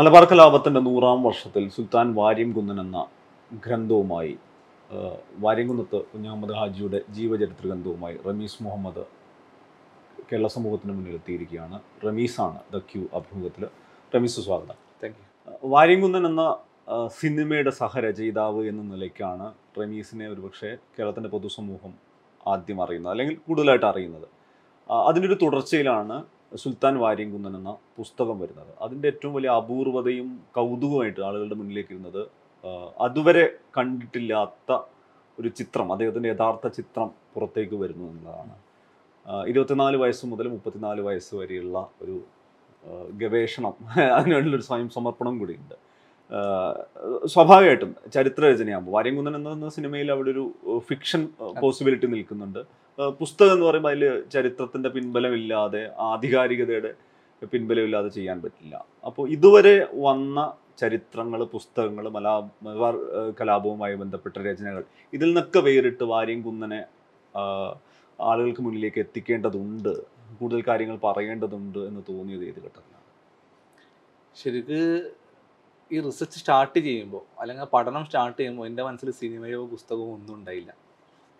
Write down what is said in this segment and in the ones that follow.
മലബാർ കലാപത്തിന്റെ നൂറാം വർഷത്തിൽ സുൽത്താൻ വാര്യംകുന്നൻ എന്ന ഗ്രന്ഥവുമായി വാര്യംകുന്നത്ത് കുഞ്ഞഹമ്മദ് ഹാജിയുടെ ജീവചരിത്ര ഗ്രന്ഥവുമായി റമീസ് മുഹമ്മദ് കേരള സമൂഹത്തിന് മുന്നിൽ എത്തിയിരിക്കുകയാണ്. റമീസാണ് ദ ക്യൂ അഭിമുഖത്തിൽ റമീസ് സ്വാഗതം. താങ്ക് യു വാര്യംകുന്നൻ എന്ന സിനിമയുടെ സഹരചയിതാവ് എന്ന നിലയ്ക്കാണ് റമീസിനെ ഒരുപക്ഷെ കേരളത്തിന്റെ പൊതുസമൂഹം ആദ്യം അറിയുന്നത് അല്ലെങ്കിൽ കൂടുതലായിട്ട് അറിയുന്നത്. അതിന്റെ ഒരു തുടർച്ചയിലാണ് സുൽത്താൻ വാര്യംകുന്നൻ എന്ന പുസ്തകം വരുന്നത്. അതിന്റെ ഏറ്റവും വലിയ അപൂർവതയും കൗതുകമായിട്ട് ആളുകളുടെ മുന്നിലേക്ക് ഇരുന്നത് അതുവരെ കണ്ടിട്ടില്ലാത്ത ഒരു ചിത്രം അദ്ദേഹത്തിന്റെ യഥാർത്ഥ ചിത്രം പുറത്തേക്ക് വരുന്നു എന്നുള്ളതാണ് ഇരുപത്തിനാല് വയസ്സ് മുതൽ മുപ്പത്തിനാല് വയസ്സ് വരെയുള്ള ഒരു ഗവേഷണം അതിനുള്ളൊരു സ്വയം സമർപ്പണം കൂടിയുണ്ട്. സ്വാഭാവികമായിട്ടും ചരിത്ര രചനയാകുമ്പോൾ വാര്യംകുന്നൻ എന്ന സിനിമയിൽ അവിടെ ഒരു ഫിക്ഷൻ പോസിബിലിറ്റി നിൽക്കുന്നുണ്ട്. പുസ്തകം എന്ന് പറയുമ്പോൾ അതിൽ ചരിത്രത്തിന്റെ പിൻബലമില്ലാതെ ആധികാരികതയുടെ പിൻബലമില്ലാതെ ചെയ്യാൻ പറ്റില്ല. അപ്പോൾ ഇതുവരെ വന്ന ചരിത്രങ്ങൾ പുസ്തകങ്ങൾ മലാ മലബാർ കലാപവുമായി ബന്ധപ്പെട്ട രചനകൾ ഇതിൽ നിന്നൊക്കെ വേറിട്ട് വാര്യം കുന്നനെ ആളുകൾക്ക് മുന്നിലേക്ക് എത്തിക്കേണ്ടതുണ്ട് കൂടുതൽ കാര്യങ്ങൾ പറയേണ്ടതുണ്ട് എന്ന് തോന്നിയത് ഏത് ഘട്ടത്തിലാണ്? ശരിക്ക് ഈ റിസർച്ച് സ്റ്റാർട്ട് ചെയ്യുമ്പോൾ അല്ലെങ്കിൽ പഠനം സ്റ്റാർട്ട് ചെയ്യുമ്പോൾ എന്റെ മനസ്സിൽ സിനിമയോ പുസ്തകമോ ഒന്നും ഉണ്ടായില്ല.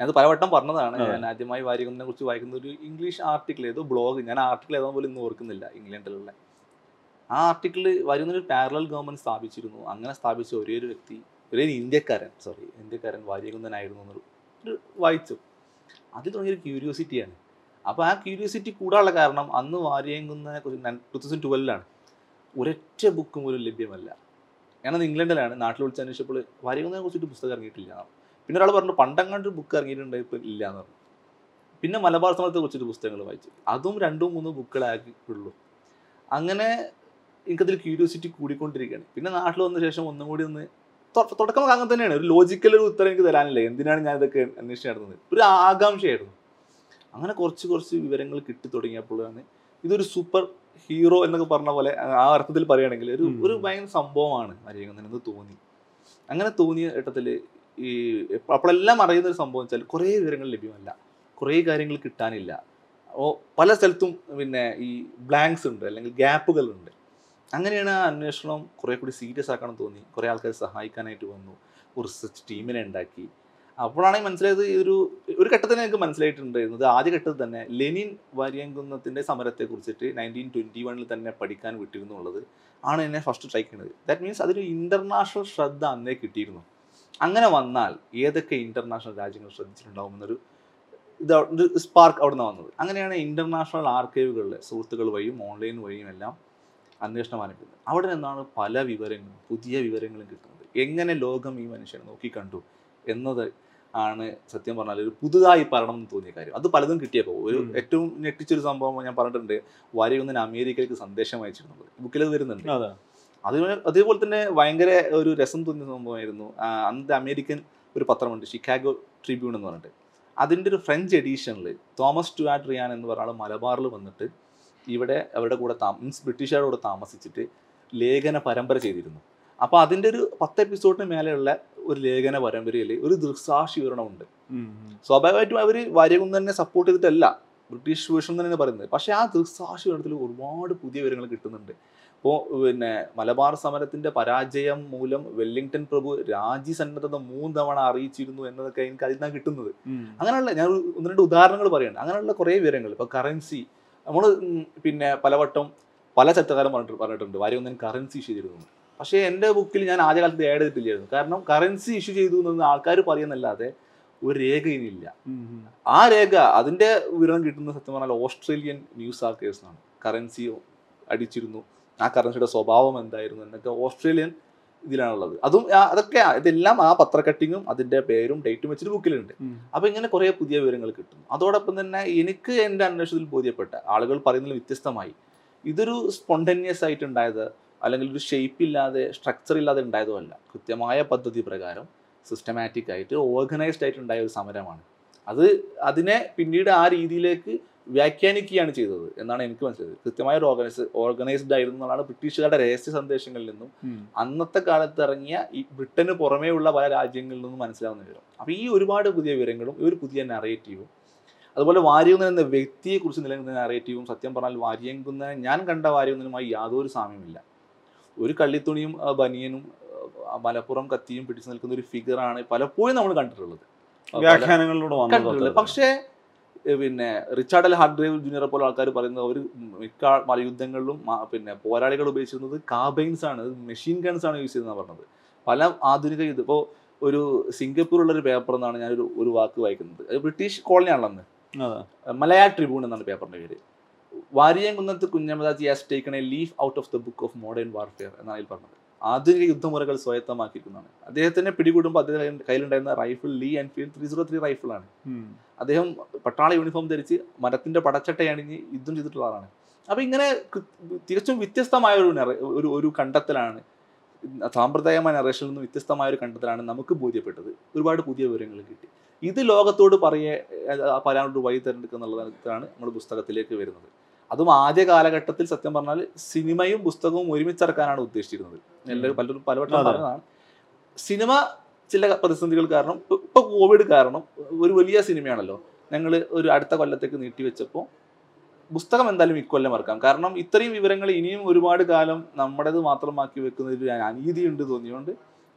ഞാനത് പലവട്ടം പറഞ്ഞതാണ്. ഞാൻ ആദ്യമായി വാരികുന്നതിനെ കുറിച്ച് വായിക്കുന്ന ഒരു ഇംഗ്ലീഷ് ആർട്ടിക്കിൾ ഏതോ ബ്ലോഗ് ഞാൻ ആർട്ടിക്കിൾ ഏതാ പോലും ഇന്ന് ഓർക്കുന്നില്ല ഇംഗ്ലണ്ടിലുള്ള. ആ ആർട്ടിക്കിൾ വരുന്ന ഒരു പാരലൽ ഗവൺമെന്റ് സ്ഥാപിച്ചിരുന്നു. അങ്ങനെ സ്ഥാപിച്ച ഒരേ ഒരു വ്യക്തി ഒരേ ഇന്ത്യക്കാരൻ സോറി ഇന്ത്യക്കാരൻ വാര്യകുന്നനായിരുന്നു എന്നൊരു ഒരു വായിച്ചു. അതിൽ തുടങ്ങിയൊരു ക്യൂരിയോസിറ്റിയാണ് അപ്പോൾ ആ ക്യൂരിയോസിറ്റി കൂടാനുള്ള കാരണം അന്ന് വാര്യകുന്നതിനെ കുറിച്ച് ടു തൗസൻഡ് ട്വൽവിലാണ് ഒരൊറ്റ ബുക്കും പോലും ലഭ്യമല്ല. ഞാനത് ഇംഗ്ലണ്ടിലാണ് നാട്ടിൽ വിളിച്ച് അന്വേഷിച്ചപ്പോൾ വാര്യകുന്നതിനെ കുറിച്ചിട്ട് പുസ്തകം ഇറങ്ങിയിട്ടില്ല. പിന്നെ ഒരാൾ പറഞ്ഞു പണ്ടങ്ങാണ്ട് ബുക്ക് ഇറങ്ങിയിട്ടുണ്ട് ഇപ്പം ഇല്ല എന്ന് പറഞ്ഞു. പിന്നെ മലബാർ സമരത്തെ കുറിച്ചിട്ട് പുസ്തകങ്ങൾ വായിച്ചു. അതും രണ്ടും മൂന്നും ബുക്കുകളാക്കി ഉള്ളൂ അങ്ങനെ എനിക്കതിൽ ക്യൂരിയോസിറ്റി കൂടിക്കൊണ്ടിരിക്കുകയാണ്. പിന്നെ നാട്ടിൽ വന്ന ശേഷം ഒന്നും കൂടി ഒന്ന് തുടക്കം അങ്ങനെ തന്നെയാണ്. ഒരു ലോജിക്കൽ ഒരു ഉത്തരം എനിക്ക് തരാനില്ല. എന്തിനാണ് ഞാൻ ഇതൊക്കെ അന്വേഷിച്ച് നടന്നത്? ഒരു ആകാംക്ഷയായിരുന്നു. അങ്ങനെ കുറച്ച് കുറച്ച് വിവരങ്ങൾ കിട്ടി തുടങ്ങിയപ്പോഴാണ് ഇതൊരു സൂപ്പർ ഹീറോ എന്നൊക്കെ പറഞ്ഞ പോലെ ആ അർത്ഥത്തിൽ പറയുകയാണെങ്കിൽ ഒരു ഒരു ഭയങ്കര സംഭവമാണ് അരിയകുന്നതെന്ന് തോന്നി. അങ്ങനെ തോന്നിയ ഘട്ടത്തിൽ ഈ അപ്പോഴെല്ലാം അറിയുന്ന ഒരു സംഭവം വെച്ചാൽ കുറേ വിവരങ്ങൾ ലഭ്യമല്ല. കുറേ കാര്യങ്ങൾ കിട്ടാനില്ല. അപ്പോൾ പല സ്ഥലത്തും പിന്നെ ഈ ബ്ലാങ്ക്സ് ഉണ്ട് അല്ലെങ്കിൽ ഗ്യാപ്പുകൾ ഉണ്ട് അങ്ങനെയാണ് ആ അന്വേഷണം കുറേ കൂടി സീരിയസ് ആക്കണം തോന്നി. കുറേ ആൾക്കാർ സഹായിക്കാനായിട്ട് വന്നു. റിസർച്ച് ടീമിനെ ഉണ്ടാക്കി. അപ്പോഴാണ് ഈ മനസ്സിലായത് ഈ ഒരു ഒരു ഘട്ടത്തിൽ എനിക്ക് മനസ്സിലായിട്ടുണ്ടായിരുന്നത്. ആദ്യ ഘട്ടത്തിൽ തന്നെ ലെനിൻ വാര്യംകുന്നത്തിന്റെ സമരത്തെ കുറിച്ചിട്ട് നയന്റീൻ ട്വന്റി വണ്ണിൽ തന്നെ പഠിക്കാൻ വിട്ടിരുന്നുള്ളത് ആണ് എന്നെ ഫസ്റ്റ് സ്ട്രൈക്ക് ചെയ്യുന്നത് ദാറ്റ് മീൻസ് അതൊരു ഇന്റർനാഷണൽ ശ്രദ്ധ അന്നേ കിട്ടിയിരുന്നു. അങ്ങനെ വന്നാൽ ഏതൊക്കെ ഇന്റർനാഷണൽ രാജ്യങ്ങൾ ശ്രദ്ധിച്ചിട്ടുണ്ടാവുമെന്നൊരു ഇത് ഒരു സ്പാർക്ക് അവിടെ നിന്ന് വന്നത്. അങ്ങനെയാണ് ഇന്റർനാഷണൽ ആർക്കൈവുകളിലെ സുഹൃത്തുക്കൾ വഴിയും ഓൺലൈൻ വഴിയും എല്ലാം അന്വേഷണം ആരംഭിക്കുന്നത്. അവിടെ നിന്നാണ് പല വിവരങ്ങളും പുതിയ വിവരങ്ങളും കിട്ടുന്നത്. എങ്ങനെ ലോകം ഈ മനുഷ്യനെ നോക്കി കണ്ടു എന്നത് ആണ് സത്യം പറഞ്ഞാൽ ഒരു പുതുതായി പറയണം എന്ന് തോന്നിയ കാര്യം. അത് പലതും കിട്ടിയപ്പോൾ ഒരു ഏറ്റവും ഞെട്ടിച്ചൊരു സംഭവം ഞാൻ പറഞ്ഞിട്ടുണ്ട്. വാര്യകുന്നതിന് അമേരിക്കയിലേക്ക് സന്ദേശം അയച്ചിരുന്നത് ബുക്കിൽ വരുന്നുണ്ട്. അതെ അത് അതേപോലെ തന്നെ ഭയങ്കര ഒരു രസം തോന്നിയ സംഭവമായിരുന്നു. അന്ന് അന്നത്തെ അമേരിക്കൻ ഒരു പത്രമുണ്ട് ഷിക്കാഗോ ട്രിബ്യൂൺ എന്ന് പറഞ്ഞിട്ട്. അതിന്റെ ഒരു ഫ്രഞ്ച് എഡീഷനിൽ തോമസ് ടുവാഡ് റിയാൻ എന്ന് പറഞ്ഞ ആൾ മലബാറിൽ വന്നിട്ട് ഇവിടെ അവരുടെ കൂടെ താ മീൻസ് ബ്രിട്ടീഷുകാരുടെ കൂടെ താമസിച്ചിട്ട് ലേഖന പരമ്പര ചെയ്തിരുന്നു. അപ്പോൾ അതിന്റെ ഒരു പത്ത് എപ്പിസോഡിന് മേലെയുള്ള ഒരു ലേഖന പരമ്പരയിൽ ഒരു ദൃക്സാക്ഷി വിവരണമുണ്ട് ഉം, ഉം. സ്വാഭാവികമായിട്ടും അവർ വാര്യകുന്നനെ സപ്പോർട്ട് ചെയ്തിട്ടല്ല ബ്രിട്ടീഷ് വേഷം തന്നെയാണ് പറയുന്നത്. പക്ഷേ ആ ദൃക്സാക്ഷി വിവരണത്തിൽ ഒരുപാട് പുതിയ വിവരങ്ങൾ കിട്ടുന്നുണ്ട്. ഇപ്പോൾ പിന്നെ മലബാർ സമരത്തിന്റെ പരാജയം മൂലം വെല്ലിംഗ്ടൺ പ്രഭു രാജ്യസന്നദ്ധത മൂന്ന് തവണ അറിയിച്ചിരുന്നു എന്നതൊക്കെ എനിക്ക് അതിൽ നിന്നാണ് കിട്ടുന്നത്. അങ്ങനെയുള്ള ഞാൻ ഒന്ന് രണ്ട് ഉദാഹരണങ്ങൾ പറയുന്നുണ്ട് അങ്ങനെയുള്ള കുറേ വിവരങ്ങൾ. ഇപ്പോൾ കറൻസി നമ്മൾ പിന്നെ പലവട്ടം പല ചരിത്രകാരൻ പറഞ്ഞിട്ട് പറഞ്ഞിട്ടുണ്ട്. വാര്യൊന്നും കറൻസി ഇഷ്യൂ ചെയ്തിരുന്നു. പക്ഷേ എന്റെ ബുക്കിൽ ഞാൻ ആദ്യകാലത്ത് ആഡ് ചെയ്തിട്ടില്ലായിരുന്നു. കാരണം കറൻസി ഇഷ്യൂ ചെയ്തു എന്നൊന്നും ആൾക്കാർ പറയുന്നല്ലാതെ ഒരു രേഖ ഇനിയില്ല. ആ രേഖ അതിന്റെ വിവരം കിട്ടുന്ന സത്യം പറഞ്ഞാൽ ഓസ്ട്രേലിയൻ ന്യൂസ് ആർക്കേഴ്സ് ആണ് കറൻസി അടിച്ചിരുന്നു. ആ കറൻസിയുടെ സ്വഭാവം എന്തായിരുന്നു? എന്നൊക്കെ ഓസ്ട്രേലിയൻ ഇതിലാണുള്ളത്. അതും അതൊക്കെ ഇതെല്ലാം ആ പത്രക്കട്ടിങ്ങും അതിന്റെ പേരും ഡേറ്റും വെച്ചിട്ട് ബുക്കിലുണ്ട്. അപ്പോൾ അപ്പൊ ഇങ്ങനെ കുറെ പുതിയ വിവരങ്ങൾ കിട്ടും അതോടൊപ്പം തന്നെ എനിക്ക് എന്റെ അന്വേഷണത്തിൽ ബോധ്യപ്പെട്ട ആളുകൾ പറയുന്നതിൽ വ്യത്യസ്തമായി ഇതൊരു സ്പോണ്ടേനിയസ് ആയിട്ട് ഉണ്ടായത് അല്ലെങ്കിൽ ഒരു ഷേപ്പ് ഇല്ലാതെ സ്ട്രക്ചർ ഇല്ലാതെ ഉണ്ടായതും അല്ല. കൃത്യമായ പദ്ധതി പ്രകാരം സിസ്റ്റമാറ്റിക് ആയിട്ട് ഓർഗനൈസ്ഡ് ആയിട്ട് ഉണ്ടായ ഒരു സമരമാണ്. അത് അതിനെ പിന്നീട് ആ രീതിയിലേക്ക് വ്യാഖ്യാനിക്കുകയാണ് ചെയ്തത് എന്നാണ് എനിക്ക് മനസ്സിലായത്. കൃത്യമായ ഒരു ഓർഗനൈസ് ഓർഗനൈസ്ഡ് ആയിരുന്നു എന്നുള്ളതാണ് ബ്രിട്ടീഷുകാരുടെ രഹസ്യ സന്ദേശങ്ങളിൽ നിന്നും അന്നത്തെ കാലത്ത് ഇറങ്ങിയ ഈ ബ്രിട്ടന് പുറമേ ഉള്ള പല രാജ്യങ്ങളിൽ നിന്നും മനസ്സിലാവുന്ന വിവരം. അപ്പോൾ ഈ ഒരുപാട് പുതിയ വിവരങ്ങളും ഈ ഒരു പുതിയ നറേറ്റീവും അതുപോലെ വാര്യകുന്നൻ എന്ന വ്യക്തിയെക്കുറിച്ച് നിലനിൽക്കുന്ന നറേറ്റീവും സത്യം പറഞ്ഞാൽ വാര്യകുന്നൻ ഞാൻ കണ്ട വാര്യകുന്നനുമായി യാതൊരു സാമ്യമില്ല ഒരു കള്ളിത്തുണിയും ബനിയനും മലപ്പുറം കത്തിയും പിടിച്ചു നിൽക്കുന്ന ഒരു ഫിഗറാണ് പലപ്പോഴും നമ്മൾ കണ്ടിട്ടുള്ളത്. വ്യാഖ്യാനങ്ങളിലൂടെ കണ്ടിട്ടുള്ളത്. പക്ഷേ പിന്നെ റിച്ചാർഡ് അൽ ഹാർഡ്രേവ് ജൂനിയറെ പോലെ ആൾക്കാർ പറയുന്നത് അവർ മിക്ക മലയുദ്ധങ്ങളിലും പിന്നെ പോരാളികൾ ഉപയോഗിച്ചിരുന്നത് കാബൈൻസ് ആണ്. മെഷീൻ ഗൺസ് ആണ് യൂസ് ചെയ്തതെന്നാണ് പറഞ്ഞത്. പല ആധുനിക ഇത് ഇപ്പോൾ ഒരു സിംഗപ്പൂരുള്ള ഒരു പേപ്പർ എന്നാണ് ഞാനൊരു ഒരു വാക്ക് വായിക്കുന്നത്. അത് ബ്രിട്ടീഷ് കോളനിയാണല്ലോ അന്ന്. മലയാ ട്രിബ്യൂൺ എന്നാണ് പേപ്പറിന്റെ പേര്. Variyamkunnath Kunjahammed Haji has taken a leaf out of the book of modern warfare എന്നാണ് അതിൽ പറഞ്ഞത്. ആധുനിക യുദ്ധമുറകൾ സ്വായത്തമാക്കിയിരിക്കുന്നതാണ്. അദ്ദേഹത്തിനെ പിടികൂടുമ്പോൾ അദ്ദേഹം കയ്യിലുണ്ടായിരുന്ന rifle Lee Enfield three zero three റൈഫിളാണ് ആണ്. അദ്ദേഹം പട്ടാള യൂണിഫോം ധരിച്ച് മരത്തിന്റെ പടച്ചട്ട അണിഞ്ഞ് യുദ്ധം ചെയ്തിട്ടുള്ള ആളാണ്. അപ്പൊ ഇങ്ങനെ തികച്ചും വ്യത്യസ്തമായ ഒരു ഒരു കണ്ടെത്തലാണ് സാമ്പ്രദായമായ നറേഷനിൽ നിന്നും വ്യത്യസ്തമായ ഒരു കണ്ടെത്തലാണ് നമുക്ക് ബോധ്യപ്പെട്ടത്. ഒരുപാട് പുതിയ വിവരങ്ങൾ കിട്ടി. ഇത് ലോകത്തോട് പറയേ പറയാനുള്ള വഴി തിരഞ്ഞെടുക്കുക എന്നുള്ളതാണ് നമ്മൾ പുസ്തകത്തിലേക്ക് വരുന്നത്. അതും ആദ്യ കാലഘട്ടത്തിൽ സത്യം പറഞ്ഞാൽ സിനിമയും പുസ്തകവും ഒരുമിച്ചിറക്കാനാണ് ഉദ്ദേശിച്ചിരുന്നത്. എല്ലാവരും പലരും പലവട്ടം. പറഞ്ഞതാണ്. സിനിമ ചില പ്രതിസന്ധികൾ കാരണം ഇപ്പൊ- കോവിഡ് കാരണം ഒരു വലിയ സിനിമയാണല്ലോ. ഞങ്ങൾ ഒരു അടുത്ത കൊല്ലത്തേക്ക് നീട്ടിവെച്ചപ്പോൾ പുസ്തകം എന്തായാലും ഇക്കൊല്ലം ഇറക്കാം കാരണം ഇത്രയും വിവരങ്ങൾ ഇനിയും ഒരുപാട് കാലം നമ്മുടേത് മാത്രമാക്കി വെക്കുന്നതിൽ അനീതി ഉണ്ട് തോന്നിയുകൊണ്ട്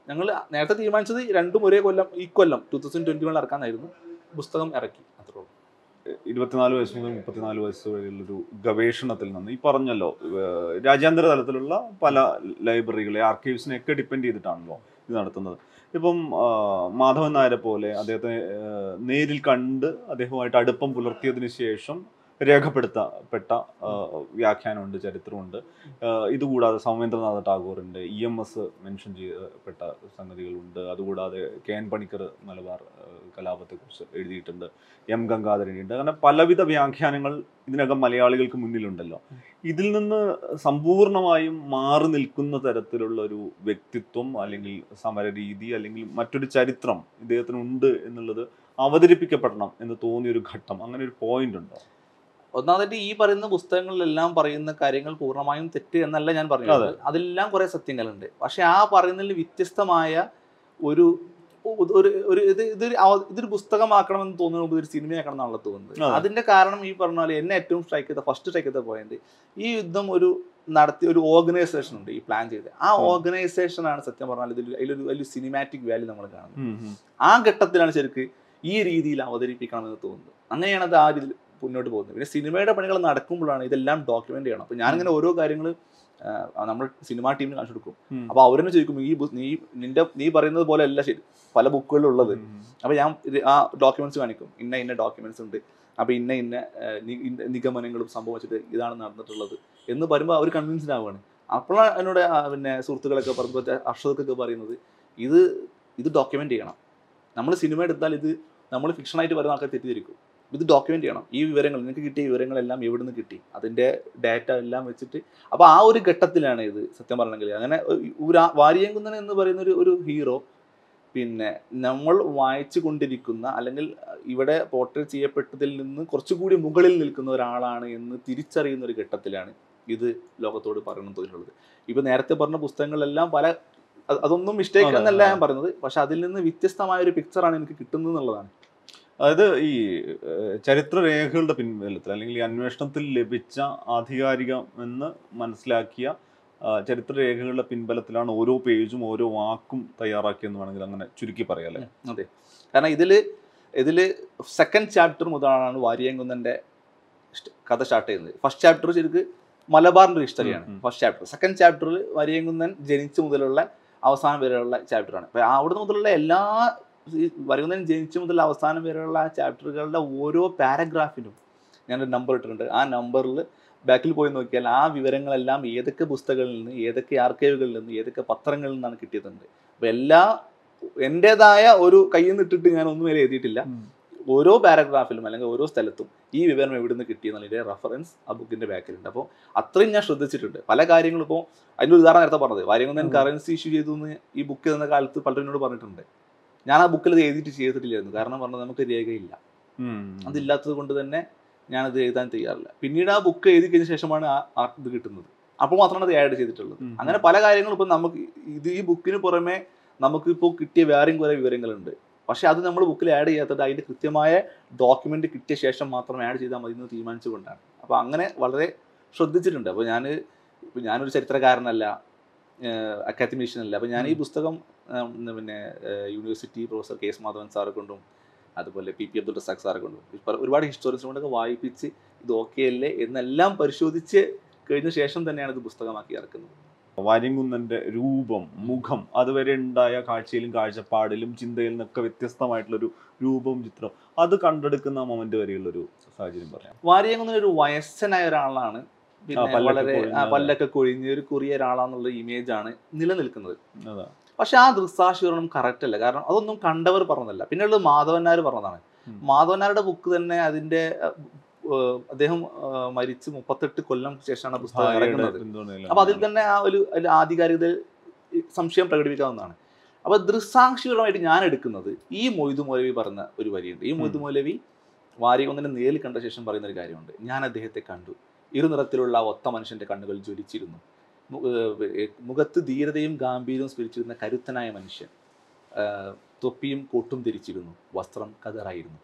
ഞങ്ങൾ നേരത്തെ തീരുമാനിച്ചത് രണ്ടും ഒരേ കൊല്ലം ഈ കൊല്ലം ടൂ തൗസൻഡ് ട്വന്റി വൺ ഇറക്കാനായിരുന്നു. പുസ്തകം ഇറക്കി. ഇരുപത്തിനാല് വയസ്സ് മുതൽ മുപ്പത്തിനാല് വയസ്സ് വരെയുള്ളൊരു ഗവേഷണത്തിൽ നിന്ന് ഈ പറഞ്ഞല്ലോ രാജ്യാന്തര തലത്തിലുള്ള പല ലൈബ്രറികളെ ആർക്കൈവ്സിനെ ഒക്കെ ഡിപ്പെൻഡ് ചെയ്തിട്ടാണല്ലോ ഇത് നടത്തുന്നത്. ഇപ്പം മാധവൻ നായരെ പോലെ അദ്ദേഹത്തെ നേരിൽ കണ്ട് അദ്ദേഹവുമായിട്ട് അടുപ്പം പുലർത്തിയതിന് ശേഷം രേഖപ്പെടുത്തപ്പെട്ട വ്യാഖ്യാനമുണ്ട് ചരിത്രമുണ്ട്. ഇതുകൂടാതെ സൗമേന്ദ്രനാഥ ടാഗോറിന്റെ ഇ എം എസ് മെൻഷൻ ചെയ്യപ്പെട്ട സംഗതികളുണ്ട്. അതുകൂടാതെ കെ എൻ പണിക്കർ മലബാർ കലാപത്തെക്കുറിച്ച് എഴുതിയിട്ടുണ്ട്. എം ഗംഗാധരനുണ്ട്. അങ്ങനെ പലവിധ വ്യാഖ്യാനങ്ങൾ ഇതിനകം മലയാളികൾക്ക് മുന്നിലുണ്ടല്ലോ. ഇതിൽ നിന്ന് സമ്പൂർണമായും മാറി നിൽക്കുന്ന തരത്തിലുള്ള ഒരു വ്യക്തിത്വം അല്ലെങ്കിൽ സമരരീതി അല്ലെങ്കിൽ മറ്റൊരു ചരിത്രം ഇദ്ദേഹത്തിനുണ്ട് എന്നുള്ളത് അവതരിപ്പിക്കപ്പെടണം എന്ന് തോന്നിയൊരു ഘട്ടം. അങ്ങനെ ഒരു പോയിന്റ് ഉണ്ടോ? ഒന്നാമതായിട്ട് ഈ പറയുന്ന പുസ്തകങ്ങളിലെല്ലാം പറയുന്ന കാര്യങ്ങൾ പൂർണമായും തെറ്റ് എന്നല്ല ഞാൻ പറഞ്ഞത് അതെല്ലാം അതിലെല്ലാം കുറെ സത്യങ്ങളുണ്ട്. പക്ഷെ ആ പറയുന്നതിൽ വ്യത്യസ്തമായ ഒരു ഒരു ഒരു ഇത് ഇതൊരു ഇതൊരു പുസ്തകമാക്കണമെന്ന് തോന്നുന്നത് ഒരു സിനിമയാക്കണം എന്നാണല്ലോ തോന്നുന്നത് അതിന്റെ കാരണം ഈ പറഞ്ഞ പോലെ എന്നെ ഏറ്റവും സ്ട്രൈക്ക് ചെയ്ത ഫസ്റ്റ് സ്ട്രൈക്ക് ചെയ്ത പോയിന്റ് ഈ യുദ്ധം ഒരു നടത്തിയ ഒരു ഓർഗനൈസേഷൻ ഉണ്ട് ഈ പ്ലാൻ ചെയ്ത് ആ ഓർഗനൈസേഷൻ ആണ് സത്യം പറഞ്ഞാൽ ഇതിൽ അതിലൊരു വലിയ സിനിമാറ്റിക് വാല്യൂ നമ്മൾ കാണുന്നത്. ആ ഘട്ടത്തിലാണ് ശരിക്ക് ഈ രീതിയിൽ അവതരിപ്പിക്കണം എന്ന് തോന്നുന്നത്. അങ്ങനെയാണ് അത് ആ രീതിയിൽ മുന്നോട്ട് പോകുന്നത്. പിന്നെ സിനിമയുടെ പണികൾ നടക്കുമ്പോഴാണ് ഇതെല്ലാം ഡോക്യുമെന്റ് ചെയ്യണം. അപ്പൊ ഞാനിങ്ങനെ ഓരോ കാര്യങ്ങൾ നമ്മൾ സിനിമാ ടീമിന് കാണിച്ചു കൊടുക്കും. അപ്പൊ അവരെന്നെ ചോദിക്കും ഈ നീ നിന്റെ നീ പറയുന്നത് പോലെ അല്ല ശരി പല ബുക്കുകളിലും ഉള്ളത് അപ്പൊ ഞാൻ ആ ഡോക്യുമെന്റ്സ് കാണിക്കും. ഇന്ന ഇന്ന ഡോക്യുമെന്റ്സ് ഉണ്ട്. അപ്പൊ ഇന്ന ഇന്ന നിഗമനങ്ങളും സംഭവിച്ചിട്ട് ഇതാണ് നടന്നിട്ടുള്ളത് എന്ന് പറയുമ്പോൾ അവർ കൺവിൻസ്ഡ് ആവുകയാണ്. അപ്പോഴാണ് എന്നോട് പിന്നെ സുഹൃത്തുക്കളൊക്കെ പറയുമ്പോൾ അർഷതൊക്കെ പറയുന്നത് ഇത് ഇത് ഡോക്യുമെന്റ് ചെയ്യണം. നമ്മൾ സിനിമ എടുത്താൽ ഇത് നമ്മൾ ഫിക്ഷനായിട്ട് വരുന്ന ആൾക്കാർ തെറ്റിദ്ധരിക്കും. ഇത് ഡോക്യുമെന്റ് ചെയ്യണം. ഈ വിവരങ്ങൾ നിങ്ങൾക്ക് കിട്ടിയ വിവരങ്ങളെല്ലാം എവിടെ നിന്ന് കിട്ടി? അതിന്റെ ഡാറ്റ എല്ലാം വെച്ചിട്ട്. അപ്പോൾ ആ ഒരു ഘട്ടത്തിലാണ് ഇത് സത്യം പറഞ്ഞെങ്കിൽ. അങ്ങനെ ഒരു വാരിയംകുന്നൻ എന്ന് പറയുന്ന ഒരു ഒരു ഹീറോ പിന്നെ നമ്മൾ വായിച്ചു കൊണ്ടിരിക്കുന്ന അല്ലെങ്കിൽ ഇവിടെ പോർട്രേറ്റ് ചെയ്യപ്പെട്ടതിൽ നിന്ന് കുറച്ചുകൂടി മുകളിൽ നിൽക്കുന്ന ഒരാളാണ് എന്ന് തിരിച്ചറിയുന്ന ഒരു ഘട്ടത്തിലാണ് ഇത് ലോകത്തോട് പറയണം തോന്നിയിട്ടുള്ളത്. ഇപ്പൊ നേരത്തെ പറഞ്ഞ പുസ്തകങ്ങളെല്ലാം പല അതൊന്നും മിസ്റ്റേക്ക് എന്നല്ല ഞാൻ പറയുന്നത് പക്ഷെ അതിൽ നിന്ന് വ്യത്യസ്തമായ ഒരു പിക്ചറാണ് എനിക്ക് കിട്ടുന്നത് എന്നുള്ളതാണ്. അതായത് ഈ ചരിത്ര ചരിത്രരേഖകളുടെ പിൻബലത്തിൽ അല്ലെങ്കിൽ ഈ അന്വേഷണത്തിൽ ലഭിച്ച ആധികാരികം എന്ന് മനസ്സിലാക്കിയ ചരിത്ര ചരിത്രരേഖകളുടെ പിൻബലത്തിലാണ് ഓരോ പേജും ഓരോ വാക്കും തയ്യാറാക്കിയെന്ന് വേണമെങ്കിൽ അങ്ങനെ ചുരുക്കി പറയാല്ലേ അതെ. കാരണം ഇതിൽ ഇതിൽ സെക്കൻഡ് ചാപ്റ്റർ മുതലാണ് വാര്യംകുന്നന്റെ കഥ സ്റ്റാർട്ട് ചെയ്യുന്നത്. ഫസ്റ്റ് ചാപ്റ്റർ ശരിക്ക് മലബാറിന്റെ ഹിസ്റ്ററിയാണ്. ഫസ്റ്റ് ചാപ്റ്റർ സെക്കൻഡ് ചാപ്റ്ററിൽ വാരിയംകുന്നൻ ജനിച്ചു മുതലുള്ള അവസാനം വരെയുള്ള ചാപ്റ്ററാണ് അപ്പോൾ അവിടെ മുതലുള്ള എല്ലാ ഈ വരുന്നതിന് ജനിച്ചു മുതൽ അവസാനം വരെയുള്ള ആ ചാപ്റ്ററുകളുടെ ഓരോ പാരഗ്രാഫിനും ഞാനൊരു നമ്പർ ഇട്ടിട്ടുണ്ട്. ആ നമ്പറിൽ ബാക്കിൽ പോയി നോക്കിയാൽ ആ വിവരങ്ങളെല്ലാം ഏതൊക്കെ പുസ്തകങ്ങളിൽ നിന്ന് ഏതൊക്കെ ആർക്കൈവുകളിൽ നിന്ന് ഏതൊക്കെ പത്രങ്ങളിൽ നിന്നാണ് കിട്ടിയതുണ്ട് അപ്പോൾ എല്ലാ എന്റെതായ ഒരു കയ്യിൽ നിന്ന് ഇട്ടിട്ട് ഞാൻ ഒന്നും വരെ എഴുതിയിട്ടില്ല. ഓരോ പാരഗ്രാഫിലും അല്ലെങ്കിൽ ഓരോ സ്ഥലത്തും ഈ വിവരം എവിടെ നിന്ന് കിട്ടി എന്നുള്ളതിന്റെ റെഫറൻസ് ആ ബുക്കിന്റെ ബാക്കിലുണ്ട്. അപ്പോൾ അത്രയും ഞാൻ ശ്രദ്ധിച്ചിട്ടുണ്ട്. പല കാര്യങ്ങളും ഇപ്പോൾ അതിന്റെ ഉദാഹരണം നേരത്തെ പറഞ്ഞത്. കാര്യങ്ങൾ ഞാൻ കറൻസി ഇഷ്യൂ ചെയ്തു എന്ന് ഈ ബുക്ക് കാലത്ത് പലരും എന്നോട് പറഞ്ഞിട്ടുണ്ട്. ഞാൻ ആ ബുക്കിൽ അത് എഴുതിയിട്ട് ചെയ്തിട്ടില്ലായിരുന്നു. കാരണം പറഞ്ഞത് നമുക്ക് രേഖയില്ല. അതില്ലാത്തത് കൊണ്ട് തന്നെ ഞാനത് എഴുതാൻ തയ്യാറില്ല. പിന്നീട് ആ ബുക്ക് എഴുതി കഴിഞ്ഞ ശേഷമാണ് ആ ഇത് കിട്ടുന്നത്. അപ്പോൾ മാത്രമാണ് അത് ആഡ് ചെയ്തിട്ടുള്ളത്. അങ്ങനെ പല കാര്യങ്ങളും ഇപ്പം നമുക്ക് ഇത് ഈ ബുക്കിന് പുറമെ നമുക്കിപ്പോൾ കിട്ടിയ വേറെയും കുറേ വിവരങ്ങളുണ്ട്. പക്ഷെ അത് നമ്മൾ ബുക്കിൽ ആഡ് ചെയ്യാത്തത് അതിന്റെ കൃത്യമായ ഡോക്യുമെന്റ് കിട്ടിയ ശേഷം മാത്രം ആഡ് ചെയ്താൽ മതി എന്ന് തീരുമാനിച്ചുകൊണ്ടാണ്. അപ്പോൾ അങ്ങനെ വളരെ ശ്രദ്ധിച്ചിട്ടുണ്ട്. അപ്പോൾ ഞാൻ ഇപ്പം ഞാനൊരു ചരിത്രകാരനല്ല. അക്കാദമിഷ്യൻ അല്ല. അപ്പോൾ ഞാൻ ഈ പുസ്തകം പിന്നെ university professor K S Madhavan സാറെ കൊണ്ടും അതുപോലെ പി പി അബ്ദുൾ റസാഖ് സാറെ കൊണ്ടും ഒരുപാട് ഹിസ്റ്റോറിയൻസ് കൊണ്ടൊക്കെ വായിപ്പിച്ച് ഇത് ഓക്കെ അല്ലേ എന്നെല്ലാം പരിശോധിച്ച് കഴിഞ്ഞ ശേഷം തന്നെയാണ് ഇത് പുസ്തകമാക്കി ഇറക്കുന്നത്. വാര്യംകുന്നന്റെ രൂപം മുഖം അതുവരെ ഉണ്ടായ കാഴ്ചയിലും കാഴ്ചപ്പാടിലും ചിന്തയിലും നിന്നൊക്കെ വ്യത്യസ്തമായിട്ടുള്ളൊരു രൂപവും ചിത്രം അത് കണ്ടെടുക്കുന്ന മൊമെന്റ് വരെയുള്ളൊരു സാഹചര്യം പറയാം. വാര്യംകുന്നൻ ഒരു വയസ്സനായ ഒരാളാണ്. പിന്നെ വളരെ പല്ലൊക്കെ കൊഴിഞ്ഞ് ഒരു കുറിയ ഒരാളാന്നുള്ള ഇമേജ് ആണ് നിലനിൽക്കുന്നത്. പക്ഷെ ആ ദൃക്സാക്ഷീകരണം കറക്റ്റ് അല്ല. കാരണം അതൊന്നും കണ്ടവർ പറഞ്ഞതല്ല. പിന്നെ ഉള്ളത് മാധവന്നാർ പറഞ്ഞതാണ്. മാധവന്മാരുടെ ബുക്ക് തന്നെ അതിന്റെ അദ്ദേഹം മരിച്ച് മുപ്പത്തെട്ട് കൊല്ലം ശേഷമാണ് പുസ്തകം ഇറങ്ങുന്നത് അപ്പൊ അതിൽ തന്നെ ആ ഒരു ആധികാരികത സംശയം പ്രകടിപ്പിക്കാവുന്നതാണ് അപ്പൊ ദൃസാക്ഷിപരമായിട്ട് ഞാൻ എടുക്കുന്നത് ഈ മൊയ്തു മൗലവി പറഞ്ഞ ഒരു വരിയുണ്ട്. ഈ മൊയ്തു മൗലവി വാരികൊന്നിനെ നേരിൽ കണ്ട ശേഷം പറയുന്ന ഒരു കാര്യമുണ്ട്. ഞാൻ അദ്ദേഹത്തെ കണ്ടു. ഇരുനിറത്തിലുള്ള ഒത്ത മനുഷ്യന്റെ കണ്ണുകൾ ജ്വലിച്ചിരുന്നു. മുഖത്ത് ധീരതയും ഗാംഭീര്യവും സ്ഫരിച്ചിരുന്ന കരുത്തനായ മനുഷ്യൻ തൊപ്പിയും കോട്ടും ധരിച്ചിരുന്നു. വസ്ത്രം കതറായിരുന്നു.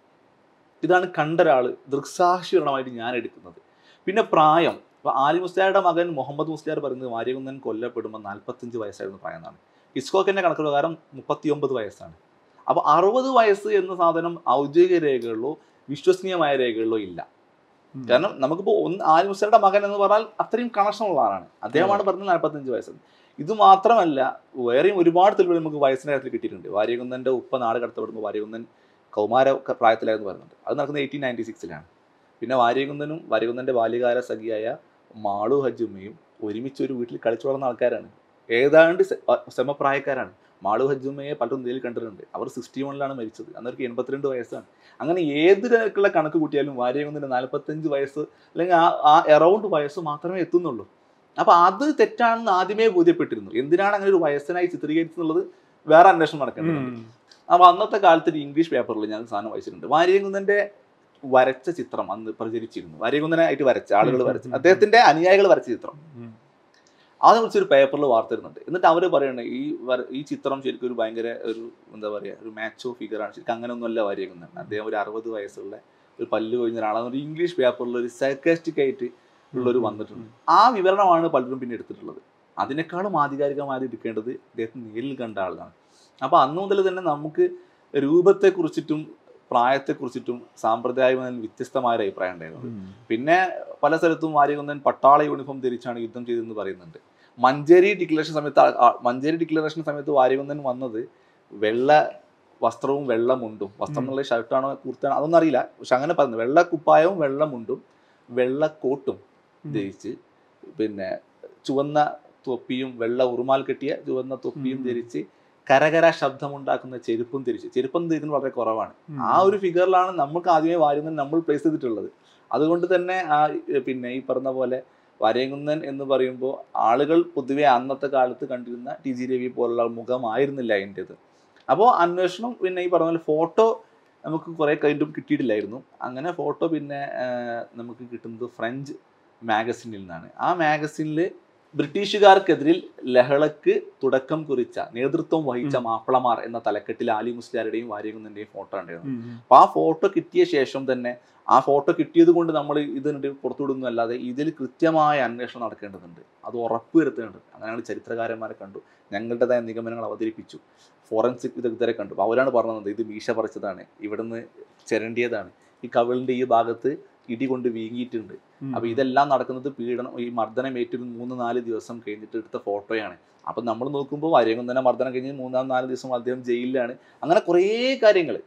ഇതാണ് കണ്ട ഒരാൾ ദൃക്സാക്ഷികരണമായിട്ട് ഞാൻ എടുക്കുന്നത്. പിന്നെ പ്രായം. ഇപ്പൊ ആലി മുസ്ലിയാരുടെ മകൻ മുഹമ്മദ് മുസ്ലിയാർ പറയുന്നത് വാര്യകുന്നൻ കൊല്ലപ്പെടുമ്പോൾ നാൽപ്പത്തഞ്ച് വയസ്സായിരുന്നു പ്രായം എന്നാണ്. ഇസ്കോക്കിന്റെ കണക്ക് പ്രകാരം മുപ്പത്തിയൊമ്പത് വയസ്സാണ്. അപ്പോൾ അറുപത് വയസ്സ് എന്ന സാധനം ഔദ്യോഗിക രേഖകളിലോ വിശ്വസനീയമായ രേഖകളിലോ ഇല്ല. കാരണം നമുക്കിപ്പോൾ ഒന്ന് ആലി മുസ്ലിയുടെ മകൻ എന്ന് പറഞ്ഞാൽ അത്രയും കണക്ഷൻ ഉള്ള ആളാണ്. അദ്ദേഹമാണ് പറഞ്ഞത് നാൽപ്പത്തഞ്ച് വയസ്സ്. ഇത് മാത്രമല്ല വേറെയും ഒരുപാട് തെളിവുകൾ നമുക്ക് വയസ്സിന്റെ കാര്യത്തിൽ കിട്ടിയിട്ടുണ്ട്. വാര്യകുന്നന്റെ ഉപ്പ നാട് കടത്തപ്പെടുമ്പോൾ വാര്യകുന്നൻ കൗമാര പ്രായത്തിലായിരുന്നു പറയുന്നത്. അത് നടക്കുന്നത് എയ്റ്റീൻ നയന്റി സിക്സിലാണ് പിന്നെ വാര്യകുന്നനും വാര്യകുന്നന്റെ ബാല്യകാല സഖിയായ മാളു ഹജ്ജുമ്മയും ഒരുമിച്ച് ഒരു വീട്ടിൽ കളിച്ചു വളർന്ന ആൾക്കാരാണ്. ഏതാണ്ട് സമപ്രായക്കാരാണ്. മാളു ഹജ്ജുമ്മയെ പലരും നേരിൽ കണ്ടിട്ടുണ്ട്. അവർ സിക്സ്റ്റി വണ്ണിലാണ് മരിച്ചത്. അന്നവർക്ക് എൺപത്തിരണ്ട് വയസ്സാണ്. അങ്ങനെ ഏതിലുള്ള കണക്ക് കൂട്ടിയാലും വാര്യകുന്നതിന് നാൽപ്പത്തഞ്ച് വയസ്സ് അല്ലെങ്കിൽ ആ ആ എറൗണ്ട് വയസ്സ് മാത്രമേ എത്തുന്നുള്ളൂ. അപ്പോൾ അത് തെറ്റാണെന്ന് ആദ്യമേ ബോധ്യപ്പെട്ടിരുന്നു. എന്തിനാണ് അങ്ങനെ ഒരു വയസ്സനായി ചിത്രീകരിച്ചെന്നുള്ളത് വേറെ അന്വേഷണം നടക്കേണ്ടതുണ്ട്. അപ്പോൾ അന്നത്തെ കാലത്ത് ഒരു ഇംഗ്ലീഷ് പേപ്പറിൽ ഞാൻ സാധനം വായിച്ചിട്ടുണ്ട്. വാര്യകുന്നന്റെ വരച്ച ചിത്രം അന്ന് പ്രചരിച്ചിരുന്നു. വാര്യകുന്നനായിട്ട് വരച്ച ആളുകൾ വരച്ച. അദ്ദേഹത്തിന്റെ അനുയായികൾ വരച്ച ചിത്രം. ഉം. വിളിച്ചൊരു പേപ്പറിൽ വാർത്ത വരുന്നുണ്ട് എന്നിട്ട് അവർ പറയുന്നത് ഈ ഈ ചിത്രം ശരിക്കും ഒരു ഭയങ്കര ഒരു എന്താ പറയുക ഒരു മാച്ചോ ഫിഗറാണ് ശരിക്കും അങ്ങനെയൊന്നുമല്ല വാര്യകുന്നൻ അദ്ദേഹം ഒരു അറുപത് വയസ്സുള്ള ഒരു പല്ല് കൊഴിഞ്ഞ ഒരാളാണ്. ഒരു ഇംഗ്ലീഷ് പേപ്പറിൽ ഒരു സൈക്കാസ്റ്റിക് ആയിട്ട് ഉള്ളൊരു വന്നിട്ടുണ്ട്. ആ വിവരണമാണ് പലരും പിന്നെ എടുത്തിട്ടുള്ളത്. അതിനേക്കാളും ആധികാരികമായി എടുക്കേണ്ടത് അദ്ദേഹത്തിന് നേരിൽ കണ്ട ആളാണ്. അപ്പോൾ അന്നു മുതൽ തന്നെ നമുക്ക് രൂപത്തെക്കുറിച്ചിട്ടും പ്രായത്തെക്കുറിച്ചിട്ടും സാമ്പ്രദായികമായി വ്യത്യസ്തമായ ഒരു അഭിപ്രായം ഉണ്ടായിരുന്നു. പിന്നെ പല സ്ഥലത്തും വാര്യകുന്നൻ പട്ടാള യൂണിഫോം ധരിച്ചാണ് യുദ്ധം ചെയ്തതെന്ന് പറയുന്നുണ്ട്. മഞ്ചേരി ഡിക്ലറേഷൻ സമയത്ത് മഞ്ചേരി ഡിക്ലറേഷൻ സമയത്ത് വാര്യകുന്നൻ വന്നത് വെള്ള വസ്ത്രവും വെള്ളമുണ്ടും. വസ്ത്രം എന്നുള്ള ഷർട്ടാണോ കുർത്താണോ അതൊന്നും അറിയില്ല. പക്ഷെ അങ്ങനെ പറഞ്ഞു. വെള്ള കുപ്പായവും വെള്ള മുണ്ടും വെള്ള കോട്ടും ധരിച്ച് പിന്നെ ചുവന്ന തൊപ്പിയും വെള്ള ഉറുമാൽ കെട്ടിയ ചുവന്ന തൊപ്പിയും ധരിച്ച് കരകര ശബ്ദമുണ്ടാക്കുന്ന ചെരുപ്പും ധരിച്ച്. ചെരുപ്പം ധരിക്കുന്നത് വളരെ കുറവാണ്. ആ ഒരു ഫിഗറിലാണ് നമുക്ക് ആദ്യമേ വാര്യകുന്നൻ നമ്മൾ പ്ലേസ് ചെയ്തിട്ടുള്ളത്. അതുകൊണ്ട് തന്നെ ആ പിന്നെ ഈ പറഞ്ഞ പോലെ വാര്യകുന്നൻ എന്ന് പറയുമ്പോൾ ആളുകൾ പൊതുവെ അന്നത്തെ കാലത്ത് കണ്ടിരുന്ന ടി ജി രവി പോലുള്ള മുഖമായിരുന്നില്ല അതിന്റെത്. അപ്പോൾ അന്വേഷണം പിന്നെ ഈ പറഞ്ഞ ഫോട്ടോ നമുക്ക് കുറേ കഴിഞ്ഞും കിട്ടിയിട്ടില്ലായിരുന്നു. അങ്ങനെ ഫോട്ടോ പിന്നെ നമുക്ക് കിട്ടുന്നത് ഫ്രഞ്ച് മാഗസിനിൽ നിന്നാണ്. ആ മാഗസിനിൽ ബ്രിട്ടീഷുകാർക്കെതിരിൽ ലഹളക്ക് തുടക്കം കുറിച്ച നേതൃത്വം വഹിച്ച. മാപ്പിളമാർ എന്ന തലക്കെട്ടിൽ ആലി മുസ്ലിയാരുടെയും വാര്യകുന്നന്റെയും ഫോട്ടോ ഉണ്ടായിരുന്നു അപ്പൊ ആ ഫോട്ടോ കിട്ടിയ ശേഷം തന്നെ ആ ഫോട്ടോ കിട്ടിയത് കൊണ്ട് നമ്മൾ ഇതിനുണ്ട് പുറത്തുവിടുന്നു അല്ലാതെ ഇതിൽ കൃത്യമായ അന്വേഷണം നടക്കേണ്ടതുണ്ട്. അത് ഉറപ്പ് വരുത്തേണ്ടത് അങ്ങനെയാണ് ചരിത്രകാരന്മാരെ കണ്ടു. ഞങ്ങളുടേതായ നിഗമനങ്ങൾ അവതരിപ്പിച്ചു. ഫോറൻസിക് വിദഗ്ധരെ കണ്ടു. അവരാണ് പറഞ്ഞത് ഇത് മീശ പറിച്ചതാണ് ഇവിടുന്ന് ചിരണ്ടിയതാണ്. ഈ കവിളിന്റെ ഈ ഭാഗത്ത് ഇടി കൊണ്ട് വീങ്ങിയിട്ടുണ്ട്. അപ്പൊ ഇതെല്ലാം നടക്കുന്നത് പീഡനം ഈ മർദ്ദനം ഏറ്റൊരു മൂന്ന് നാല് ദിവസം കഴിഞ്ഞിട്ട് എടുത്ത ഫോട്ടോയാണ്. അപ്പൊ നമ്മൾ നോക്കുമ്പോൾ വരയകുന്നനെ മർദ്ദനം കഴിഞ്ഞ് മൂന്നാം നാല് ദിവസം അദ്ദേഹം ജയിലിലാണ്. അങ്ങനെ കുറേ കാര്യങ്ങൾ.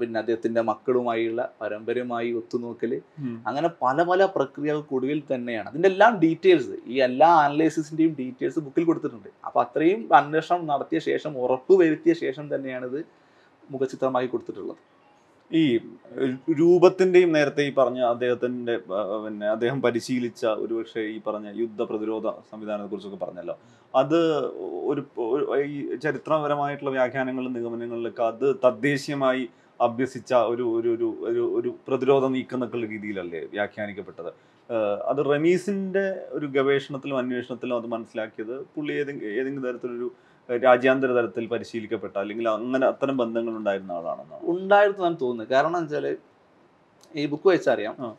പിന്നെ അദ്ദേഹത്തിന്റെ മക്കളുമായുള്ള പരമ്പരയുമായി ഒത്തുനോക്കൽ. അങ്ങനെ പല പല പ്രക്രിയകൾക്കൊടുവിൽ തന്നെയാണ്. അതിന്റെ എല്ലാം ഡീറ്റെയിൽസ് ഈ എല്ലാ അനലൈസിന്റെയും ഡീറ്റെയിൽസ് ബുക്കിൽ കൊടുത്തിട്ടുണ്ട്. അപ്പൊ അത്രയും അന്വേഷണം നടത്തിയ ശേഷം ഉറപ്പ് വരുത്തിയ ശേഷം തന്നെയാണ് ഇത് മുഖചിത്രമായി കൊടുത്തിട്ടുള്ളത്. ഈ രൂപത്തിന്റെയും നേരത്തെ ഈ പറഞ്ഞ അദ്ദേഹത്തിന്റെ പിന്നെ അദ്ദേഹം പരിശീലിച്ച ഒരുപക്ഷെ ഈ പറഞ്ഞ യുദ്ധ പ്രതിരോധ സംവിധാനത്തെ കുറിച്ചൊക്കെ പറഞ്ഞല്ലോ. അത് ഒരു ഈ ചരിത്രപരമായിട്ടുള്ള വ്യാഖ്യാനങ്ങളിലും നിഗമനങ്ങളിലൊക്കെ അത് തദ്ദേശീയമായി അഭ്യസിച്ച ഒരു ഒരു ഒരു ഒരു ഒരു പ്രതിരോധ നീക്കം എന്നൊക്കെയുള്ള രീതിയിലല്ലേ വ്യാഖ്യാനിക്കപ്പെട്ടത്. അത് റമീസിന്റെ ഒരു ഗവേഷണത്തിലും അന്വേഷണത്തിലും അത് മനസ്സിലാക്കിയത് പുള്ളി ഏതെങ്കിലും ഏതെങ്കിലും തരത്തിലൊരു രാജ്യാന്തര തലത്തിൽ പരിശീലിക്കപ്പെട്ട അല്ലെങ്കിൽ അങ്ങനെ അത്തരം ബന്ധങ്ങൾ ഉണ്ടായിരുന്ന ആളാണെന്നാണ് ഉണ്ടായിരുന്നാണ് തോന്നുന്നത്. കാരണം വെച്ചാൽ ഈ ബുക്ക് വെച്ചറിയാം. ആ.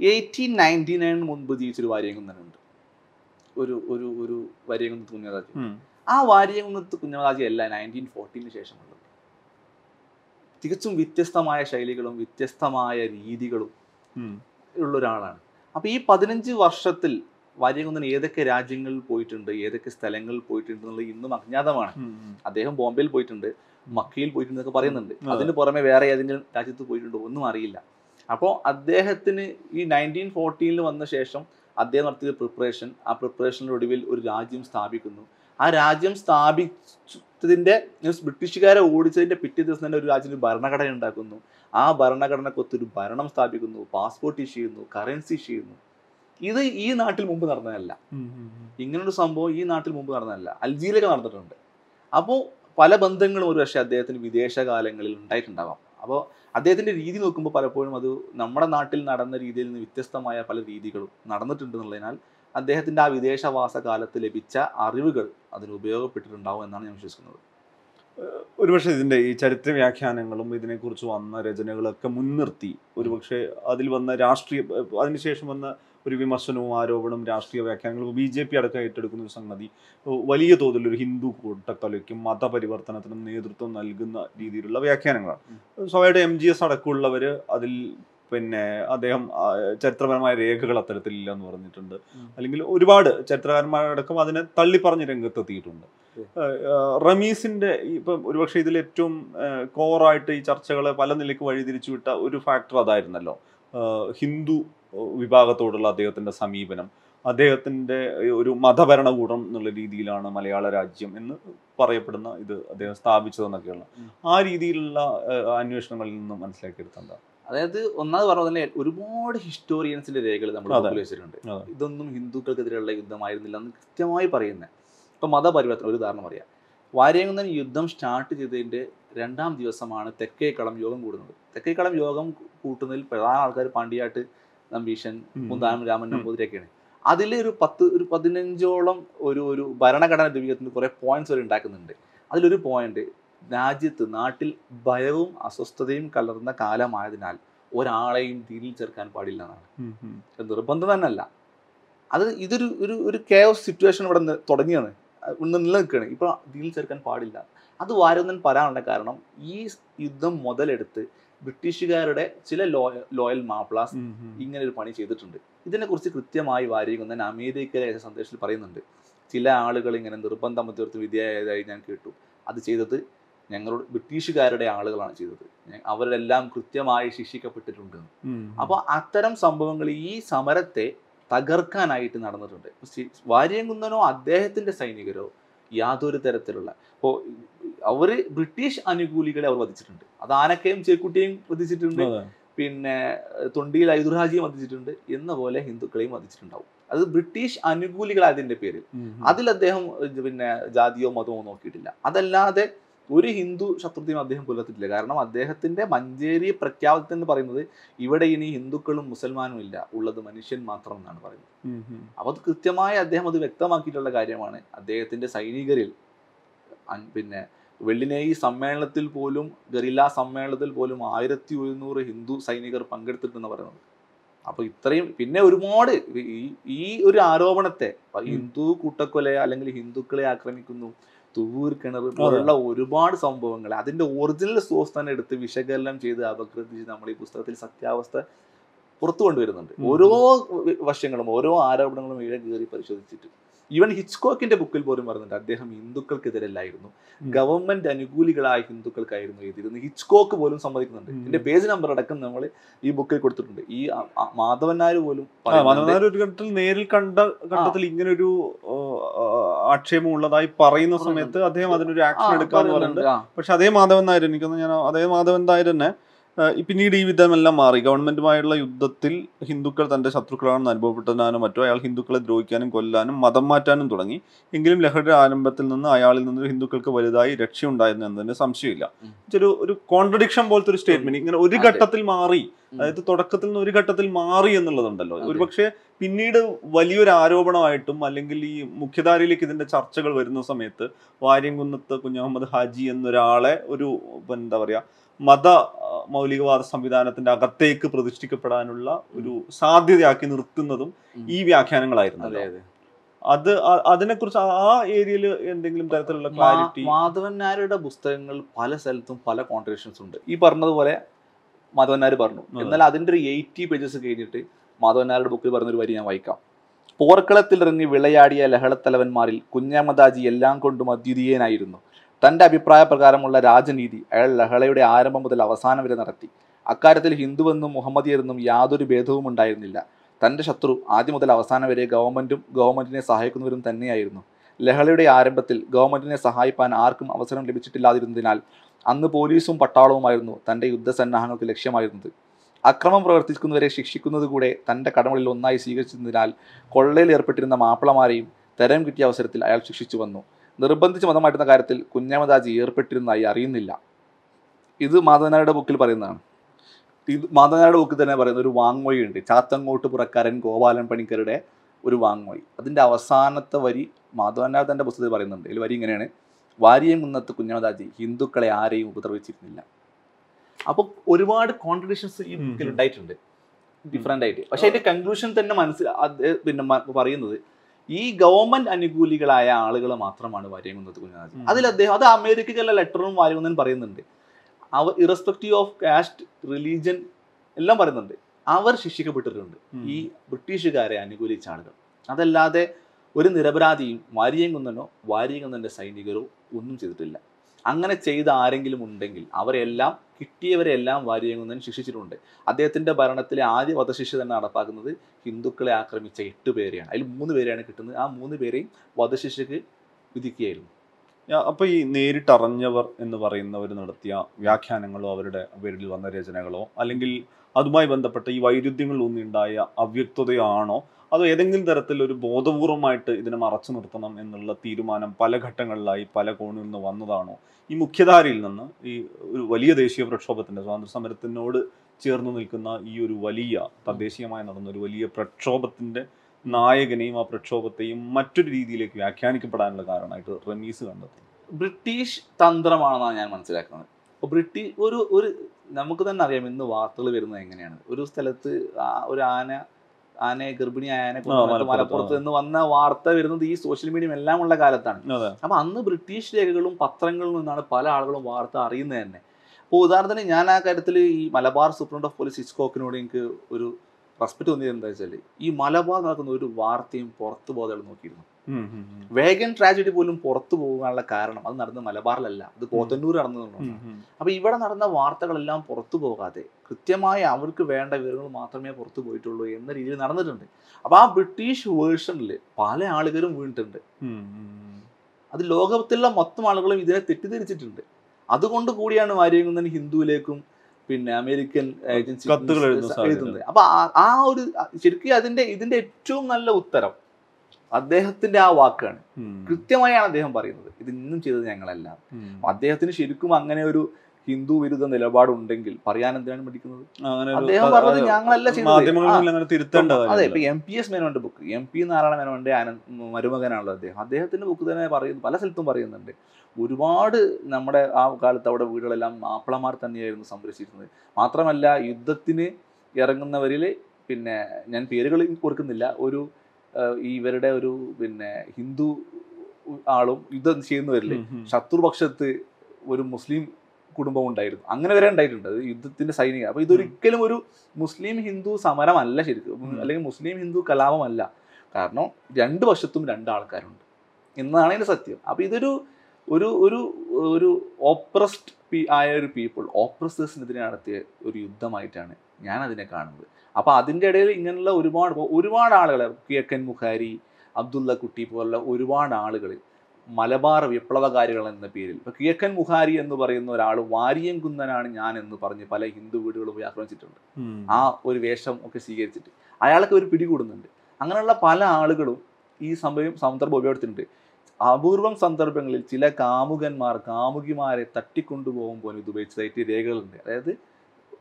എയ്റ്റീൻ നയന്റി നയൻ മുൻപ് ജീവിച്ചൊരു വാര്യകുന്നനുണ്ട്. ഒരു ഒരു ഒരു വാര്യംകുന്നത്ത് കുഞ്ഞരാജ്. ആ വാര്യംകുന്നത്ത് കുഞ്ഞരാജ് അല്ല നയന്റീൻ ഫോർട്ടീന് ശേഷമുള്ളത്. തികച്ചും വ്യത്യസ്തമായ ശൈലികളും വ്യത്യസ്തമായ രീതികളും ഉള്ള ഒരാളാണ് അപ്പൊ ഈ പതിനഞ്ച് വർഷത്തിൽ വാര്യംകുന്നൻ ഏതൊക്കെ രാജ്യങ്ങളിൽ പോയിട്ടുണ്ട് ഏതൊക്കെ സ്ഥലങ്ങളിൽ പോയിട്ടുണ്ട് എന്നുള്ളത് ഇന്നും അജ്ഞാതമാണ്. അദ്ദേഹം ബോംബെയിൽ പോയിട്ടുണ്ട് മക്കയിൽ പോയിട്ടുണ്ട് എന്നൊക്കെ പറയുന്നുണ്ട്. അതെ. അതിന് പുറമെ വേറെ ഏതെങ്കിലും രാജ്യത്ത് പോയിട്ടുണ്ടോ ഒന്നും അറിയില്ല. അപ്പോൾ അദ്ദേഹത്തിന് ഈ നയന്റീൻ ഫോർട്ടീനിൽ വന്ന ശേഷം അദ്ദേഹം നടത്തിയ പ്രിപ്പറേഷൻ ആ പ്രിപ്പറേഷന്റെ ഒടുവിൽ ഒരു രാജ്യം സ്ഥാപിക്കുന്നു. ആ രാജ്യം സ്ഥാപിച്ചതിന്റെ മീൻസ് ബ്രിട്ടീഷുകാരെ ഓടിച്ചതിന്റെ പിറ്റേ ദിവസം തന്നെ ഒരു രാജ്യത്തിന് ഭരണഘടന ഉണ്ടാക്കുന്നു. ആ ഭരണഘടനക്കൊത്തൊരു ഭരണം സ്ഥാപിക്കുന്നു പാസ്പോർട്ട് ഇഷ്യൂ ചെയ്യുന്നു കറൻസി ഇഷ്യൂ ചെയ്യുന്നു. ഇത് ഈ നാട്ടിൽ മുമ്പ് നടന്നതല്ല. ഇങ്ങനൊരു സംഭവം ഈ നാട്ടിൽ മുമ്പ് നടന്നതല്ല. അൽജീരിയൊക്കെ നടന്നിട്ടുണ്ട്. അപ്പോൾ പല ബന്ധങ്ങളും ഒരു പക്ഷേ അദ്ദേഹത്തിന് വിദേശകാലങ്ങളിൽ ഉണ്ടായിട്ടുണ്ടാവാം. അപ്പോൾ അദ്ദേഹത്തിന്റെ രീതി നോക്കുമ്പോൾ പലപ്പോഴും അത് നമ്മുടെ നാട്ടിൽ നടന്ന രീതിയിൽ നിന്ന് വ്യത്യസ്തമായ പല രീതികളും നടന്നിട്ടുണ്ട് എന്നുള്ളതിനാൽ അദ്ദേഹത്തിന്റെ ആ വിദേശവാസ കാലത്ത് ലഭിച്ച അറിവുകൾ അതിന് ഉപയോഗപ്പെട്ടിട്ടുണ്ടാവും എന്നാണ് ഞാൻ വിശ്വസിക്കുന്നത്. ഒരുപക്ഷെ ഇതിന്റെ ഈ ചരിത്ര വ്യാഖ്യാനങ്ങളും ഇതിനെക്കുറിച്ച് വന്ന രചനകളൊക്കെ മുൻനിർത്തി. ഒരുപക്ഷെ അതിൽ വന്ന രാഷ്ട്രീയ അതിനുശേഷം വന്ന ഒരു വിമർശനവും ആരോപണവും രാഷ്ട്രീയ വ്യാഖ്യാനങ്ങളും ബി ജെ പി അടക്കം ഏറ്റെടുക്കുന്ന ഒരു സംഗതി. വലിയ തോതിൽ ഒരു ഹിന്ദു കൂട്ടക്കൊലയ്ക്കും മതപരിവർത്തനത്തിനും നേതൃത്വം നൽകുന്ന രീതിയിലുള്ള വ്യാഖ്യാനങ്ങളാണ്. സ്വയുടെ എം ജി എസ് അടക്കമുള്ളവർ അതിൽ പിന്നെ അദ്ദേഹം ചരിത്രപരമായ രേഖകൾ അത്തരത്തിലില്ല എന്ന് പറഞ്ഞിട്ടുണ്ട്. അല്ലെങ്കിൽ ഒരുപാട് ചരിത്രകാരന്മാരടക്കം അതിനെ തള്ളിപ്പറഞ്ഞ് രംഗത്തെത്തിയിട്ടുണ്ട്. റമീസിന്റെ ഇപ്പം ഒരുപക്ഷെ ഇതിൽ ഏറ്റവും കോറായിട്ട് ഈ ചർച്ചകളെ പല നിലയ്ക്ക് വഴിതിരിച്ചു വിട്ട ഒരു ഫാക്ടർ അതായിരുന്നല്ലോ. ഹിന്ദു വിഭാഗത്തോടുള്ള അദ്ദേഹത്തിന്റെ സമീപനം അദ്ദേഹത്തിന്റെ ഒരു മതഭരണകൂടം എന്നുള്ള രീതിയിലാണ് മലയാള രാജ്യം എന്ന് പറയപ്പെടുന്ന ഇത് അദ്ദേഹം സ്ഥാപിച്ചതെന്നൊക്കെയുള്ള. ആ രീതിയിലുള്ള അന്വേഷണങ്ങളിൽ നിന്ന് മനസ്സിലാക്കിയെടുത്ത അതായത് ഒന്നാമത് പറഞ്ഞ തന്നെ ഒരുപാട് ഹിസ്റ്റോറിയൻസിന്റെ രേഖകൾ നമ്മൾ. വെച്ചിട്ടുണ്ട്. ഇതൊന്നും ഹിന്ദുക്കൾക്കെതിരെയുള്ള യുദ്ധമായിരുന്നില്ല എന്ന് കൃത്യമായി പറയുന്നത് ഇപ്പൊ മതപരിവർത്തനം ഒരു ഉദാഹരണം പറയാം. വാര്യകുന്നൻ യുദ്ധം സ്റ്റാർട്ട് ചെയ്തതിന്റെ രണ്ടാം ദിവസമാണ് തെക്കേക്കളം യോഗം കൂടുന്നത്. തെക്കേക്കളം യോഗം കൂട്ടുന്നതിൽ പ്രധാന ആൾക്കാർ പാണ്ഡിയാട്ട് നമ്പീശൻ. മുന്താനം രാമൻ. നമ്പൂതിരിയൊക്കെയാണ്. അതിൽ ഒരു പത്ത് ഒരു പതിനഞ്ചോളം ഒരു ഒരു ഭരണഘടന രൂപീകരണത്തിന് കുറേ പോയിന്റ്സ് വരെ ഉണ്ടാക്കുന്നുണ്ട്. അതിലൊരു പോയിന്റ് രാജ്യത്ത് നാട്ടിൽ ഭയവും അസ്വസ്ഥതയും കലർന്ന കാലമായതിനാൽ ഒരാളെയും തീരിൽ ചേർക്കാൻ പാടില്ല എന്നാണ്. നിർബന്ധം തന്നെ അല്ല നിർബന്ധം തന്നെയല്ല. അത് ഇതൊരു ഒരു ഒരു കേസ് സിറ്റുവേഷൻ ഇവിടെ തുടങ്ങിയാണ്. ഇന്ന് നിലനിൽക്കുകയാണ്. ഇപ്പോൾ ഡീൽ ചേർക്കാൻ പാടില്ല. അത് വാരുന്നൻ പറയാനുള്ള കാരണം ഈ യുദ്ധം മുതലെടുത്ത് ബ്രിട്ടീഷുകാരുടെ ചില ലോയ ലോയൽ മാപ്ലാസ്. ഇങ്ങനെ ഒരു പണി ചെയ്തിട്ടുണ്ട്. ഇതിനെക്കുറിച്ച് കൃത്യമായി വാരികുന്നൻ അമേരിക്കയിലെ സന്ദേശത്തിൽ പറയുന്നുണ്ട്. ചില ആളുകൾ ഇങ്ങനെ നിർബന്ധ മധ്യവർത്തി വിധേയതായി ഞാൻ കേട്ടു. അത് ചെയ്തത് ഞങ്ങളോട് ബ്രിട്ടീഷുകാരുടെ ആളുകളാണ് ചെയ്തത്. അവരെല്ലാം കൃത്യമായി ശിക്ഷിക്കപ്പെട്ടിട്ടുണ്ട്. അപ്പോൾ അത്തരം സംഭവങ്ങൾ ഈ സമരത്തെ തകർക്കാനായിട്ട് നടന്നിട്ടുണ്ട്. വാര്യംകുന്നനോ അദ്ദേഹത്തിന്റെ സൈനികരോ യാതൊരു തരത്തിലുള്ള ഇപ്പോൾ അവർ ബ്രിട്ടീഷ് അനുകൂലികളെ അവർ വധിച്ചിട്ടുണ്ട്. അത് ആനക്കയും ചേക്കുട്ടിയും വധിച്ചിട്ടുണ്ട്. പിന്നെ തൊണ്ടിയിൽ ഐദുർഹാജിയും വധിച്ചിട്ടുണ്ട് എന്ന പോലെ ഹിന്ദുക്കളെയും വധിച്ചിട്ടുണ്ടാവും. അത് ബ്രിട്ടീഷ് അനുകൂലികളായതിന്റെ പേരിൽ. അതിൽ അദ്ദേഹം പിന്നെ ജാതിയോ മതമോ നോക്കിയിട്ടില്ല. അതല്ലാതെ ഒരു ഹിന്ദു ശത്രുതയും അദ്ദേഹം പുലർത്തിയിട്ടില്ല. കാരണം അദ്ദേഹത്തിന്റെ മഞ്ചേരി പ്രഖ്യാപനത്തിൽ എന്ന് പറയുന്നത് ഇവിടെ ഇനി ഹിന്ദുക്കളും മുസൽമാനും ഇല്ല. ഉള്ളത് മനുഷ്യൻ മാത്രം എന്നാണ് പറയുന്നത്. അപ്പോൾ അത് കൃത്യമായി അദ്ദേഹം അത് വ്യക്തമാക്കിയിട്ടുള്ള കാര്യമാണ്. അദ്ദേഹത്തിന്റെ സൈനികരിൽ പിന്നെ വെള്ളിനേയി സമ്മേളനത്തിൽ പോലും ഗറില്ല സമ്മേളനത്തിൽ പോലും ആയിരത്തി ഒരുന്നൂറ് ഹിന്ദു സൈനികർ പങ്കെടുത്തിട്ടെന്ന് പറയുന്നത്. അപ്പോൾ ഇത്രയും പിന്നെ ഒരുപാട് ഈ ഈ ഒരു ആരോപണത്തെ ഹിന്ദു കൂട്ടക്കൊല അല്ലെങ്കിൽ ഹിന്ദുക്കളെ ആക്രമിക്കുന്നു തുവൂർ കിണർ പോലുള്ള ഒരുപാട് സംഭവങ്ങൾ അതിന്റെ ഒറിജിനൽ സോഴ്സ് തന്നെ എടുത്ത് വിശകലനം ചെയ്ത് അപകൃതിച്ച് നമ്മൾ ഈ പുസ്തകത്തിൽ സത്യാവസ്ഥ പുറത്തു കൊണ്ടുവരുന്നുണ്ട് ഓരോ വശങ്ങളും ഓരോ ആരോപണങ്ങളും ഇഴ കയറി പരിശോധിച്ചിട്ട്. ഈവൻ ഹിച്ച്കോക്കിന്റെ ബുക്കിൽ പോലും പറഞ്ഞിട്ടുണ്ട്. അദ്ദേഹം ഹിന്ദുക്കൾക്കെതിരല്ലായിരുന്നു. ഗവൺമെന്റ് അനുകൂലികളായ ഹിന്ദുക്കൾക്കായിരുന്നു എഴുതിയിരുന്നത് ഹിച്ച്കോക്ക് പോലും സമ്മതിക്കുന്നുണ്ട്. ഇതിന്റെ പേജ് നമ്പർ അടക്കം നമ്മൾ ഈ ബുക്കിൽ കൊടുത്തിട്ടുണ്ട്. ഈ മാധവൻ നായർ പോലും ഒരു ഘട്ടത്തിൽ നേരിൽ കണ്ട ഘട്ടത്തിൽ ഇങ്ങനെ ഒരു ആക്ഷേപം ഉള്ളതായി പറയുന്ന സമയത്ത് അദ്ദേഹം അതിനൊരു ആക്ഷൻ എടുക്കാന്ന് പറയുന്നുണ്ട്. പക്ഷെ അതേ മാധവൻ നായർ എനിക്കൊന്ന് ഞാൻ അതേ മാധവൻ നായർ തന്നെ പിന്നീട് ഈ വിധമെല്ലാം മാറി. ഗവൺമെന്റുമായുള്ള യുദ്ധത്തിൽ ഹിന്ദുക്കൾ തന്റെ ശത്രുക്കളാണെന്ന് അനുഭവപ്പെട്ടതിനാലും മറ്റോ അയാൾ ഹിന്ദുക്കളെ ദ്രോഹിക്കാനും കൊല്ലാനും മതം മാറ്റാനും തുടങ്ങി. എങ്കിലും ലഹരിയുടെ ആരംഭത്തിൽ നിന്ന് അയാളിൽ നിന്ന് ഹിന്ദുക്കൾക്ക് വലുതായി രക്ഷയുണ്ടായിരുന്നു എന്നതിന് സംശയമില്ല. ഒരു ഒരു കോൺട്രഡിക്ഷൻ പോലത്തെ ഒരു സ്റ്റേറ്റ്മെന്റ് ഇങ്ങനെ ഒരു ഘട്ടത്തിൽ മാറി. അതായത് തുടക്കത്തിൽ നിന്ന് ഒരു ഘട്ടത്തിൽ മാറി എന്നുള്ളതുണ്ടല്ലോ. ഒരുപക്ഷെ പിന്നീട് വലിയൊരു ആരോപണമായിട്ടും അല്ലെങ്കിൽ ഈ മുഖ്യധാരയിലേക്ക് ഇതിന്റെ ചർച്ചകൾ വരുന്ന സമയത്ത് വാര്യംകുന്നത്ത് കുഞ്ഞഹമ്മദ് ഹാജി എന്നൊരാളെ ഒരു എന്താ പറയാ മത മൗലികവാദ സംവിധാനത്തിന്റെ അകത്തേക്ക് പ്രതിഷ്ഠിക്കപ്പെടാനുള്ള ഒരു സാധ്യതയാക്കി നിർത്തുന്നതും ഈ വ്യാഖ്യാനങ്ങളായിരുന്നു അതെ അതെ. അത് അതിനെ അതിനെക്കുറിച്ച് ആ- ഏരിയയിൽ എന്തെങ്കിലും തരത്തിലുള്ള ക്ലാരിറ്റി മാധവൻ നായരുടെ പുസ്തകങ്ങൾ പല സ്ഥലത്തും പല കോൺട്രിബ്യൂഷൻസ് ഉണ്ട്. ഈ പറഞ്ഞതുപോലെ മാധവൻ നായർ പറഞ്ഞു എന്നാൽ അതിന്റെ ഒരു എയ്റ്റി പേജസ് കഴിഞ്ഞിട്ട് മാധവൻ നായരുടെ ബുക്കിൽ പറഞ്ഞൊരു വരി ഞാൻ വായിക്കാം. പോർക്കളത്തിലിറങ്ങി വിളയാടിയ ലഹളത്തലവന്മാരിൽ കുഞ്ഞാമദാജി എല്ലാം കൊണ്ടും അദ്വിതീയനായിരുന്നു. തന്റെ അഭിപ്രായ പ്രകാരമുള്ള രാജനീതി അയാൾ ലഹളയുടെ ആരംഭം മുതൽ അവസാനം വരെ നടത്തി. അക്കാര്യത്തിൽ ഹിന്ദുവെന്നും മുഹമ്മദിയരെന്നും യാതൊരു ഭേദവും ഉണ്ടായിരുന്നില്ല. തന്റെ ശത്രു ആദ്യം മുതൽ അവസാനം വരെ ഗവൺമെന്റും ഗവൺമെന്റിനെ സഹായിക്കുന്നവരും തന്നെയായിരുന്നു. ലഹളയുടെ ആരംഭത്തിൽ ഗവൺമെന്റിനെ സഹായിപ്പാൻ ആർക്കും അവസരം ലഭിച്ചിട്ടില്ലാതിരുന്നതിനാൽ അന്ന് പോലീസും പട്ടാളവുമായിരുന്നു തന്റെ യുദ്ധസന്നാഹങ്ങൾക്ക് ലക്ഷ്യമായിരുന്നത്. അക്രമം പ്രവർത്തിക്കുന്നവരെ ശിക്ഷിക്കുന്നത് കൂടെ തന്റെ കടമകളിൽ ഒന്നായി സ്വീകരിച്ചിരുന്നതിനാൽ കൊള്ളയിൽ ഏർപ്പെട്ടിരുന്ന മാപ്പിളമാരെയും തരം കിട്ടിയ അവസരത്തിൽ അയാൾ ശിക്ഷിച്ചു വന്നു. നിർബന്ധിച്ച് മതം മാറ്റുന്ന കാര്യത്തിൽ കുഞ്ഞാമദാജി ഏർപ്പെട്ടിരുന്നതായി അറിയുന്നില്ല. ഇത് മാധവനാരുടെ ബുക്കിൽ പറയുന്നതാണ്. ഇത് മാധവനാരുടെ ബുക്കിൽ തന്നെ പറയുന്ന ഒരു വാങ്മൊഴി ഉണ്ട്. ചാത്തങ്ങോട്ട് പുറക്കാരൻ ഗോപാലൻ പണിക്കരുടെ ഒരു വാങ്മൊഴി. അതിന്റെ അവസാനത്തെ വരി മാധവനാർ തന്റെ പുസ്തകത്തിൽ പറയുന്നുണ്ട്. ഇതിൽ വരി ഇങ്ങനെയാണ്. വാരിയം കുന്നത്ത് കുഞ്ഞാമദാജി ഹിന്ദുക്കളെ ആരെയും ഉപദ്രവിച്ചിരുന്നില്ല. അപ്പോൾ ഒരുപാട് കോൺട്രഡിക്ഷൻസ് ഈ ബുക്കിൽ. ഉണ്ടായിട്ടുണ്ട്. ഡിഫറെന്റ് ആയിട്ട്. പക്ഷേ അതിന്റെ കൺക്ലൂഷൻ തന്നെ മനസ്സിൽ പിന്നെ പറയുന്നത് ഈ ഗവൺമെന്റ് അനുകൂലികളായ ആളുകൾ മാത്രമാണ് വരയുന്നത് കുഞ്ഞാജി അതിൽ അദ്ദേഹം അത് അമേരിക്കയിലെ ലെറ്ററും വാര്യകുന്നൻ പറയുന്നുണ്ട്. അവർ ഇറസ്പെക്റ്റീവ് ഓഫ് കാസ്റ്റ് റിലീജിയൻ എല്ലാം പറയുന്നുണ്ട്. അവർ ശിക്ഷിക്കപ്പെട്ടിട്ടുണ്ട്. ഈ ബ്രിട്ടീഷുകാരെ അനുകൂലിച്ച ആളുകൾ. അതല്ലാതെ ഒരു നിരപരാധിയും വാരിയംകുന്നനോ വാരിയംകുന്നന്റെ സൈനികരോ ഒന്നും ചെയ്തിട്ടില്ല. അങ്ങനെ ചെയ്ത ആരെങ്കിലും ഉണ്ടെങ്കിൽ അവരെല്ലാം കിട്ടിയവരെല്ലാം വാര്യങ്ങുന്നതിന് ശിക്ഷിച്ചിട്ടുണ്ട്. അദ്ദേഹത്തിന്റെ ഭരണത്തിലെ ആദ്യ വധശിക്ഷ തന്നെ നടപ്പാക്കുന്നത് ഹിന്ദുക്കളെ ആക്രമിച്ച എട്ട് പേരെയാണ്. അതിൽ മൂന്ന് പേരെയാണ് കിട്ടുന്നത്. ആ മൂന്ന് പേരെയും വധശിക്ഷയ്ക്ക് വിധിക്കുകയായിരുന്നു. അപ്പൊ ഈ നേരിട്ടറിഞ്ഞവർ എന്ന് പറയുന്നവർ നടത്തിയ വ്യാഖ്യാനങ്ങളോ അവരുടെ പേരിൽ വന്ന രചനകളോ അല്ലെങ്കിൽ അതുമായി ബന്ധപ്പെട്ട ഈ വൈരുദ്ധ്യങ്ങളിൽ ഒന്നുണ്ടായ അവ്യക്തതയാണോ? അതോ ഏതെങ്കിലും തരത്തിൽ ഒരു ബോധപൂർവമായിട്ട് ഇതിനെ മറച്ചു നിർത്തണം എന്നുള്ള തീരുമാനം പല ഘട്ടങ്ങളിലായി പല കോണിൽ നിന്ന് വന്നതാണോ? ഈ മുഖ്യധാരയിൽ നിന്ന് ഈ ഒരു വലിയ ദേശീയ പ്രക്ഷോഭത്തിന്റെ സ്വാതന്ത്ര്യ സമരത്തിനോട് ചേർന്ന് നിൽക്കുന്ന ഈ ഒരു വലിയ തദ്ദേശീയമായി നടന്ന ഒരു വലിയ പ്രക്ഷോഭത്തിന്റെ നായകനെയും ആ പ്രക്ഷോഭത്തെയും മറ്റൊരു രീതിയിലേക്ക് വ്യാഖ്യാനിക്കപ്പെടാനുള്ള കാരണമായിട്ട് റമീസ് കണ്ടെത്തി. ബ്രിട്ടീഷ് തന്ത്രമാണെന്നാണ് ഞാൻ മനസ്സിലാക്കുന്നത്. അപ്പോൾ ബ്രിട്ടീഷ് ഒരു ഒരു നമുക്ക് തന്നെ അറിയാം ഇന്ന് വാർത്തകൾ വരുന്നത് എങ്ങനെയാണ്. ഒരു സ്ഥലത്ത് ഒരു ആന ആനയെ ഗർഭിണിയായ ആനെ മലപ്പുറത്ത്, നിന്ന് വന്ന വാർത്ത വരുന്നത് ഈ സോഷ്യൽ മീഡിയ എല്ലാം ഉള്ള കാലത്താണ്. അപ്പൊ അന്ന് ബ്രിട്ടീഷ് രേഖകളും പത്രങ്ങളിൽ നിന്നാണ് പല ആളുകളും വാർത്ത അറിയുന്നത് തന്നെ. അപ്പോൾ ഉദാഹരണത്തിന് ഞാൻ ആ കാര്യത്തിൽ ഈ മലബാർ സൂപ്രണ്ട് ഓഫ് പോലീസ് ഇസ്കോക്കിനോട് എനിക്ക് ഒരു റെസ്പെക്ട് തോന്നിയത് എന്താ വെച്ചാൽ ഈ മലബാർ നടക്കുന്ന ഒരു വാർത്തയും പുറത്തു പോകാതെ നോക്കിയിരുന്നു. വേഗൻ ട്രാജഡി പോലും പുറത്തു പോകാനുള്ള കാരണം അത് നടന്ന മലബാറിലല്ല. അത് പോത്തന്നൂർ നടന്നതുകൊണ്ടാണ്. അപ്പൊ ഇവിടെ നടന്ന വാർത്തകളെല്ലാം പുറത്തു പോകാതെ കൃത്യമായി അവർക്ക് വേണ്ട വിവരങ്ങൾ മാത്രമേ പുറത്തു പോയിട്ടുള്ളൂ എന്ന രീതിയിൽ നടന്നിട്ടുണ്ട്. അപ്പൊ ആ ബ്രിട്ടീഷ് വേർഷനിൽ പല ആളുകളും വീണിട്ടുണ്ട്. അത് ലോകത്തിലുള്ള മൊത്തം ആളുകളും ഇതിനെ തെറ്റിദ്ധരിച്ചിട്ടുണ്ട്. അതുകൊണ്ട് കൂടിയാണ് വാര്യകുന്നൻ ഹിന്ദുവിലേക്കും പിന്നെ അമേരിക്കൻ ഏജൻസി. എഴുതുന്നത്. അപ്പൊ ആ ഒരു ശരിക്കും അതിന്റെ ഇതിന്റെ ഏറ്റവും നല്ല ഉത്തരം അദ്ദേഹത്തിന്റെ ആ വാക്കാണ്. കൃത്യമായാണ് അദ്ദേഹം പറയുന്നത്. ഇത് ഇന്നും ചെയ്തത് ഞങ്ങളല്ല. അദ്ദേഹത്തിന് ശരിക്കും അങ്ങനെ ഒരു ഹിന്ദു വിരുദ്ധ നിലപാടുണ്ടെങ്കിൽ പറയാൻ എന്തിനാണ് പഠിക്കുന്നത്? അദ്ദേഹം പറഞ്ഞത് ഞങ്ങളല്ല ചെയ്തത്. അതെ. ഇപ്പൊ എം പി എസ് മേനോന്റെ ബുക്ക് എം പി നാരായണ മേനോന്റെ ആനന്ദ് മരുമകനാണല്ലോ അദ്ദേഹം. അദ്ദേഹത്തിന്റെ ബുക്ക് തന്നെ പറയുന്നു പല സ്ഥലത്തും പറയുന്നുണ്ട്. ഒരുപാട് നമ്മുടെ ആ കാലത്ത് അവിടെ വീടുകളെല്ലാം മാപ്പിളമാർ തന്നെയായിരുന്നു സംരക്ഷിക്കുന്നത് മാത്രമല്ല യുദ്ധത്തിന് ഇറങ്ങുന്നവരിൽ പിന്നെ ഞാൻ പേരുകൾ കൊടുക്കുന്നില്ല. ഒരു ഇവരുടെ ഒരു പിന്നെ ഹിന്ദു ആളും യുദ്ധം ചെയ്യുന്നു ഉം. ശത്രുപക്ഷത്ത് ഒരു മുസ്ലിം കുടുംബം ഉണ്ടായിരുന്നു. അങ്ങനെ വരെ ഉണ്ടായിട്ടുണ്ട്. യുദ്ധത്തിന്റെ സൈനിക. അപ്പൊ ഇതൊരിക്കലും ഒരു മുസ്ലിം ഹിന്ദു സമരമല്ല ശരിക്കും. അല്ലെങ്കിൽ മുസ്ലിം ഹിന്ദു കലാപമല്ല. കാരണം രണ്ട് വശത്തും രണ്ട് ആൾക്കാരുണ്ട്. എന്നതാണ് ഇതിന്റെ സത്യം. അപ്പൊ ഇതൊരു ഒരു ഒരു ഒരു ഓപ്രസ്ഡ് ആയ ഒരു പീപ്പിൾ ഓപ്രസേഴ്സിനെതിരെ നടത്തിയ ഒരു യുദ്ധമായിട്ടാണ് ഞാൻ അതിനെ കാണുന്നത്. അപ്പൊ അതിന്റെ ഇടയിൽ ഇങ്ങനെയുള്ള ഒരുപാട് ഒരുപാട് ആളുകൾ കിഴക്കൻ മുഖാരി അബ്ദുള്ള കുട്ടി പോലുള്ള ഒരുപാട് ആളുകൾ മലബാർ വിപ്ലവകാരികൾ എന്ന പേരിൽ. ഇപ്പൊ കിഴക്കൻ മുഖാരി എന്ന് പറയുന്ന ഒരാൾ വാരിയം കുന്നനാണ് ഞാൻ എന്ന് പറഞ്ഞ് പല ഹിന്ദു വീടുകളും പോയി ആക്രമിച്ചിട്ടുണ്ട്. ആ ഒരു വേഷം ഒക്കെ സ്വീകരിച്ചിട്ട്. അയാൾക്ക് ഒരു പിടികൂടുന്നുണ്ട്. അങ്ങനെയുള്ള പല ആളുകളും ഈ സമയം സന്ദർഭം ഉപയോഗിച്ചിട്ടുണ്ട് അപൂർവം സന്ദർഭങ്ങളിൽ ചില കാമുകന്മാർ കാമുകിമാരെ തട്ടിക്കൊണ്ടുപോകുമ്പോൾ ഇത് ഉപയോഗിച്ചതായിട്ട് രേഖകളുണ്ട്. അതായത്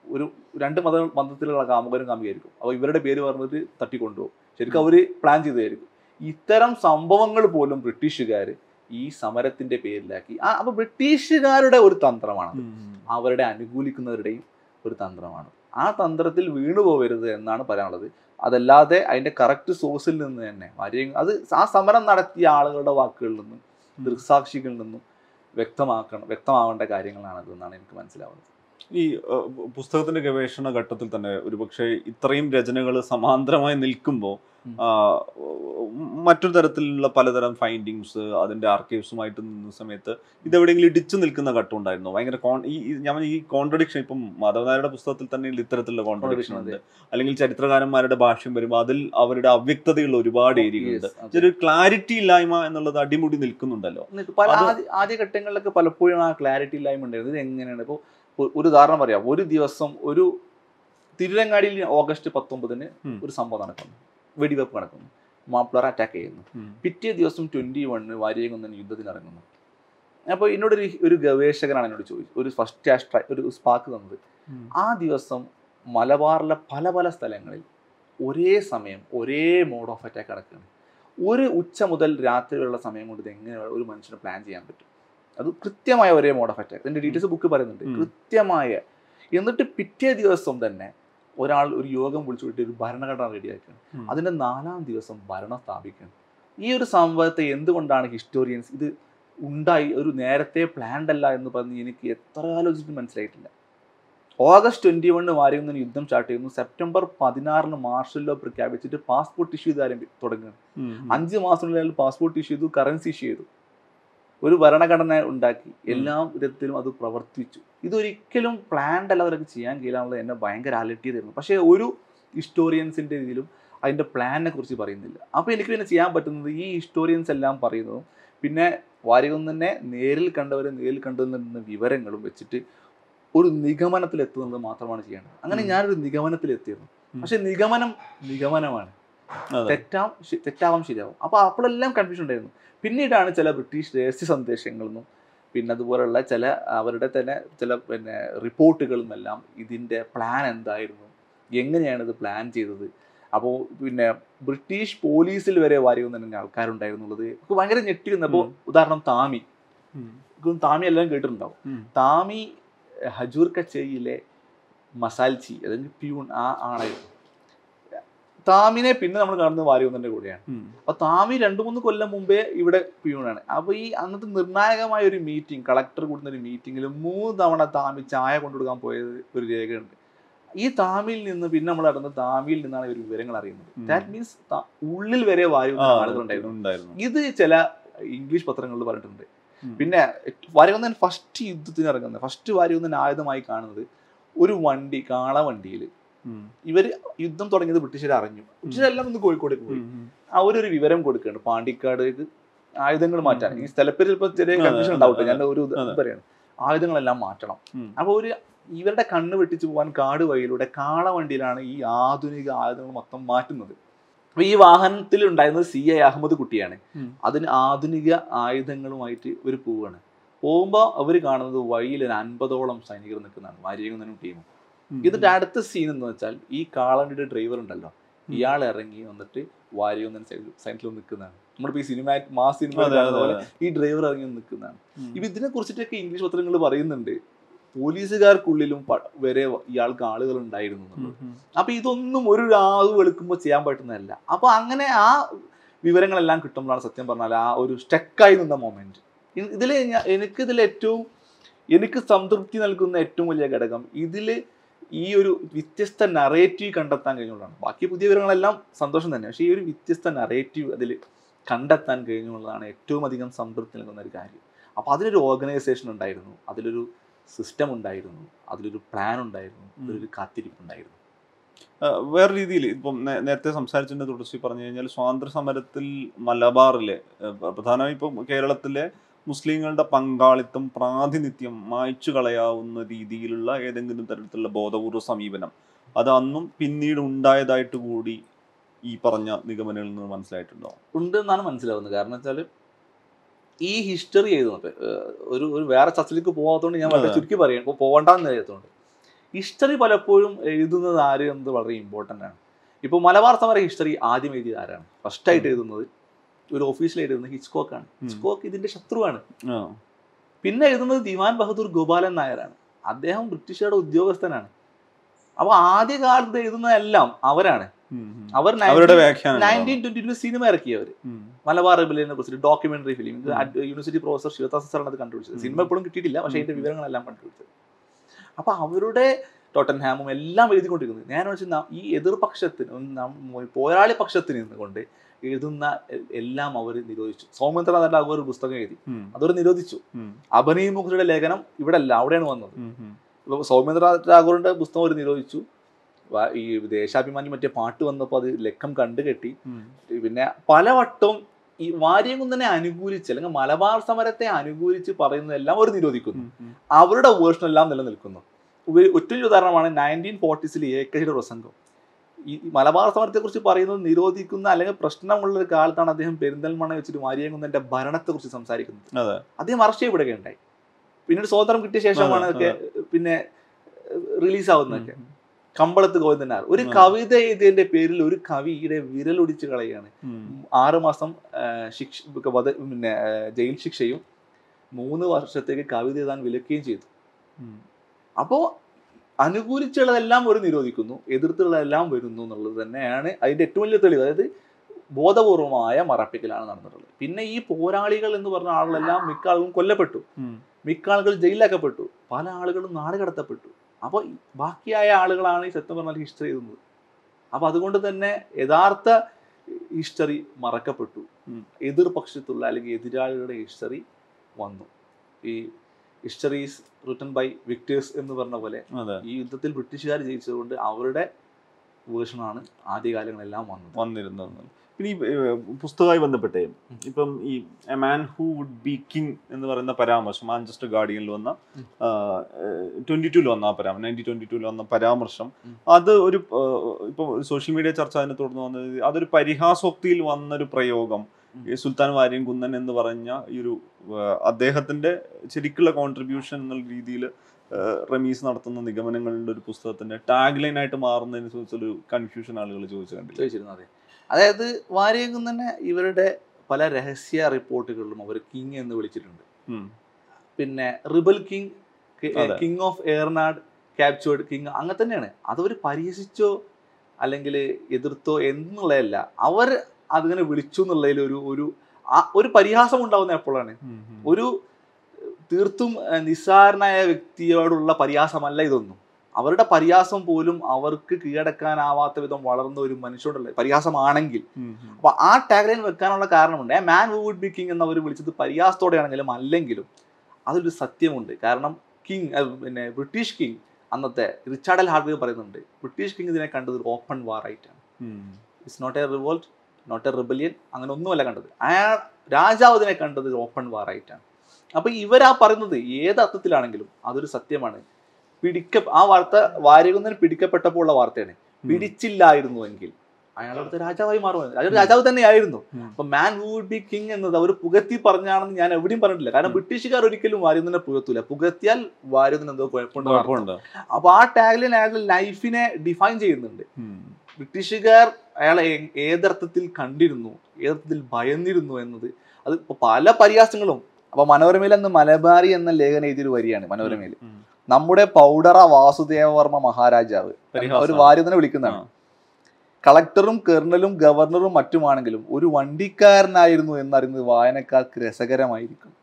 ഒരു രണ്ട് മത മതത്തിലുള്ള കാമുകരും കാമുകയായിരിക്കും. അപ്പോൾ ഇവരുടെ പേര് പറഞ്ഞിട്ട് തട്ടിക്കൊണ്ടുപോകും. ശരിക്കും അവർ പ്ലാൻ ചെയ്തതായിരിക്കും. ഇത്തരം സംഭവങ്ങൾ പോലും ബ്രിട്ടീഷുകാർ ഈ സമരത്തിന്റെ പേരിലാക്കി. ആ അപ്പൊ ബ്രിട്ടീഷുകാരുടെ ഒരു തന്ത്രമാണ്. അവരുടെ അനുകൂലിക്കുന്നവരുടെയും ഒരു തന്ത്രമാണ്. ആ തന്ത്രത്തിൽ വീണു പോകരുത് എന്നാണ് പറയാനുള്ളത്. അതല്ലാതെ അതിന്റെ കറക്റ്റ് സോഴ്സിൽ നിന്ന് തന്നെ വാര്യങ്ക അത് ആ സമരം നടത്തിയ ആളുകളുടെ വാക്കുകളിൽ നിന്നും ദൃക്സാക്ഷികളിൽ നിന്നും വ്യക്തമാക്കണം വ്യക്തമാവേണ്ട കാര്യങ്ങളാണ് എന്നാണ് എനിക്ക് മനസ്സിലാവുന്നത്. ഈ പുസ്തകത്തിന്റെ ഗവേഷണ ഘട്ടത്തിൽ തന്നെ ഒരുപക്ഷെ ഇത്രയും രചനകൾ സമാന്തരമായി നിൽക്കുമ്പോൾ. മറ്റൊരു തരത്തിലുള്ള പലതരം ഫൈൻഡിങ്സ് അതിന്റെ ആർക്കൈവ്സുമായിട്ട് നിന്ന സമയത്ത് ഇതെവിടെയെങ്കിലും ഇടിച്ചു നിൽക്കുന്ന ഘട്ടം ഉണ്ടായിരുന്നു? ഭയങ്കര കോൺ ഈ ഞാൻ ഈ കോൺട്രഡിക്ഷൻ ഇപ്പം മാധവനായരുടെ പുസ്തകത്തിൽ തന്നെ ഇത്തരത്തിലുള്ള കോൺട്രഡിക്ഷൻ ഉണ്ട്. അല്ലെങ്കിൽ ചരിത്രകാരന്മാരുടെ ഭാഷ്യം വരുമ്പോൾ അതിൽ അവരുടെ അവ്യക്തതയുള്ള ഒരുപാട് ഏരിയകളുണ്ട്. ഒരു ക്ലാരിറ്റി ഇല്ലായ്മ എന്നുള്ളത് അടിമുടി നിൽക്കുന്നുണ്ടല്ലോ. ആദ്യ ഘട്ടങ്ങളിലൊക്കെ പലപ്പോഴും ആ ക്ലാരിറ്റി ഇല്ലായ്മ ഉണ്ടായിരുന്നു. ഇത് എങ്ങനെയാണ് ഇപ്പോൾ ഒരു ഉദാഹരണം പറയാം. ഒരു ദിവസം ഒരു തിരുരങ്ങാടിയിൽ ഓഗസ്റ്റ് പത്തൊമ്പതിന്. ഒരു സംഭവം നടക്കുന്നു. വെടിവെപ്പ് നടക്കുന്നു. മാപ്പിളർ അറ്റാക്ക് ചെയ്യുന്നു. പിറ്റേ ദിവസം ട്വന്റി വണ്ണിന് വാര്യകുന്നൻ യുദ്ധത്തിന് ഇറങ്ങുന്നു. അപ്പോൾ എന്നോടൊരു ഒരു ഗവേഷകനാണ് എന്നോട് ചോദിച്ചു. ഒരു ഫസ്റ്റ് ആസ്ട്ര ഒരു സ്പാക്ക് തന്നത്. ആ ദിവസം മലബാറിലെ പല പല സ്ഥലങ്ങളിൽ ഒരേ സമയം ഒരേ മോഡ് ഓഫ് അറ്റാക്ക് നടക്കുകയാണ്. ഒരു ഉച്ച മുതൽ രാത്രി വരെയുള്ള സമയം കൊണ്ട് ഇത് എങ്ങനെ ഒരു മനുഷ്യന് പ്ലാൻ ചെയ്യാൻ പറ്റും? അത് കൃത്യമായ ഒരേ മോഡ് ഓഫ് അറ്റാക്ക് ഇതിന്റെ ഡീറ്റെയിൽസ് ബുക്ക് പറയുന്നുണ്ട്. കൃത്യമായ. എന്നിട്ട് പിറ്റേ ദിവസം തന്നെ ഒരാൾ ഒരു യോഗം വിളിച്ചു വിട്ട് ഒരു ഭരണഘടന റെഡിയാക്കുകയാണ്. അതിന്റെ നാലാം ദിവസം ഭരണം സ്ഥാപിക്കുകയാണ്. ഈ ഒരു സംഭവത്തെ എന്തുകൊണ്ടാണ് ഹിസ്റ്റോറിയൻസ് ഇത് ഉണ്ടായി ഒരു നേരത്തെ പ്ലാൻഡ് അല്ല എന്ന് പറഞ്ഞ് എനിക്ക് എത്ര ആലോചിച്ചിട്ട് മനസ്സിലായിട്ടില്ല. ഓഗസ്റ്റ് ട്വന്റി വണ്ണ് വാരിയുന്നതിന് യുദ്ധം സ്റ്റാർട്ട് ചെയ്യുന്നു. സെപ്റ്റംബർ പതിനാറിന് മാർഷൽ ലോ പ്രഖ്യാപിച്ചിട്ട് പാസ്പോർട്ട് ഇഷ്യൂ ചെയ്ത് തുടങ്ങുകയാണ്. അഞ്ച് മാസത്തിനുള്ളിൽ പാസ്പോർട്ട് ഇഷ്യൂ ചെയ്തു കറൻസി ഇഷ്യൂ ചെയ്തു. ഒരു ഭരണഘടന ഉണ്ടാക്കി എല്ലാ വിധത്തിലും അത് പ്രവർത്തിച്ചു ഇതൊരിക്കലും പ്ലാൻഡ് അല്ല അവർക്ക് ചെയ്യാൻ കഴിയില്ല എന്നെ ഭയങ്കര അലർട്ട് ചെയ്തിരുന്നു പക്ഷേ ഒരു ഹിസ്റ്റോറിയൻസിന്റെ ഇതിലും അതിന്റെ പ്ലാനിനെ കുറിച്ച് പറയുന്നില്ല അപ്പോൾ എനിക്ക് പിന്നെ ചെയ്യാൻ പറ്റുന്നത് ഈ ഹിസ്റ്റോറിയൻസ് എല്ലാം പറയുന്നതും പിന്നെ വാരികുന്നനെ നേരിൽ കണ്ടവരെ നേരിൽ കണ്ടുവന്നിരുന്ന വിവരങ്ങളും വെച്ചിട്ട് ഒരു നിഗമനത്തിലെത്തുന്നത് മാത്രമാണ് ചെയ്യേണ്ടത് അങ്ങനെ. ഞാനൊരു നിഗമനത്തിലെത്തിയിരുന്നു. പക്ഷെ നിഗമനം നിഗമനമാണ്. തെറ്റാം തെറ്റാവാം ശരിയാവും. അപ്പോൾ അപ്പോഴെല്ലാം കൺഫ്യൂഷൻ ഉണ്ടായിരുന്നു. പിന്നീടാണ് ചില ബ്രിട്ടീഷ് രഹസ്യ സന്ദേശങ്ങളെന്നും പിന്നെ അതുപോലുള്ള ചില അവരുടെ തന്നെ ചില പിന്നെ റിപ്പോർട്ടുകളും എല്ലാം ഇതിന്റെ പ്ലാൻ എന്തായിരുന്നു? എങ്ങനെയാണ് ഇത് പ്ലാൻ ചെയ്തത്? അപ്പോൾ പിന്നെ ബ്രിട്ടീഷ് പോലീസിൽ വരെ വാരിയുന്ന തന്നെ ആൾക്കാരുണ്ടായിരുന്നുള്ളത് എനിക്ക് ഭയങ്കര ഞെട്ടിയിരുന്നു അപ്പോൾ ഉദാഹരണം താമി. താമി എല്ലാം കേട്ടിട്ടുണ്ടാവും. താമി ഹജൂർ കച്ചേരിയിലെ മസാൽച്ചി അതായത് പ്യൂൺ ആ ആളായിരുന്നു. താമിനെ പിന്നെ നമ്മൾ കാണുന്നത് വാരിയൊന്നിന്റെ കൂടെയാണ്. അപ്പൊ താമി രണ്ടു മൂന്ന് കൊല്ലം മുമ്പേ ഇവിടെ പിയൂണാണ് അപ്പൊ ഈ അന്നത്തെ നിർണായകമായ ഒരു മീറ്റിംഗ് കളക്ടർ കൂടുന്ന ഒരു മീറ്റിംഗിൽ മൂന്ന് തവണ താമി ചായ കൊണ്ടുകൊടുക്കാൻ പോയത് ഒരു രേഖയുണ്ട്. ഈ താമിയിൽ നിന്ന് പിന്നെ നമ്മൾ അറിയുന്നത് താമിയിൽ നിന്നാണ് ഒരു വിവരങ്ങൾ അറിയുന്നത്. ദാറ്റ് മീൻസ് ഉള്ളിൽ വരെ വായു ആളുകളുണ്ടായിരുന്നു. ഇത് ചില ഇംഗ്ലീഷ് പത്രങ്ങളിൽ പറഞ്ഞിട്ടുണ്ട്. പിന്നെ വാര്യകുന്നൻ ഫസ്റ്റ് യുദ്ധത്തിന് ഇറങ്ങുന്നത് ഫസ്റ്റ് വാര്യകുന്നൻ ആയുധമായി കാണുന്നത് ഒരു വണ്ടി കാള ഇവർ യുദ്ധം തുടങ്ങിയത് ബ്രിട്ടീഷുകാർ അറിഞ്ഞു. ബ്രിട്ടീഷരെല്ലാം ഒന്ന് കോഴിക്കോടേക്ക് പോയി. അവരൊരു വിവരം കൊടുക്കുകയാണ്. പാണ്ടിക്കാടേക്ക് ആയുധങ്ങൾ മാറ്റാൻ. ഈ സ്ഥലപ്പേര് ഇപ്പൊ ചെറിയ കൺഫ്യൂഷൻ അതെ, ഉണ്ടാവട്ടെ. ഞാൻ ഒരു പറയാണ്. ആയുധങ്ങളെല്ലാം മാറ്റണം. അപ്പോൾ അപ്പൊ ഒരു ഇവരുടെ കണ്ണ് വെട്ടിച്ചു പോകാൻ കാട് വഴിയിലൂടെ കാള വണ്ടിയിലാണ് ഈ ആധുനിക ആയുധങ്ങൾ മൊത്തം മാറ്റുന്നത്. അപ്പൊ ഈ വാഹനത്തിൽ ഉണ്ടായിരുന്നത് സി ഐ അഹമ്മദ് കുട്ടിയാണ്. അതിന് ആധുനിക ആയുധങ്ങളുമായിട്ട് ഒരു പോവുകയാണ് പോകുമ്പോൾ അവർ കാണുന്നത് വഴിയിൽ ഒരു അൻപതോളം സൈനികർ നിൽക്കുന്നതാണ്. വാര്യകുന്നനും ടീമും. ഇതിന്റെ അടുത്ത സീൻ എന്ന് വെച്ചാൽ ഈ കാളണ്ടിയുടെ ഡ്രൈവർ ഉണ്ടല്ലോ. ഇയാൾ ഇറങ്ങി വന്നിട്ട് വാരിയൊന്നും സൈഡിൽ നിൽക്കുന്നതാണ് നമ്മളിപ്പോ ഈ സിനിമ മാസ് സിനിമ ഈ ഡ്രൈവർ ഇറങ്ങി നിൽക്കുന്നതാണ്. ഇപ്പൊ ഇതിനെ കുറിച്ചിട്ടൊക്കെ ഇംഗ്ലീഷ് പത്രങ്ങൾ പറയുന്നുണ്ട്. പോലീസുകാർക്കുള്ളിലും വരെ ഇയാൾക്ക് ആളുകൾ ഉണ്ടായിരുന്നു. അപ്പൊ ഇതൊന്നും ഒരു രാവ് വെളുക്കുമ്പോൾ ചെയ്യാൻ പറ്റുന്നതല്ല. അപ്പൊ അങ്ങനെ ആ വിവരങ്ങളെല്ലാം കിട്ടുമ്പോഴാണ് സത്യം പറഞ്ഞാൽ ആ ഒരു സ്റ്റക്കായി നിന്ന മൊമെന്റ് ഇതിൽ എനിക്ക് ഇതിൽ ഏറ്റവും എനിക്ക് സംതൃപ്തി നൽകുന്ന ഏറ്റവും വലിയ ഘടകം ഇതിൽ ഈ ഒരു വ്യത്യസ്ത നറേറ്റീവ് കണ്ടെത്താൻ കഴിഞ്ഞുള്ളതാണ്. ബാക്കി പുതിയ വിവരങ്ങളെല്ലാം സന്തോഷം തന്നെ. പക്ഷേ ഈ ഒരു വ്യത്യസ്ത നറേറ്റീവ് അതിൽ കണ്ടെത്താൻ കഴിഞ്ഞുള്ളതാണ് ഏറ്റവും അധികം സംതൃപ്തി നൽകുന്ന ഒരു കാര്യം. അപ്പോൾ അതിനൊരു ഓർഗനൈസേഷൻ ഉണ്ടായിരുന്നു. അതിലൊരു സിസ്റ്റം ഉണ്ടായിരുന്നു. അതിലൊരു പ്ലാൻ ഉണ്ടായിരുന്നു. അതിലൊരു കാത്തിരിപ്പ് ഉണ്ടായിരുന്നു. ആ, വേറെ രീതിയിൽ ഇപ്പം നേരത്തെ സംസാരിച്ചതിന്റെ തുടർച്ച പറഞ്ഞു കഴിഞ്ഞാൽ സ്വാതന്ത്ര്യ സമരത്തിൽ മലബാറിലെ പ്രധാനമായും ഇപ്പം കേരളത്തിലെ മുസ്ലിങ്ങളുടെ പങ്കാളിത്തം പ്രാതിനിധ്യം മായ്ച്ചു കളയാവുന്ന രീതിയിലുള്ള ഏതെങ്കിലും തരത്തിലുള്ള ബോധപൂർവ സമീപനം. അത് അന്നും പിന്നീട് ഉണ്ടായതായിട്ട് കൂടി ഈ പറഞ്ഞ നിഗമനങ്ങളിൽ നിന്ന് മനസ്സിലായിട്ടുണ്ടോ? ഉണ്ട് എന്നാണ് മനസ്സിലാവുന്നത്. കാരണം വെച്ചാൽ ഈ ഹിസ്റ്ററി എഴുതുന്നത് ഒരു ഒരു വേറെ ചർച്ചയിലേക്ക് പോകാത്തതുകൊണ്ട് ഞാൻ വളരെ. ചുരുക്കി പറയാം. ഇപ്പോൾ പോകണ്ടെന്ന് എഴുതുന്നുണ്ട് ഹിസ്റ്ററി പലപ്പോഴും എഴുതുന്നത് ആര് എന്നത് വളരെ ഇമ്പോർട്ടന്റ് ആണ്. ഇപ്പോൾ മലബാർ സമര ഹിസ്റ്ററി ആദ്യം എഴുതിയത് ആരാണ്? ഫസ്റ്റ് ആയിട്ട് എഴുതുന്നത് ഒരു ഓഫീസിൽ എഴുതുന്നത് ഹിച്ച്കോക്ക് ആണ്. ഹിച്ച്കോക്ക് ഇതിന്റെ ശത്രുവാണ്. പിന്നെ എഴുതുന്നത് ദിവാൻ ബഹദൂർ ഗോപാലൻ നായരാണ്. അദ്ദേഹം ബ്രിട്ടീഷുകാരുടെ ഉദ്യോഗസ്ഥനാണ്. അപ്പൊ ആദ്യ കാലത്ത് എഴുതുന്നതെല്ലാം അവരാണ്. അവർ നയന്റീൻ ട്വന്റി ടു സിനിമ ഇറക്കിയവർ മലബാർ റിബലിനെ കുറിച്ച് documentary film. University professor Shivadas സാറാണ് അത് കണ്ടുപിടിച്ചത്. സിനിമ എപ്പോഴും കിട്ടിയിട്ടില്ല പക്ഷേ അതിന്റെ. വിവരങ്ങളെല്ലാം കണ്ടുപിടിച്ചത്. അപ്പൊ അവരുടെ ടോട്ടൻഹാമും എല്ലാം എഴുതിക്കൊണ്ടിരിക്കുന്നത് ഞാൻ വെച്ചാൽ ഈ എതിർപക്ഷത്തിന് പോരാളി പക്ഷത്തിന് നിന്നുകൊണ്ട് എഴുതുന്ന എല്ലാം അവർ നിരോധിച്ചു. സൗമിത്രനാഥ് ടാഗോർ ഒരു പുസ്തകം എഴുതി. അതൊരു നിരോധിച്ചു. അഭിനയ മുഖർജിയുടെ ലേഖനം ഇവിടെ അല്ല അവിടെയാണ് വന്നത്. ഇപ്പൊ സൗമിത്രനാഥ് ടാഗോറിന്റെ പുസ്തകം ഒരു നിരോധിച്ചു. ഈ ദേശാഭിമാനി മറ്റേ പാട്ട് വന്നപ്പോൾ അത് ലക്കം കണ്ടു കെട്ടി. പിന്നെ പലവട്ടവും ഈ വാര്യംകുന്നനെ അനുകൂലിച്ച് അല്ലെങ്കിൽ മലബാർ സമരത്തെ അനുകൂലിച്ച് പറയുന്നതെല്ലാം അവർ നിരോധിക്കുന്നു. അവരുടെ വേർഷൻ എല്ലാം നിലനിൽക്കുന്നു ഒറ്റ ഉദാഹരണമാണ് നയന്റീൻ ഫോർട്ടീസിൽ എ കെയുടെ പ്രസംഗം. ഈ മലബാർ സമരത്തെ കുറിച്ച് പറയുന്നത് നിരോധിക്കുന്ന അല്ലെങ്കിൽ പ്രശ്നമുള്ള ഒരു കാലത്താണ് അദ്ദേഹം പെരിന്തൽമണ്ണ വെച്ചിട്ട് വാര്യംകുന്നന്റെ ഭരണത്തെ കുറിച്ച് സംസാരിക്കുന്നത് അദ്ദേഹം അറസ്റ്റ് ചെയ്യപ്പെടുകയുണ്ടായി. പിന്നീട് സ്വാതന്ത്ര്യം കിട്ടിയ ശേഷമാണ് അതെ, ഒക്കെ പിന്നെ റിലീസ് ആവുന്നതൊക്കെ കമ്പളത്ത് ഗോവിന്ദനാർ. ഒരു കവിത എഴുതിയതിന്റെ പേരിൽ ഒരു കവിയുടെ വിരലൊടിച്ച് കളയാണ് ആറുമാസം ശിക്ഷ പിന്നെ ജയിൽ ശിക്ഷയും മൂന്ന് വർഷത്തേക്ക് കവിത എഴുതാൻ വിലക്കുകയും ചെയ്തു. അപ്പോൾ അനുകൂലിച്ചുള്ളതെല്ലാം ഒരു നിരോധിക്കുന്നു എതിർത്തുള്ളതെല്ലാം വരുന്നു എന്നുള്ളത് തന്നെയാണ് അതിന്റെ ഏറ്റവും വലിയ തെളിവ്. അതായത് ബോധപൂർവമായ മറപ്പിക്കലാണ് നടന്നിട്ടുള്ളത്. പിന്നെ ഈ പോരാളികൾ എന്ന് പറഞ്ഞ ആളുകളെല്ലാം മിക്ക ആളുകളും കൊല്ലപ്പെട്ടു. മിക്ക ആളുകൾ ജയിലിലാക്കപ്പെട്ടു. പല ആളുകളും നാട് കടത്തപ്പെട്ടു. അപ്പോൾ ബാക്കിയായ ആളുകളാണ് ഈ സത്യം പറഞ്ഞാൽ ഹിസ്റ്ററി എഴുതുന്നത്. അപ്പോൾ അതുകൊണ്ട് തന്നെ യഥാർത്ഥ ഹിസ്റ്ററി മറക്കപ്പെട്ടു. എതിർപക്ഷത്തുള്ള അല്ലെങ്കിൽ എതിരാളികളുടെ ഹിസ്റ്ററി വന്നു. ഈ history is written by victors എന്ന് പറഞ്ഞ പോലെ ഈ യുദ്ധത്തിൽ ബ്രിട്ടീഷുകാർ ജയിച്ചതുകൊണ്ട് അവരുടെ വേർഷനാണ് ആദ്യകാലങ്ങളെല്ലാം വന്നത്. വന്നിരുന്നത്. പിന്നെ ഈ പുസ്തകമായി ബന്ധപ്പെട്ടേ ഇപ്പം ഈ a man who would be king എന്ന് പറയുന്ന പരാമർശം മാഞ്ചസ്റ്റർ ഗാർഡിയനിൽ വന്ന. ട്വന്റി ടുവിൽ വന്ന ആ പരാമർശം നയന്റീൻ ട്വന്റി ടുവിൽ വന്ന പരാമർശം. അത് ഒരു ഇപ്പൊ സോഷ്യൽ മീഡിയ ചർച്ച അതിനെ തുടർന്ന് വന്നത് അതൊരു പരിഹാസോക്തിയിൽ വന്നൊരു പ്രയോഗം. ഈ സുൽത്താൻ വാര്യൻ കുന്നൻ എന്ന് പറഞ്ഞ ഈ ഒരു അദ്ദേഹത്തിന്റെ ശരിക്കുള്ള കോൺട്രിബ്യൂഷൻ എന്നുള്ള രീതിയിൽ റമീസ് നടത്തുന്ന നിഗമനങ്ങളുടെ ഒരു പുസ്തകത്തിന്റെ ടാഗ് ലൈൻ ആയിട്ട് മാറുന്നതിനെ കുറിച്ചൊരു കൺഫ്യൂഷൻ ആളുകൾ ചോദിച്ചു ചോദിച്ചിരുന്നു അതെ. അതായത് വാര്യകുന്നനെ ഇവരുടെ പല രഹസ്യ റിപ്പോർട്ടുകളിലും അവർ കിങ് എന്ന് വിളിച്ചിട്ടുണ്ട്. പിന്നെ rebel king. King of Ernad captured king അങ്ങനെ തന്നെയാണ്. അതവർ പരിഹസിച്ചോ അല്ലെങ്കിൽ എതിർത്തോ എന്നുള്ളതല്ല. അവർ അതിങ്ങനെ വിളിച്ചു എന്നുള്ളതിൽ ഒരു ഒരു ആ- ഒരു പരിഹാസം ഉണ്ടാവുന്ന എപ്പോഴാണ്. ഒരു തീർത്തും നിസ്സാരനായ വ്യക്തിയോടുള്ള പരിഹാസമല്ല ഇതൊന്നും. അവരുടെ പരിഹാസം പോലും അവർക്ക് കീഴടക്കാനാവാത്ത വിധം വളർന്ന ഒരു മനുഷ്യനോടുള്ള പരിഹാസമാണെങ്കിൽ. അപ്പൊ ആ ടാഗ്ലൈൻ വെക്കാനുള്ള കാരണമുണ്ട്. A man who would be king എന്ന് അവർ വിളിച്ചത് പരിഹാസത്തോടെയാണെങ്കിലും അല്ലെങ്കിലും അതിലൊരു സത്യമുണ്ട്. കാരണം കിങ് പിന്നെ ബ്രിട്ടീഷ് കിങ് അന്നത്തെ റിച്ചാർഡ് എൽ ഹാർഡ് പറയുന്നുണ്ട്. ബ്രിട്ടീഷ് കിങ് ഇതിനെ കണ്ടത് ഒരു ഓപ്പൺ വാർ ആയിട്ടാണ്. It's not a revolt not a rebellion അങ്ങനെ ഒന്നുമല്ല കണ്ടത്. അയാൾ രാജാവ് ഇതിനെ കണ്ടത് ഓപ്പൺ വാർ ആയിട്ടാണ്. അപ്പൊ ഇവരാ പറയുന്നത് ഏത് അർത്ഥത്തിലാണെങ്കിലും അതൊരു സത്യമാണ്. പിടിക്ക ആ വാർത്ത വാര്യകുന്നതിന് പിടിക്കപ്പെട്ടപ്പോൾ ഉള്ള വാർത്തയാണ് പിടിച്ചില്ലായിരുന്നു എങ്കിൽ അവിടുത്തെ രാജാവായി മാറുമായിരുന്നു അയാൾ രാജാവ് തന്നെയായിരുന്നു. അപ്പൊ മാൻ വുഡ് ബി കിങ് എന്നത് അവർ പുകത്തി പറഞ്ഞാണെന്ന് ഞാൻ എവിടെയും പറഞ്ഞിട്ടില്ല. കാരണം. ബ്രിട്ടീഷുകാർ ഒരിക്കലും വാര്യകുന്നനെ പുകത്തൂല പുകത്തിയാൽ വാര്യകുന്നൻ എന്തോ കുഴപ്പമുണ്ടോ. അപ്പൊ ആ ടാഗ്ലൈൻ അയാളുടെ ലൈഫിനെ ഡിഫൈൻ ചെയ്യുന്നുണ്ട്. ബ്രിട്ടീഷുകാർ അയാളെ ഏതർത്ഥത്തിൽ കണ്ടിരുന്നു ഏതർത്ഥത്തിൽ ഭയന്നിരുന്നു എന്നത് അത് പല പരിഹാസങ്ങളും. അപ്പൊ മനോരമയിൽ അന്ന് മലബാരി എന്ന ലേഖനം എഴുതിയൊരു വരിയാണ് മനോരമയിൽ. നമ്മുടെ പൗഡറ വാസുദേവവർമ്മ മഹാരാജാവ്. ഒരു വാര്യതനെ വിളിക്കുന്നതാണ്. കളക്ടറും കേർണലും ഗവർണറും മറ്റുമാണെങ്കിലും ഒരു വണ്ടിക്കാരനായിരുന്നു എന്നറിയുന്നത് വായനക്കാർക്ക് രസകരമായിരിക്കും.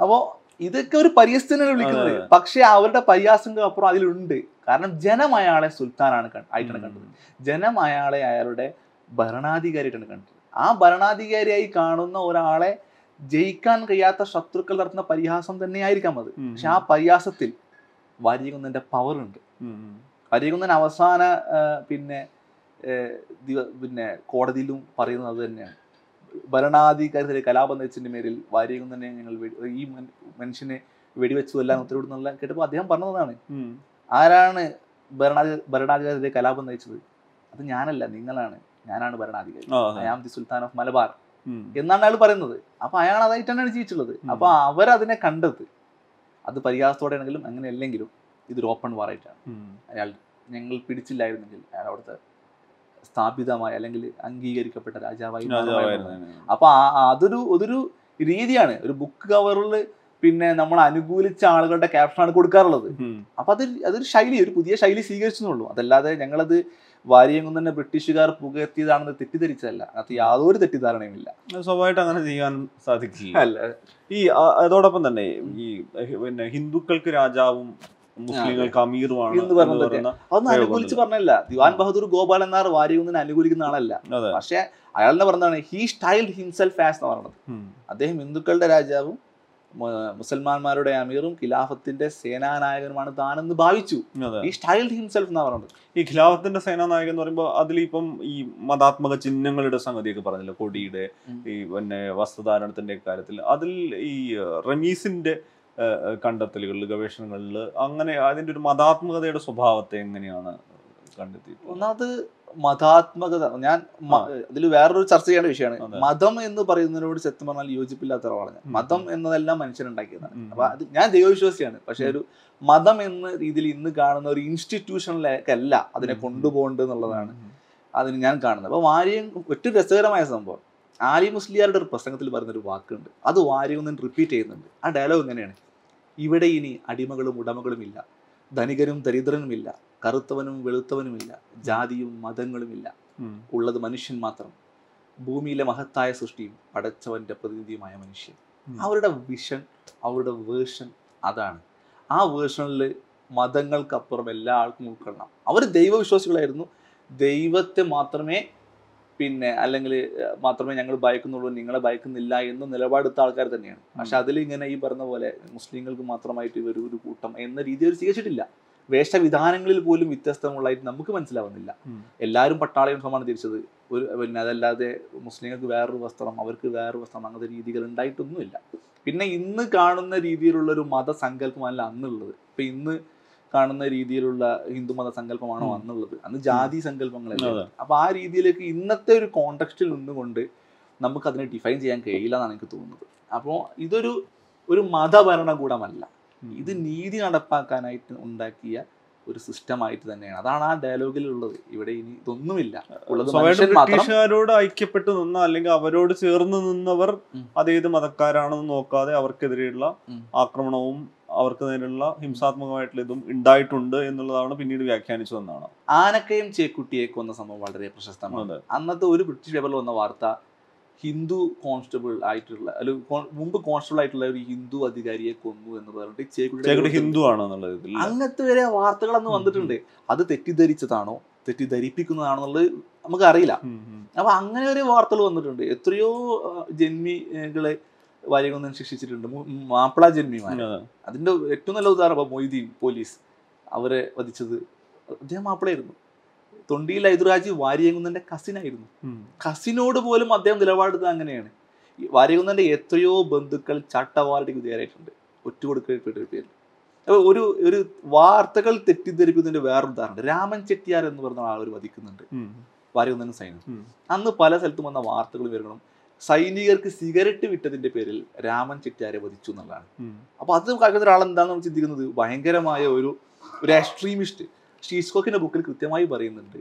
അപ്പോ ഇതൊക്കെ ഒരു പരിഹസത്തിനാണ് വിളിക്കുന്നത്. പക്ഷെ അവരുടെ പരിഹാസങ്ങൾ അപ്പുറം അതിലുണ്ട്. കാരണം ജനം അയാളെ സുൽത്താനാണ് ആയിട്ടാണ് കണ്ടത്. ജനം അയാളെ അയാളുടെ ഭരണാധികാരിയായിട്ടാണ് കണ്ടത്. ആ ഭരണാധികാരിയായി കാണുന്ന ഒരാളെ ജയിക്കാൻ കഴിയാത്ത ശത്രുക്കൾ നടത്തുന്ന പരിഹാസം തന്നെയായിരിക്കാം അത്. പക്ഷെ ആ പരിഹാസത്തിൽ വരികുന്നതിന്റെ പവർ ഉണ്ട്. ഉം. അവസാന പിന്നെ പിന്നെ കോടതിയിലും പറയുന്നത് അത് തന്നെയാണ്. ഭരണാധികാരത്തിലെ കലാപം നയിച്ചതിന്റെ പേരിൽ വാര്യകുന്നനെ ഞങ്ങൾ വെടി- ഈ മനുഷ്യനെ വെടിവെച്ചു എല്ലാം ഉത്തരവിടുന്നുള്ള കേട്ടപ്പോൾ അദ്ദേഹം പറഞ്ഞതാണ്. ആരാണ് ഭരണാധി ഭരണാധികാരിയുടെ കലാപം നയിച്ചത്? അത് ഞാനല്ല നിങ്ങളാണ്. ഞാനാണ് ഭരണാധികാരി. I am. The sultan of Malabar എന്നാണ് അയാൾ പറയുന്നത്. അപ്പൊ അയാൾ അതായിട്ട് തന്നെയാണ് ജീവിച്ചുള്ളത് ഉം. അപ്പൊ അവരതിനെ കണ്ടത് അത് പരിഹാസത്തോടെ ആണെങ്കിലും അങ്ങനെ അല്ലെങ്കിലും ഇതൊരു ഓപ്പൺ വാർ ആയിട്ടാണ്. അയാൾ ഞങ്ങൾ പിടിച്ചില്ലായിരുന്നെങ്കിൽ അയാൾ അവിടുത്തെ സ്ഥാപിതമായ അല്ലെങ്കിൽ അംഗീകരിക്കപ്പെട്ട രാജാവായി. അപ്പൊ അതൊരു അതൊരു രീതിയാണ്. ഒരു ബുക്ക് കവറിൽ പിന്നെ നമ്മൾ അനുകൂലിച്ച ആളുകളുടെ ക്യാപ്ഷനാണ് കൊടുക്കാറുള്ളത്. അപ്പൊ അത് അതൊരു ശൈലി ഒരു പുതിയ ശൈലി സ്വീകരിച്ചെന്നുള്ളൂ. അതല്ലാതെ ഞങ്ങളത് വാര്യങ്ങും തന്നെ ബ്രിട്ടീഷുകാർ പുകഴ്ത്തിയതാണെന്ന് തെറ്റിദ്ധരിച്ചതല്ല. അത് യാതൊരു തെറ്റിദ്ധാരണയുമില്ല ഇല്ല. സ്വാഭാവികമായിട്ട് അങ്ങനെ ചെയ്യാൻ സാധിക്കില്ല. അല്ല. ഈ അതോടൊപ്പം തന്നെ ഈ പിന്നെ ഹിന്ദുക്കൾക്ക് രാജാവും മുസ്ലിങ്ങൾക്ക് അമീറുമാണ് എന്ന് പറഞ്ഞ എന്ന് തെറ്റ്. പറയുന്ന അതൊന്നും അനുകൂലിച്ച് പറഞ്ഞല്ല. ദിവാൻ ബഹദൂർ ഗോപാൽ എന്നാർ വാരിയൊന്നിനെ അനുകൂലിക്കുന്ന ആളല്ല. പക്ഷെ അയാളുടെ പറഞ്ഞതാണ് ഹീ സ്റ്റൈൽഡ് ഹിംസെൽഫ് ആസ് എന്ന് പറയുന്നത് അദ്ദേഹം ഹിന്ദുക്കളുടെ രാജാവും മുസൽമാന്മാരുടെ അമീറും ഖിലാഫത്തിന്റെ സേനാനായകനുമാണ് താനെന്ന് ഭാവിച്ചു. ഈ സ്റ്റൈൽഡ് ഹിംസെൽഫ് എന്നാ പറയുന്നത് ഈ ഖിലാഫത്തിന്റെ സേനാനായകൻ എന്ന് പറയുമ്പോൾ അതിലിപ്പം ഈ മതാത്മക ചിഹ്നങ്ങളുടെ സംഗതിയൊക്കെ പറഞ്ഞില്ല. കൊടിയുടെ ഈ പിന്നെ വസ്ത്രധാരണത്തിന്റെ കാര്യത്തിൽ അതിൽ ഈ റമീസിന്റെ കണ്ടെത്തലുകളിൽ ഗവേഷണങ്ങളിൽ അങ്ങനെ അതിന്റെ ഒരു മതാത്മകതയുടെ സ്വഭാവത്തെ എങ്ങനെയാണ് കണ്ടെത്തി ഒന്നാമത് മതാത്മകത. ഞാൻ ഇതിൽ വേറൊരു ചർച്ച ചെയ്യേണ്ട വിഷയമാണ്. മതം എന്ന് പറയുന്നതിനോട് സത്യം പറഞ്ഞാൽ യോജിപ്പില്ലാത്ത ഒരാളാണ് ഞാൻ. മതം എന്നതെല്ലാം മനുഷ്യനുണ്ടാക്കിയതാണ് ഉണ്ടാക്കിയതാണ് അപ്പൊ അത് ഞാൻ ദൈവവിശ്വാസിയാണ്. പക്ഷെ ഒരു മതം എന്ന രീതിയിൽ ഇന്ന് കാണുന്ന ഒരു ഇൻസ്റ്റിറ്റ്യൂഷനിലേക്കല്ല അതിനെ. കൊണ്ടുപോകേണ്ടത് എന്നുള്ളതാണ് അതിന് ഞാൻ കാണുന്നത്. അപ്പൊ വാര്യം ഏറ്റവും രസകരമായ സംഭവം. ആലി മുസ്ലിയാരുടെ ഒരു പ്രസംഗത്തിൽ പറഞ്ഞൊരു വാക്കുണ്ട്. അത് വാര്യം ഒന്ന് റിപ്പീറ്റ് ചെയ്യുന്നുണ്ട്. ആ ഡയലോഗ് എങ്ങനെയാണ് ഇവിടെ ഇനി അടിമകളും ഉടമകളും ഇല്ല. ധനികരും ദരിദ്രനുമില്ല. കറുത്തവനും വെളുത്തവനുമില്ല ജാതിയും മതങ്ങളുമില്ല. ഉള്ളത് മനുഷ്യൻ മാത്രം. ഭൂമിയിലെ മഹത്തായ സൃഷ്ടിയും പടച്ചവന്റെ പ്രതിനിധിയുമായ മനുഷ്യൻ. അവരുടെ വിഷൻ അവരുടെ വേർഷൻ അതാണ്. ആ വേർഷനിൽ മതങ്ങൾക്കപ്പുറം എല്ലാ ആൾക്കും ഉൾക്കൊള്ളണം. അവർ ദൈവവിശ്വാസികളായിരുന്നു. ദൈവത്തെ മാത്രമേ പിന്നെ അല്ലെങ്കിൽ മാത്രമേ ഞങ്ങൾ ഭയക്കുന്നുള്ളൂ നിങ്ങളെ ഭയക്കുന്നില്ല എന്ന് നിലപാടെടുത്ത ആൾക്കാർ തന്നെയാണ്. പക്ഷെ അതിൽ ഇങ്ങനെ ഈ പറഞ്ഞ പോലെ മുസ്ലിങ്ങൾക്ക് മാത്രമായിട്ട് ഇവർ ഒരു കൂട്ടം എന്ന രീതി അവർ സ്വീകരിച്ചിട്ടില്ല വേഷവിധാനങ്ങളിൽ പോലും വ്യത്യസ്തമുള്ളതായിട്ട് നമുക്ക് മനസ്സിലാവുന്നില്ല. എല്ലാവരും പട്ടാള യൂണിഫോമാണ് തിരിച്ചത് ഒരു പിന്നെ അതല്ലാതെ മുസ്ലിങ്ങൾക്ക് വേറൊരു വസ്ത്രം അവർക്ക് വേറൊരു വസ്ത്രം അങ്ങനത്തെ രീതികൾ ഉണ്ടായിട്ടൊന്നുമില്ല. പിന്നെ ഇന്ന് കാണുന്ന രീതിയിലുള്ള ഒരു മതസങ്കല്പമല്ല അന്നുള്ളത്. ഇപ്പൊ ഇന്ന് കാണുന്ന രീതിയിലുള്ള ഹിന്ദു മത സങ്കല്പമാണോ അന്നുള്ളത്? അന്ന് ജാതി സങ്കല്പങ്ങളല്ല. അപ്പൊ ആ രീതിയിലേക്ക് ഇന്നത്തെ ഒരു കോണ്ടക്സ്റ്റിൽ നിന്നുകൊണ്ട് നമുക്ക് അതിനെ ഡിഫൈൻ ചെയ്യാൻ കഴിയില്ല എന്നാണ് എനിക്ക് തോന്നുന്നത്. അപ്പോൾ ഇതൊരു ഒരു മതഭരണകൂടമല്ല. ഇത് നീതി നടപ്പാക്കാനായിട്ട് ഉണ്ടാക്കിയ ഒരു സിസ്റ്റമായിട്ട് തന്നെയാണ്. അതാണ് ആ ഡയലോഗിൽ ഉള്ളത് ഇവിടെ ഇനി ഇതൊന്നുമില്ല. ബ്രിട്ടീഷുകാരോട് ഐക്യപ്പെട്ട് നിന്ന അല്ലെങ്കിൽ അവരോട് ചേർന്ന് നിന്നവർ. അതേത് മതക്കാരാണെന്ന് നോക്കാതെ അവർക്കെതിരെയുള്ള ആക്രമണവും അവർക്ക് നേരെയുള്ള ഹിംസാത്മകമായിട്ടുള്ള ഇതും ഉണ്ടായിട്ടുണ്ട് എന്നുള്ളതാണ് പിന്നീട് വ്യാഖ്യാനിച്ചു തന്നാണ് ആനക്കയും ചേക്കുട്ടിയെ കൊന്ന സംഭവം വളരെ പ്രശസ്തമാണ്. അന്നത്തെ ഒരു ബ്രിട്ടീഷ് പേപ്പറിൽ വന്ന വാർത്ത ഹിന്ദു കോൺസ്റ്റബിൾ ആയിട്ടുള്ള അല്ല മുമ്പ് കോൺസ്റ്റബിൾ ആയിട്ടുള്ള ഒരു ഹിന്ദു അധികാരിയെ കൊന്നു എന്ന് പറഞ്ഞിട്ട് ഹിന്ദു ആണ് അങ്ങനത്തെ വരെ വാർത്തകൾ അന്ന് വന്നിട്ടുണ്ട്. അത് തെറ്റിദ്ധരിച്ചതാണോ തെറ്റിദ്ധരിപ്പിക്കുന്നതാണോന്നുള്ളത് നമുക്കറിയില്ല. അപ്പൊ അങ്ങനെ ഒരു വാർത്തകൾ വന്നിട്ടുണ്ട്. എത്രയോ ജന്മികളെ വാര്യകൊന്നും ശിക്ഷിച്ചിട്ടുണ്ട്. മാപ്പിള ജന്മിമാർ അതിന്റെ ഏറ്റവും നല്ല ഉദാഹരണം മൊയ്തീൻ പോലീസ് അവരെ വധിച്ചത്. അദ്ദേഹം മാപ്പിളയായിരുന്നു. തൊണ്ടിയിൽ ഹൈദരാജി വാര്യകുന്നന്റെ കസിനായിരുന്നു ആയിരുന്നു. കസിനോട് പോലും അദ്ദേഹം നിലപാടെടുത്തത് അങ്ങനെയാണ്. വാര്യകുന്നന്റെ എത്രയോ ബന്ധുക്കൾ ചട്ടവാറടിക്ക് വിധേയരായിട്ടുണ്ട്. ഒറ്റുകൊടുക്കപ്പെട്ട പേരിൽ അപ്പൊ ഒരു ഒരു വാർത്തകൾ തെറ്റിദ്ധരിക്കുന്നതിന്റെ വേറൊരു ഉദാഹരണം. രാമൻ ചെട്ടിയാർ എന്ന് പറഞ്ഞ ആൾ ഒരു വധിക്കുന്നുണ്ട്. വാര്യകുന്നൻ സൈന്യം. അന്ന് പല സ്ഥലത്തും വന്ന വാർത്തകൾ വരണം സൈനികർക്ക് സിഗരറ്റ് വിട്ടതിന്റെ പേരിൽ രാമൻ ചെട്ടിയാരെ വധിച്ചു എന്നുള്ളതാണ്. അപ്പൊ അത് കാണുന്ന ഒരാൾ എന്താണെന്ന് നമ്മൾ ചിന്തിക്കുന്നത്? ഭയങ്കരമായ ഒരു ഒരു എക്സ്ട്രീമിസ്റ്റ് ഷീസ്കോക്കിന്റെ ബുക്കിൽ കൃത്യമായി പറയുന്നുണ്ട്.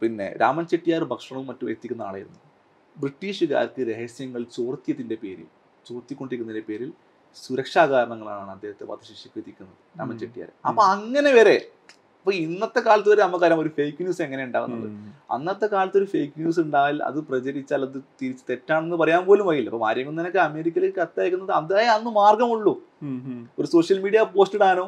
പിന്നെ രാമൻ ചെട്ടിയാർ ഭക്ഷണവും മറ്റും എത്തിക്കുന്ന ആളായിരുന്നു. ബ്രിട്ടീഷുകാർക്ക് രഹസ്യങ്ങൾ ചോർത്തിയതിന്റെ പേരിൽ ചോർത്തിക്കൊണ്ടിരിക്കുന്നതിന്റെ പേരിൽ സുരക്ഷാ കാരണങ്ങളാണ് അദ്ദേഹത്തെ വധശിക്ഷയ്ക്ക് എത്തിക്കുന്നത് രാമൻ. ചെട്ടിയാർ. അപ്പൊ അങ്ങനെ വരെ അപ്പൊ ഇന്നത്തെ കാലത്ത് വരെ നമുക്കറിയാം ഒരു ഫേക്ക് ന്യൂസ് എങ്ങനെ ഉണ്ടാകുന്നത്. അന്നത്തെ കാലത്ത് ഒരു ഫേക്ക് ന്യൂസ് ഉണ്ടായാൽ അത് പ്രചരിച്ചാൽ അത് തിരിച്ച് തെറ്റാണെന്ന് പറയാൻ പോലും വയ്യില്ല അപ്പൊ വാര്യകുന്നനൊക്കെ അമേരിക്കയിലേക്ക് കത്തയക്കുന്നത് അതേ അന്ന് മാർഗമുള്ളൂ. ഒരു സോഷ്യൽ മീഡിയ പോസ്റ്റ് ഇടാനോ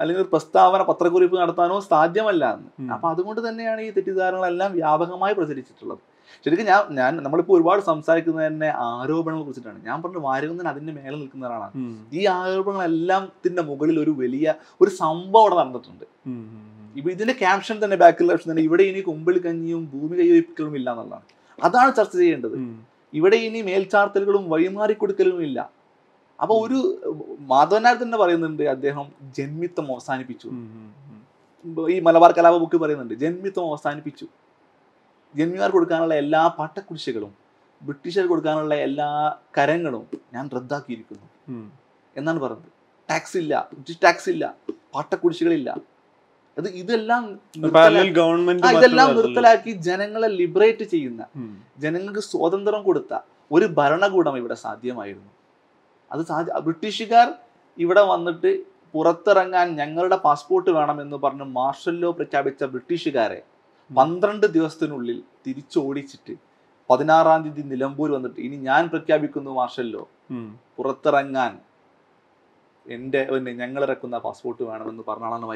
അല്ലെങ്കിൽ ഒരു പ്രസ്താവന പത്രക്കുറിപ്പ് നടത്താനോ സാധ്യമല്ല എന്ന്. അപ്പൊ അതുകൊണ്ട് തന്നെയാണ് ഈ തെറ്റിദ്ധാരണകളെല്ലാം വ്യാപകമായി പ്രചരിച്ചിട്ടുള്ളത്. ശരിക്കും ഞാൻ ഞാൻ നമ്മളിപ്പോൾ ഒരുപാട് സംസാരിക്കുന്നത് തന്നെ ആരോപണങ്ങളെ കുറിച്ചിട്ടാണ്. ഞാൻ പറഞ്ഞ വാരകുന്നൻ അതിന്റെ മേലെ നിൽക്കുന്ന ഒരാളാണ്. ഈ ആരോപണങ്ങളെല്ലാത്തിന്റെ മുകളിൽ ഒരു വലിയ ഒരു സംഭവം അവിടെ നടന്നിട്ടുണ്ട്. ഇപ്പൊ ഇതിന്റെ ക്യാപ്ഷൻ തന്നെ ബാക്കിൽ ക്യാപ്ഷൻ തന്നെ ഇവിടെ ഇനി കുമ്പിൾ കഞ്ഞിയും ഭൂമി കൈവയ്ക്കലും ഇല്ല എന്നുള്ളതാണ്. അതാണ് ചർച്ച ചെയ്യേണ്ടത്. ഇവിടെ ഇനി മേൽചാർത്തലുകളും വഴിമാറി കൊടുക്കലും ഇല്ല അപ്പൊ ഒരു മാധവനാർ തന്നെ പറയുന്നുണ്ട് അദ്ദേഹം ജന്മിത്വം അവസാനിപ്പിച്ചു. ഈ മലബാർ കലാപ ബുക്ക് പറയുന്നുണ്ട് ജന്മിത്വം അവസാനിപ്പിച്ചു. ജന്മിമാർ കൊടുക്കാനുള്ള എല്ലാ പാട്ടക്കുടിശ്ശികളും ബ്രിട്ടീഷുകാർ കൊടുക്കാനുള്ള എല്ലാ കരങ്ങളും ഞാൻ റദ്ദാക്കിയിരിക്കുന്നു. എന്നാണ് പറഞ്ഞത് ടാക്സ് ഇല്ല ബ്രിട്ടീഷ് ടാക്സ് ഇല്ല പാട്ടക്കുടിശ്ശികളില്ല അത് ഇതെല്ലാം ഇതെല്ലാം നിർത്തലാക്കി ജനങ്ങളെ ലിബറേറ്റ് ചെയ്യുന്ന ജനങ്ങൾക്ക് സ്വാതന്ത്ര്യം കൊടുത്ത ഒരു ഭരണകൂടം ഇവിടെ സാധ്യമായിരുന്നു. അത് സാധ്യ ബ്രിട്ടീഷുകാർ ഇവിടെ വന്നിട്ട് പുറത്തിറങ്ങാൻ ഞങ്ങളുടെ പാസ്പോർട്ട് വേണമെന്ന് പറഞ്ഞ് മാർഷൽ ലോ പ്രഖ്യാപിച്ച ബ്രിട്ടീഷുകാരെ പന്ത്രണ്ട് ദിവസത്തിനുള്ളിൽ തിരിച്ചോടിച്ചിട്ട് പതിനാറാം തീയതി നിലമ്പൂർ വന്നിട്ട് ഇനി ഞാൻ പ്രഖ്യാപിക്കുന്നു മാർഷൽ ലോ പുറത്തിറങ്ങാൻ എന്റെ പിന്നെ ഞങ്ങൾ ഇറക്കുന്ന പാസ്പോർട്ട് വേണമെന്ന് പറഞ്ഞാണ്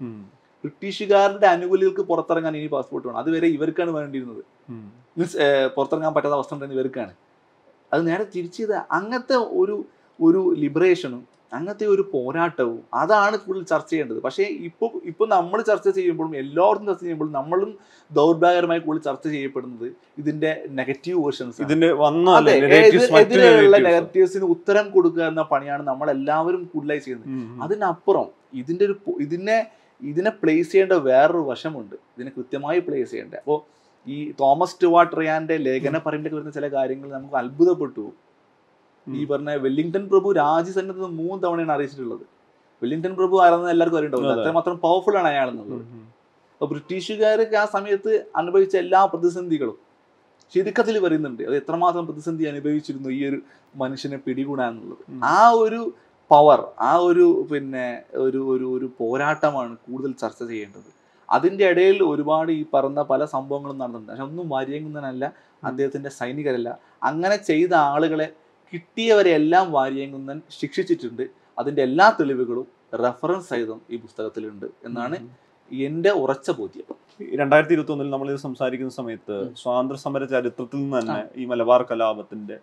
ഉം. ബ്രിട്ടീഷുകാരുടെ അനുകൂലികൾക്ക് പുറത്തിറങ്ങാൻ ഇനി പാസ്പോർട്ട് വേണം. അതുവരെ ഇവർക്കാണ് വേണ്ടിയിരുന്നത്. മീൻസ് പുറത്തിറങ്ങാൻ പറ്റാത്ത അവസ്ഥ ഇവർക്കാണ്. അത് നേരെ തിരിച്ചത് അങ്ങനത്തെ ഒരു ഒരു ലിബറേഷനും അങ്ങനത്തെ ഒരു പോരാട്ടവും അതാണ് കൂടുതൽ ചർച്ച ചെയ്യേണ്ടത്. പക്ഷേ ഇപ്പോൾ ഇപ്പോൾ നമ്മൾ ചർച്ച ചെയ്യുമ്പോഴും എല്ലായിടത്തും ചർച്ച ചെയ്യുമ്പോഴും നമ്മളും ദൗർഭാഗ്യകരമായി കൂടുതൽ ചർച്ച ചെയ്യപ്പെടുന്നത് ഇതിന്റെ നെഗറ്റീവ് വേർഷൻസ് ഇതിന്റെ അതെ എതിരെയുള്ള നെഗറ്റീവ്സിന് ഉത്തരം കൊടുക്കുക എന്ന പണിയാണ് നമ്മൾ എല്ലാവരും കൂടുതലായി ചെയ്യുന്നത്. അതിനപ്പുറം ഇതിന്റെ ഒരു ഇതിനെ ഇതിനെ പ്ലേസ് ചെയ്യേണ്ട വേറൊരു വശമുണ്ട്. ഇതിനെ കൃത്യമായി പ്ലേസ് ചെയ്യേണ്ട അപ്പോൾ ഈ തോമസ് ടുവാട്രിയാന്റെ ലേഖന പറയുമ്പോൾ വരുന്ന ചില കാര്യങ്ങൾ നമുക്ക് അത്ഭുതപ്പെട്ടു. ഈ പറഞ്ഞ വെല്ലിംഗ്ടൺ പ്രഭു രാജ്യസന്നദ്ധ മൂന്ന് തവണയാണ് അറിയിച്ചിട്ടുള്ളത്. വെല്ലിംഗ്ടൺ പ്രഭു ആരാന്ന് എല്ലാവർക്കും അറിയണ്ടാവില്ല അതെ. അത്രമാത്രം പവർഫുൾ ആണ് അയാൾ എന്നുള്ളത്. അപ്പൊ ബ്രിട്ടീഷുകാർക്ക് ആ സമയത്ത് അനുഭവിച്ച എല്ലാ പ്രതിസന്ധികളും ചുരുക്കത്തിൽ പറയുന്നുണ്ട്. അത് എത്രമാത്രം പ്രതിസന്ധി അനുഭവിച്ചിരുന്നു ഈ ഒരു മനുഷ്യനെ പിടികൂടാന്നുള്ളത്. ആ ഒരു പവർ ആ ഒരു പിന്നെ ഒരു ഒരു ഒരു പോരാട്ടമാണ് കൂടുതൽ ചർച്ച ചെയ്യേണ്ടത്. അതിന്റെ ഇടയിൽ ഒരുപാട് ഈ പറഞ്ഞ പല സംഭവങ്ങളും നടന്നിട്ടുണ്ട്. പക്ഷെ ഒന്നും വാര്യങ്കുന്നനല്ല അദ്ദേഹത്തിന്റെ സൈനികരല്ല. അങ്ങനെ ചെയ്ത ആളുകളെ കിട്ടിയവരെ എല്ലാം വാര്യങ്കുന്നൻ ശിക്ഷിച്ചിട്ടുണ്ട്. അതിന്റെ എല്ലാ തെളിവുകളും റെഫറൻസ് സഹിതം ഈ പുസ്തകത്തിലുണ്ട് എന്നാണ് എന്റെ ഉറച്ച ബോധ്യം. രണ്ടായിരത്തി ഇരുപത്തി ഒന്നിൽ നമ്മൾ ഇത് സംസാരിക്കുന്ന സമയത്ത്. സ്വാതന്ത്ര്യ സമര ചരിത്രത്തിൽ നിന്ന് തന്നെ ഈ മലബാർ കലാപത്തിന്റെ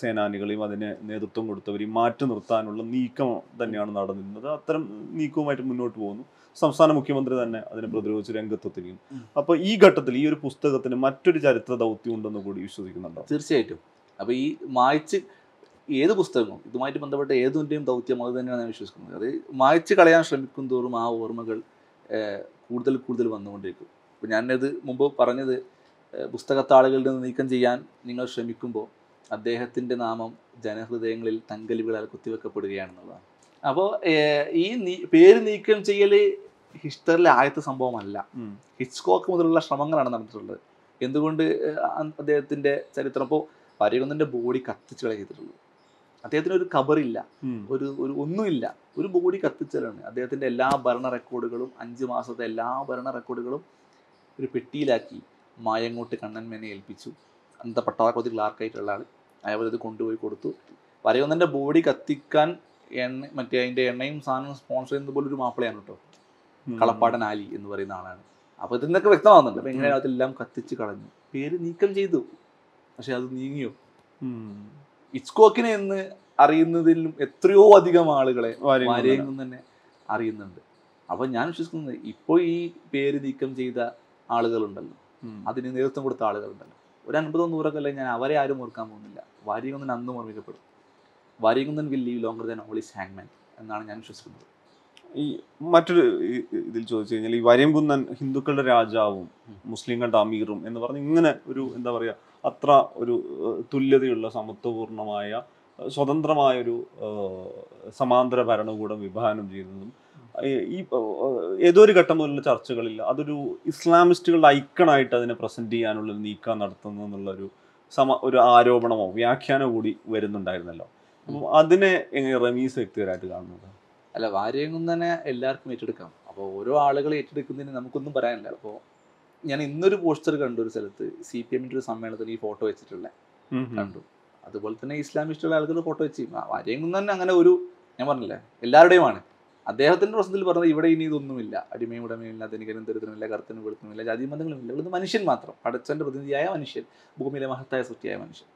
സേനാനികളെയും അതിന് നേതൃത്വം കൊടുത്തവരെയും മാറ്റി നിർത്താനുള്ള നീക്കം തന്നെയാണ് നടന്നിരുന്നത്. അത്തരം നീക്കവുമായിട്ട് മുന്നോട്ട് പോകുന്നു. സംസ്ഥാന മുഖ്യമന്ത്രി തന്നെ അതിനെ പ്രതിരോധിച്ച് രംഗത്തെത്തുകയും ഉം. അപ്പൊ ഈ ഘട്ടത്തിൽ ഈ ഒരു പുസ്തകത്തിന് മറ്റൊരു ചരിത്ര ദൗത്യം ഉണ്ടെന്ന് കൂടി വിശ്വസിക്കുന്നുണ്ടോ? തീർച്ചയായിട്ടും. അപ്പൊ ഈ മായ്ച്ച് ഏത് പുസ്തകവും ഇതുമായിട്ട് ബന്ധപ്പെട്ട ഏതിന്റെയും ദൗത്യം അത് തന്നെയാണ് ഞാൻ വിശ്വസിക്കുന്നത്. അത് മായ്ച്ച് കളയാൻ ശ്രമിക്കും തോറും ആ ഓർമ്മകൾ കൂടുതൽ കൂടുതൽ വന്നുകൊണ്ടിരിക്കും. അപ്പോൾ ഞാനത് മുമ്പ് പറഞ്ഞത് പുസ്തകത്താളുകളുടെ പുസ്തകത്താളുകളിൽ നിന്ന് നീക്കം ചെയ്യാൻ നിങ്ങൾ ശ്രമിക്കുമ്പോൾ അദ്ദേഹത്തിന്റെ നാമം ജനഹൃദയങ്ങളിൽ തങ്കലികളാൽ കുത്തിവെക്കപ്പെടുകയാണെന്നുള്ളതാണ്. അപ്പോൾ ഈ പേര് നീക്കം ചെയ്യൽ ഹിസ്റ്ററിലെ ആദ്യത്തെ സംഭവമല്ല. ഉം. ഹിച്ച്കോക്ക് മുതലുള്ള ശ്രമങ്ങളാണ് നടന്നിട്ടുള്ളത്. എന്തുകൊണ്ട് അദ്ദേഹത്തിന്റെ അദ്ദേഹത്തിന്റെ ചരിത്രം? ഇപ്പോൾ പരികുന്നന്റെ ബോഡി കത്തിച്ച് കളയ ചെയ്തിട്ടുള്ളത് അദ്ദേഹത്തിന് ഒരു കബറില്ല ഒരു ഒരു ഒന്നുമില്ല. ഒരു ബോഡി കത്തിച്ചലാണ്. അദ്ദേഹത്തിന്റെ എല്ലാ ഭരണ റെക്കോർഡുകളും അഞ്ച് മാസത്തെ എല്ലാ ഭരണ റെക്കോർഡുകളും ഒരു പെട്ടിയിലാക്കി മായങ്ങോട്ട് കണ്ണൻമേനെ ഏൽപ്പിച്ചു. അന്നത്തെ പട്ടാളക്കോതി ക്ലാർക്കായിട്ടുള്ള ആൾ ഇത് കൊണ്ടുപോയി കൊടുത്തു. വരയൊന്നന്റെ ബോഡി കത്തിക്കാൻ എണ്ണ മറ്റേ അതിന്റെ എണ്ണയും സാധനവും സ്പോൺസർ ചെയ്യുന്ന പോലെ ഒരു മാപ്പിളയാണ് കേട്ടോ. കളപ്പാടൻ ആലി എന്ന് പറയുന്ന ആളാണ്. അപ്പൊ ഇതിന്നൊക്കെ വ്യക്തമാകുന്നുണ്ട് അപ്പൊ എങ്ങനെയാണ് അതെല്ലാം കത്തിച്ച് കളഞ്ഞു? പേര് നീക്കം ചെയ്തു. പക്ഷെ അത് നീങ്ങിയോ? ഇറ്റ്സ്കോക്കിനെ എന്ന് അറിയുന്നതിലും എത്രയോ അധികം ആളുകളെ വാര്യംകുന്നനെ. തന്നെ അറിയുന്നുണ്ട്. അപ്പൊ ഞാൻ വിശ്വസിക്കുന്നത് ഇപ്പോൾ ഈ പേര് നീക്കം ചെയ്ത ആളുകളുണ്ടല്ലോ. അതിന് നേതൃത്വം കൊടുത്ത ആളുകളുണ്ടല്ലോ. ഒരു അൻപതോ നൂറൊക്കെ അല്ലെ ഞാൻ അവരെ ആരും ഓർക്കാൻ പോകുന്നില്ല. വാര്യകുന്നൻ അന്നും ഓർമ്മിക്കപ്പെടും. Variyankunnan will live longer than all his ഹാങ്മാൻ എന്നാണ് ഞാൻ വിശ്വസിക്കുന്നത്. ഈ മറ്റൊരു ഇതിൽ ചോദിച്ചു കഴിഞ്ഞാൽ ഈ വര്യംകുന്നൻ ഹിന്ദുക്കളുടെ രാജാവും മുസ്ലിങ്ങളുടെ അമീറും എന്ന് പറഞ്ഞ് ഇങ്ങനെ ഒരു എന്താ പറയാ അത്ര ഒരു തുല്യതയുള്ള സമത്വപൂർണമായ സ്വതന്ത്രമായൊരു സമാന്തര ഭരണകൂടം വിഭാവനം ചെയ്യുന്നതും ഈ- ഏതൊരു ഘട്ടം മുതലുള്ള ചർച്ചകളിൽ അതൊരു ഇസ്ലാമിസ്റ്റുകളുടെ ഐക്കണായിട്ട് അതിനെ പ്രസന്റ് ചെയ്യാനുള്ള നീക്കം നടത്തുന്നു എന്നുള്ളൊരു സമ ഒരു ആരോപണമോ വ്യാഖ്യാനമോ കൂടി വരുന്നുണ്ടായിരുന്നല്ലോ. അപ്പം അതിനെ എങ്ങനെ റമീസ് വ്യക്തിപരമായിട്ട് കാണുന്നത്? അല്ല വാര്യകുന്നനെ എല്ലാവർക്കും ഏറ്റെടുക്കാം. അപ്പോൾ ഓരോ ആളുകൾ ഏറ്റെടുക്കുന്നതിന് നമുക്കൊന്നും പറയാനില്ല. അപ്പോൾ ഞാൻ ഇന്നൊരു പോസ്റ്റർ കണ്ടു ഒരു സ്ഥലത്ത്. സി പി എമ്മിന്റെ ഒരു സമ്മേളനത്തിൽ ഈ ഫോട്ടോ വെച്ചിട്ടുള്ള. കണ്ടു. അതുപോലെ തന്നെ ഇസ്ലാമിസ്റ്റുള്ള ആളുകൾ ഫോട്ടോ വെച്ച്. തന്നെ അങ്ങനെ ഒരു ഞാൻ പറഞ്ഞില്ലേ എല്ലാവരുടെയുമാണ്. അദ്ദേഹത്തിന്റെ പ്രശ്നത്തിൽ പറഞ്ഞത് ഇവിടെ ഇനി ഇതൊന്നുമില്ല. അടിമയും ഉടമയില്ല ധനികനും ദരിദ്രമില്ല കറുത്തനും വെളുത്തുമില്ല ജാതി മതങ്ങളുമില്ല ഉള്ളത് മനുഷ്യൻ മാത്രം. പടച്ചന്റെ പ്രതിനിധിയായ മനുഷ്യൻ. ഭൂമിയിലെ മഹത്തായ സൃഷ്ടിയായ മനുഷ്യൻ.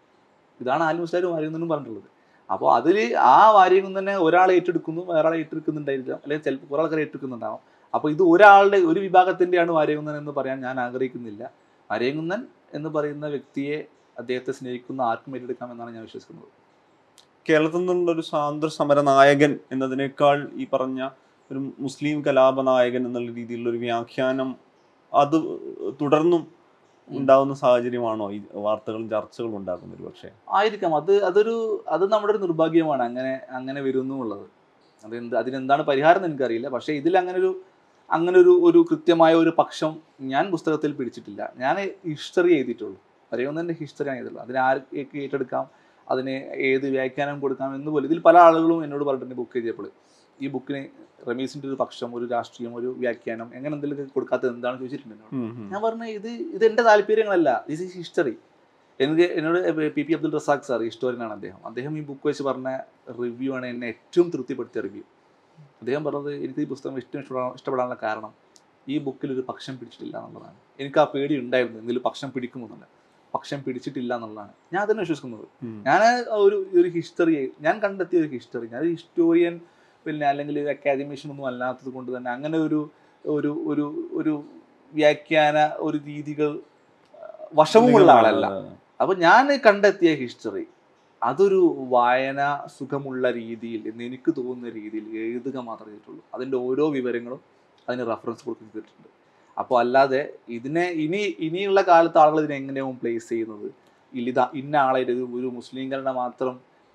ഇതാണ് ആലി മുസ്ലാരും വാര്യകുന്നനും പറഞ്ഞിട്ടുള്ളത്. അപ്പോൾ അതിൽ ആ വാര്യകുന്നനെ ഒരാളെ ഏറ്റെടുക്കുന്നു വേറെ ഏറ്റെടുക്കുന്നുണ്ടായിരിക്കാം. അല്ലെങ്കിൽ ചിലപ്പോൾ കുറേ ആൾക്കാർ ഏറ്റെടുക്കുന്നുണ്ടാവും. അപ്പോൾ ഇത് ഒരാളുടെ ഒരു വിഭാഗത്തിന്റെയാണ് വാര്യകുന്നൻ എന്ന് പറയാൻ ഞാൻ ആഗ്രഹിക്കുന്നില്ല. വാര്യകുന്നൻ എന്ന് പറയുന്ന വ്യക്തിയെ അദ്ദേഹത്തെ സ്നേഹിക്കുന്ന ആർക്കും ഏറ്റെടുക്കാം എന്നാണ് ഞാൻ വിശ്വസിക്കുന്നത്. കേരളത്തിൽ നിന്നുള്ള ഒരു സ്വാതന്ത്ര്യ സമര നായകൻ എന്നതിനേക്കാൾ ഈ പറഞ്ഞ ഒരു മുസ്ലിം കലാപ നായകൻ എന്നുള്ള രീതിയിലുള്ള ഒരു വ്യാഖ്യാനം അത് തുടർന്നും ഉണ്ടാവുന്ന സാഹചര്യമാണോ? ഈ വാർത്തകളും ചർച്ചകളും ഉണ്ടാക്കുന്നത് ഒരു പക്ഷേ. ആയിരിക്കാം. അത് അതൊരു അത് നമ്മുടെ ഒരു നിർഭാഗ്യമാണ്. അങ്ങനെ അങ്ങനെ വരുന്നു ഉള്ളത് അത് എന്ത് അതിനെന്താണ് പരിഹാരം എന്ന് എനിക്കറിയില്ല. പക്ഷേ ഇതിൽ അങ്ങനെ ഒരു അങ്ങനെ ഒരു ഒരു കൃത്യമായ ഒരു പക്ഷം ഞാൻ പുസ്തകത്തിൽ പിടിച്ചിട്ടില്ല. ഞാൻ ഹിസ്റ്ററി എഴുതിയിട്ടുള്ളൂ. അറിയാവുന്നതിന്റെ ഹിസ്റ്ററി ആണ് എഴുതിയിട്ടുള്ളൂ അതിനെ ആർക്ക് ഏറ്റെടുക്കാം? അതിന് ഏത് വ്യാഖ്യാനം കൊടുക്കാം എന്ന് പോലും. ഇതിൽ പല ആളുകളും എന്നോട് പറഞ്ഞിട്ടുണ്ട് ബുക്ക് ചെയ്തപ്പോൾ ഈ ബുക്കിന് റമീസിന്റെ ഒരു പക്ഷം ഒരു രാഷ്ട്രീയം ഒരു വ്യാഖ്യാനം എങ്ങനെ എന്തെങ്കിലും കൊടുക്കാത്തത് എന്താണ് ചോദിച്ചിട്ടുണ്ട്. ഞാൻ പറഞ്ഞു ഇത് ഇത് എന്റെ താല്പര്യങ്ങളല്ല. ദിസ് ഈസ് ഹിസ്റ്ററി എനിക്ക് എന്നോട് P P Abdul Razak sir ഹിസ്റ്റോറിയനാണ് അദ്ദേഹം. അദ്ദേഹം ഈ ബുക്ക് വെച്ച് പറഞ്ഞ റിവ്യൂ ആണ് എന്നെ ഏറ്റവും തൃപ്തിപ്പെടുത്തിയ റിവ്യൂ അദ്ദേഹം പറഞ്ഞത് എനിക്ക് ഈ പുസ്തകം ഇഷ്ടം ഇഷ്ടപ്പെടാൻ ഇഷ്ടപ്പെടാനുള്ള കാരണം ഈ ബുക്കിൽ ഒരു പക്ഷം പിടിച്ചിട്ടില്ല എന്നുള്ളതാണ്. എനിക്ക് ആ പേടി ഉണ്ടായിരുന്നു. എന്തെങ്കിലും പക്ഷം പിടിക്കുമെന്നല്ല പക്ഷം പിടിച്ചിട്ടില്ല എന്നുള്ളതാണ്. ഞാൻ അതിനെ വിശ്വസിക്കുന്നത്. ഞാൻ ഒരു ഒരു ഹിസ്റ്ററി ഞാൻ കണ്ടെത്തിയ ഒരു ഹിസ്റ്ററി ഞാൻ ഒരു ഹിസ്റ്റോറിയൻ പിന്നെ അല്ലെങ്കിൽ അക്കാദമിഷ്യൻ ഒന്നും അല്ലാത്തത് കൊണ്ട് തന്നെ അങ്ങനെ ഒരു ഒരു ഒരു ഒരു വ്യാഖ്യാന ഒരു രീതികൾ വശമുള്ള വശവുമുള്ള ആളല്ല. അപ്പൊ ഞാൻ കണ്ടെത്തിയ ഹിസ്റ്ററി അതൊരു വായന സുഖമുള്ള രീതിയിൽ എന്ന് എനിക്ക് തോന്നുന്ന രീതിയിൽ എഴുതുക മാത്രമേ ചെയ്തിട്ടുള്ളൂ. അതിന്റെ ഓരോ വിവരങ്ങളും അതിന് റെഫറൻസ് കൊടുത്തിട്ടുണ്ട് അപ്പോൾ അല്ലാതെ ഇതിനെ ഇനി ഇനിയുള്ള കാലത്ത് ആളുകൾ ഇതിനെ എങ്ങനെയാവും പ്ലേസ് ചെയ്യുന്നത്? ഇല്ല ഇന്ന ആളെ ഒരു മുസ്ലിംകളുടെ മാത്രം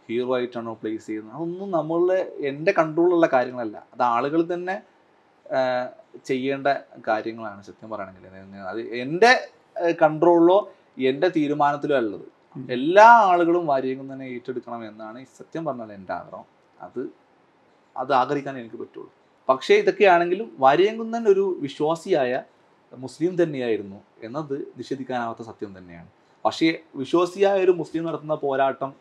ഹീറോ ആയിട്ടാണോ പ്ലേസ് ചെയ്യുന്നത്? അതൊന്നും നമ്മളുടെ എന്റെ കൺട്രോളിലുള്ള കാര്യങ്ങളല്ല. അത് ആളുകൾ തന്നെ ചെയ്യേണ്ട കാര്യങ്ങളാണ് സത്യം പറയുകയാണെങ്കിൽ. അത് എന്റെ കൺട്രോളിലോ എന്റെ തീരുമാനത്തിലോ ഉള്ളത്. എല്ലാ ആളുകളും വാര്യകം തന്നെ ഏറ്റെടുക്കണം എന്നാണ് സത്യം പറഞ്ഞാൽ എന്റെ ആഗ്രഹം. അത് അത് ആഗ്രഹിക്കാൻ എനിക്ക് പറ്റുള്ളൂ. പക്ഷേ ഇതൊക്കെയാണെങ്കിലും വാര്യംകുന്നൻ ഒരു വിശ്വാസിയായ മുസ്ലിം തന്നെയായിരുന്നു എന്നത് നിഷേധിക്കാനാവാത്ത സത്യം തന്നെയാണ്. പക്ഷേ വിശ്വാസിയായ ഒരു മുസ്ലിം നടത്തുന്ന പോരാട്ടം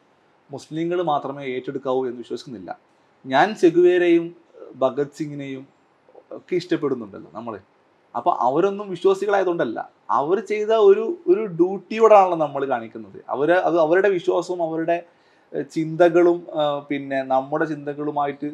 മുസ്ലിങ്ങൾ മാത്രമേ ഏറ്റെടുക്കാവൂ എന്ന് വിശ്വസിക്കുന്നില്ല. ഞാൻ ചെഗുവേരെയും ഭഗത് സിംഗിനെയും ഒക്കെ ഇഷ്ടപ്പെടുന്നുണ്ടല്ലോ നമ്മൾ അപ്പോൾ അവരൊന്നും വിശ്വാസികളായതുകൊണ്ടല്ല. അവർ ചെയ്ത ഒരു ഒരു ഡ്യൂട്ടിയോടാണല്ലോ നമ്മൾ കാണിക്കുന്നത്. അവർ അത് അവരുടെ വിശ്വാസവും അവരുടെ ചിന്തകളും പിന്നെ നമ്മുടെ ചിന്തകളുമായിട്ട്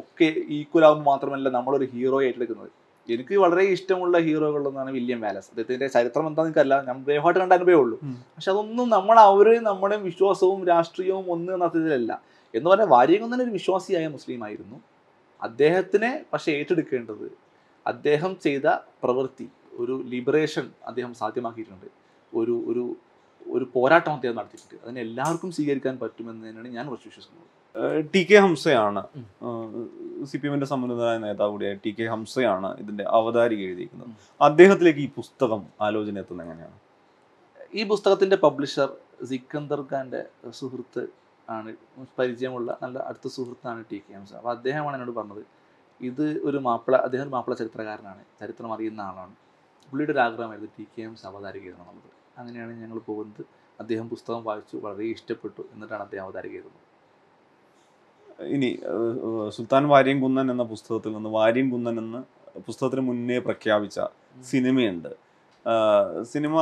ഒക്കെ ഈക്വൽ ആകുമ്പോൾ മാത്രമല്ല നമ്മളൊരു ഹീറോ ഏറ്റെടുക്കുന്നത്. എനിക്ക് വളരെ ഇഷ്ടമുള്ള ഹീറോകളൊന്നാണ് വില്യം വാലസ്. അദ്ദേഹത്തിന്റെ ചരിത്രം എന്താണെന്ന് എനിക്കല്ല ഞാൻ ബ്രേവായിട്ട് കണ്ട അനുഭവമേ ഉള്ളൂ. പക്ഷെ അതൊന്നും നമ്മൾ അവർ നമ്മുടെ വിശ്വാസവും രാഷ്ട്രീയവും ഒന്ന് നടത്തിയതിലല്ല എന്ന് പറഞ്ഞാൽ വാര്യകുന്നൻ ഒരു വിശ്വാസിയായ മുസ്ലിം ആയിരുന്നു. അദ്ദേഹത്തിനെ പക്ഷെ ഏറ്റെടുക്കേണ്ടത് അദ്ദേഹം ചെയ്ത പ്രവൃത്തി ഒരു ലിബറേഷൻ അദ്ദേഹം സാധ്യമാക്കിയിട്ടുണ്ട്. ഒരു ഒരു ഒരു പോരാട്ടം അദ്ദേഹം നടത്തിയിട്ടുണ്ട്. അതിനെ എല്ലാവർക്കും സ്വീകരിക്കാൻ പറ്റുമെന്ന് തന്നെയാണ് ഞാൻ കുറച്ച് വിശ്വസിക്കുന്നത്. ടി കെ ഹംസയാണ്. സി പി എമ്മിന്റെ സമുന്നതനായ നേതാവ് കൂടിയായ ടി കെ ഹംസയാണ് ഇതിന്റെ അവതാരിക എഴുതിയിരിക്കുന്നത്. അദ്ദേഹത്തിലേക്ക് ഈ പുസ്തകം ആലോചന എത്തുന്നത് എങ്ങനെയാണ്? ഈ പുസ്തകത്തിന്റെ പബ്ലിഷർ സിക്കന്ദർ ഖാന്റെ സുഹൃത്ത് ആണ് പരിചയമുള്ള നല്ല അടുത്ത സുഹൃത്താണ് ടി കെ ഹംസ. അപ്പോൾ അദ്ദേഹമാണ് എന്നോട് പറഞ്ഞത് ഇത് ഒരു മാപ്പിള അദ്ദേഹം മാപ്പിള ചരിത്രകാരനാണ് ചരിത്രം അറിയുന്ന ആളാണ്. പുള്ളിയുടെ ഒരു ആഗ്രഹമായിരുന്നു ടി കെ എം അവതാരിക എഴുതണം നമുക്ക് അങ്ങനെയാണ് ഞങ്ങൾ പോകുന്നത്. അദ്ദേഹം പുസ്തകം വായിച്ചു വളരെ ഇഷ്ടപ്പെട്ടു എന്നിട്ടാണ് അദ്ദേഹം അവതാരിക എഴുതുന്നത് ഇനി സുൽത്താൻ വാര്യം കുന്നൻ എന്ന പുസ്തകത്തിൽ നിന്ന് വാര്യം കുന്നൻ എന്ന് പുസ്തകത്തിന് മുന്നേ പ്രഖ്യാപിച്ച സിനിമയുണ്ട്. സിനിമ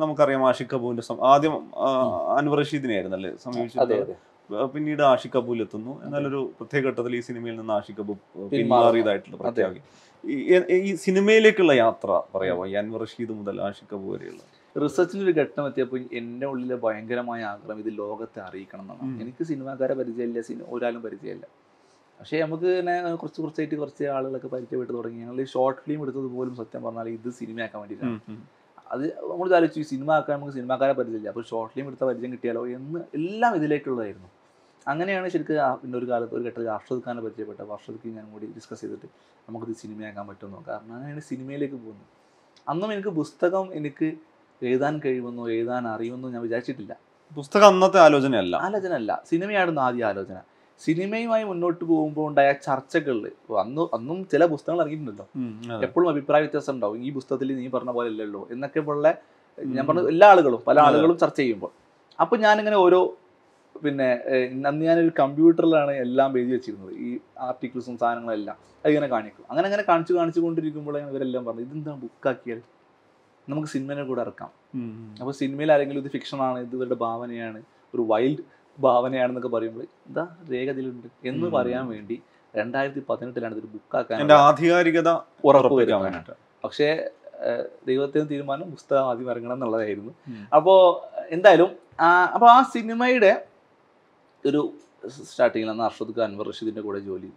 നമുക്കറിയാം ആഷിഖ് കപൂറിന്റെ ആദ്യം അൻവർ റഷീദിനെ ആയിരുന്നല്ലേ സമീപിച്ചത് പിന്നീട് ആഷിഖ് കപൂൽ എത്തുന്നു. എന്നാലൊരു പ്രത്യേക ഘട്ടത്തിൽ ഈ സിനിമയിൽ നിന്ന് ആഷിഖ് കപൂർ പിന്മാറിയതായിട്ടുള്ള പ്രത്യേക ഈ- സിനിമയിലേക്കുള്ള യാത്ര പറയാമോ? അൻവർ റഷീദ് മുതൽ ആഷിഖ് കപൂർ വരെയുള്ള. റിസർച്ചിലൊരു ഒരു ഘട്ടം എത്തിയപ്പോൾ എന്റെ ഉള്ളിലെ ഭയങ്കരമായ ആഗ്രഹം ഇത് ലോകത്തെ അറിയിക്കണം എന്നാണ്. എനിക്ക് സിനിമാക്കാരെ പരിചയമില്ല സിനിമ ഒരാളും പരിചയമില്ല. പക്ഷേ നമുക്ക് തന്നെ കുറച്ച് കുറച്ചായിട്ട് കുറച്ച് ആളുകളൊക്കെ പരിചയപ്പെട്ട് തുടങ്ങി. ഞങ്ങൾ ഷോർട്ട് ഫിലിം എടുത്തത് പോലും സത്യം പറഞ്ഞാൽ ഇത് സിനിമയാക്കാൻ വേണ്ടിയിട്ടാണ്. അത് നമ്മൾ ആലോചിച്ചു ഈ സിനിമ ആക്കാൻ നമുക്ക് സിനിമാക്കാരെ പരിചയമില്ല. അപ്പോൾ ഷോർട്ട് ഫിലിം എടുത്ത പരിചയം കിട്ടിയാലോ എന്ന് എല്ലാം ഇതിലേക്കുള്ളതായിരുന്നു. അങ്ങനെയാണ് ശരിക്കും പിന്നെ ഒരു കാലത്ത് ഒരു ഘട്ടത്തിൽ അർഷദ് ഖാനെ പരിചയപ്പെട്ട അർഷദ് ഖാൻ ഞാൻ കൂടി ഡിസ്കസ് ചെയ്തിട്ട് നമുക്കിത് സിനിമയാക്കാൻ പറ്റുമെന്നോ കാരണം അങ്ങനെയാണ് സിനിമയിലേക്ക് പോകുന്നത്. അന്നും എനിക്ക് പുസ്തകം എനിക്ക് എഴുതാൻ കഴിയുമെന്നോ എഴുതാൻ അറിയുമെന്നോ ഞാൻ വിചാരിച്ചിട്ടില്ല. പുസ്തകം അന്നത്തെ ആലോചനയല്ല. ആലോചന അല്ല സിനിമയായിരുന്നു ആദ്യ ആലോചന. സിനിമയുമായി മുന്നോട്ട് പോകുമ്പോൾ ഉണ്ടായ ചർച്ചകളിൽ അന്ന് അന്നും ചില പുസ്തകങ്ങൾ ഇറങ്ങിയിട്ടുണ്ടല്ലോ. എപ്പോഴും അഭിപ്രായ വ്യത്യാസം ഉണ്ടാവും. ഈ പുസ്തകത്തിൽ നീ പറഞ്ഞ പോലെ അല്ലല്ലോ എന്നൊക്കെ ഉള്ള ഞാൻ. പറഞ്ഞ എല്ലാ ആളുകളും പല ആളുകളും ചർച്ച ചെയ്യുമ്പോൾ. അപ്പോൾ ഞാനിങ്ങനെ ഓരോ പിന്നെ അന്ന് ഞാനൊരു കമ്പ്യൂട്ടറിലാണ് എല്ലാം എഴുതി വെച്ചിരുന്നത്. ഈ ആർട്ടിക്കിൾസും സാധനങ്ങളും എല്ലാം അതിങ്ങനെ കാണിക്കും. അങ്ങനെ അങ്ങനെ കാണിച്ചു കാണിച്ചു കൊണ്ടിരിക്കുമ്പോഴാണ് ഇവരെല്ലാം പറഞ്ഞത് ഇതെന്താ ബുക്കാക്കിയാൽ നമുക്ക് സിനിമനെ കൂടെ ഇറക്കാം. അപ്പോൾ സിനിമയിൽ ആരെങ്കിലും ഇത് ഫിക്ഷനാണ് ഇത് ഇവരുടെ ഭാവനയാണ് ഒരു വൈൽഡ് ഭാവനയാണെന്നൊക്കെ പറയുമ്പോൾ എന്താ രേഖ ഇതിലുണ്ട് എന്ന് പറയാൻ വേണ്ടി രണ്ടായിരത്തി പതിനെട്ടിലാണ് ഇതൊരു ബുക്കാക്കാൻ ആധികാരികത ഉറപ്പ് വരാൻ വരുന്നത് വേണ്ടിയിട്ട്. പക്ഷേ ദൈവത്തിന് തീരുമാനം പുസ്തകം ആദ്യം ഇറങ്ങണം എന്നുള്ളതായിരുന്നു. അപ്പോൾ എന്തായാലും അപ്പോൾ ആ സിനിമയുടെ ഒരു സ്റ്റാർട്ടിങ്ങിൽ അന്ന് അർഷദ് ഖാൻ അൻവർ റഷീദിന്റെ കൂടെ ജോലി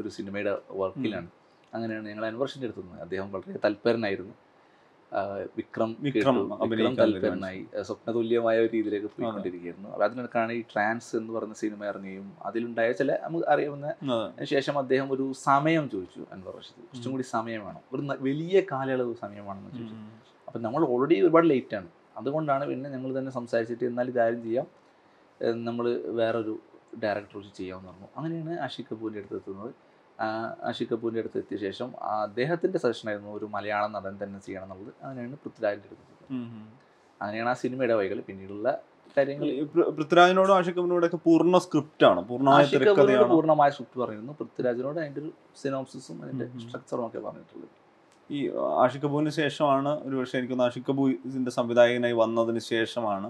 ഒരു സിനിമയുടെ വർക്കിലാണ് അങ്ങനെയാണ് ഞങ്ങൾ അൻവർഷിന്റെ അടുത്തുനിന്ന് അദ്ദേഹം വളരെ തൽപരനായിരുന്നു. വിക്രം വിക്രം. വിക്രം തൽപരനായി. സ്വപ്നതുല്യമായ ഒരു രീതിയിലേക്ക് പോയിക്കൊണ്ടിരിക്കുകയായിരുന്നു അപ്പോൾ അതിനിടക്കാണ് ഈ ട്രാൻസ് എന്ന് പറഞ്ഞ സിനിമ ഇറങ്ങുകയും അതിലുണ്ടായ ചില നമുക്ക് അറിയാവുന്ന ശേഷം അദ്ദേഹം ഒരു സമയം ചോദിച്ചു അൻവർ റഷീദ് കുറച്ചും കൂടി സമയം വേണം ഒരു വലിയ കാലയളവ് സമയം എന്ന് ചോദിച്ചു. അപ്പം നമ്മൾ ഓൾറെഡി ഒരുപാട് ലേറ്റ് ആണ്. അതുകൊണ്ടാണ് പിന്നെ ഞങ്ങൾ തന്നെ സംസാരിച്ചിട്ട് എന്നാൽ ഇതാരും ചെയ്യാം. നമ്മൾ വേറൊരു ഡയറക്ടർ വെച്ച് ചെയ്യാമെന്ന് പറഞ്ഞു. അങ്ങനെയാണ് ആഷിഖ് കപൂറിന്റെ അടുത്ത് എത്തുന്നത്. ആഷിഖ് കപൂറിന്റെ അടുത്ത് എത്തിയ ശേഷം അദ്ദേഹത്തിന്റെ സജഷനായിരുന്നു ഒരു മലയാളം നടൻ തന്നെ ചെയ്യണം എന്നുള്ളത് അങ്ങനെയാണ് പൃഥ്വിരാജിന്റെ അടുത്ത്. അങ്ങനെയാണ് ആ സിനിമയുടെ വൈകൾ പിന്നീടുള്ള കാര്യങ്ങൾ. പൃഥ്വിരാജിനോടും ആഷിഖ് കപൂറിനോടൊക്കെ പൂർണ സ്ക്രിപ്റ്റ് ആണ്. പൂർണമായ പൂർണമായ സ്ക്രിപ്റ്റ് പറയുന്നു. പൃഥ്വിരാജിനോട് അതിന്റെ ഒരു സിനോപ്സിസും അതിന്റെ. സ്ട്രക്ചറും ഒക്കെ പറഞ്ഞിട്ടുള്ളത്. ഈ ആഷിഖ് കപൂറിന് ശേഷമാണ് ഒരു പക്ഷേ എനിക്കൊന്ന് ആഷിഖ് കപൂറിന്റെ സംവിധായകനായി വന്നതിന് ശേഷമാണ്.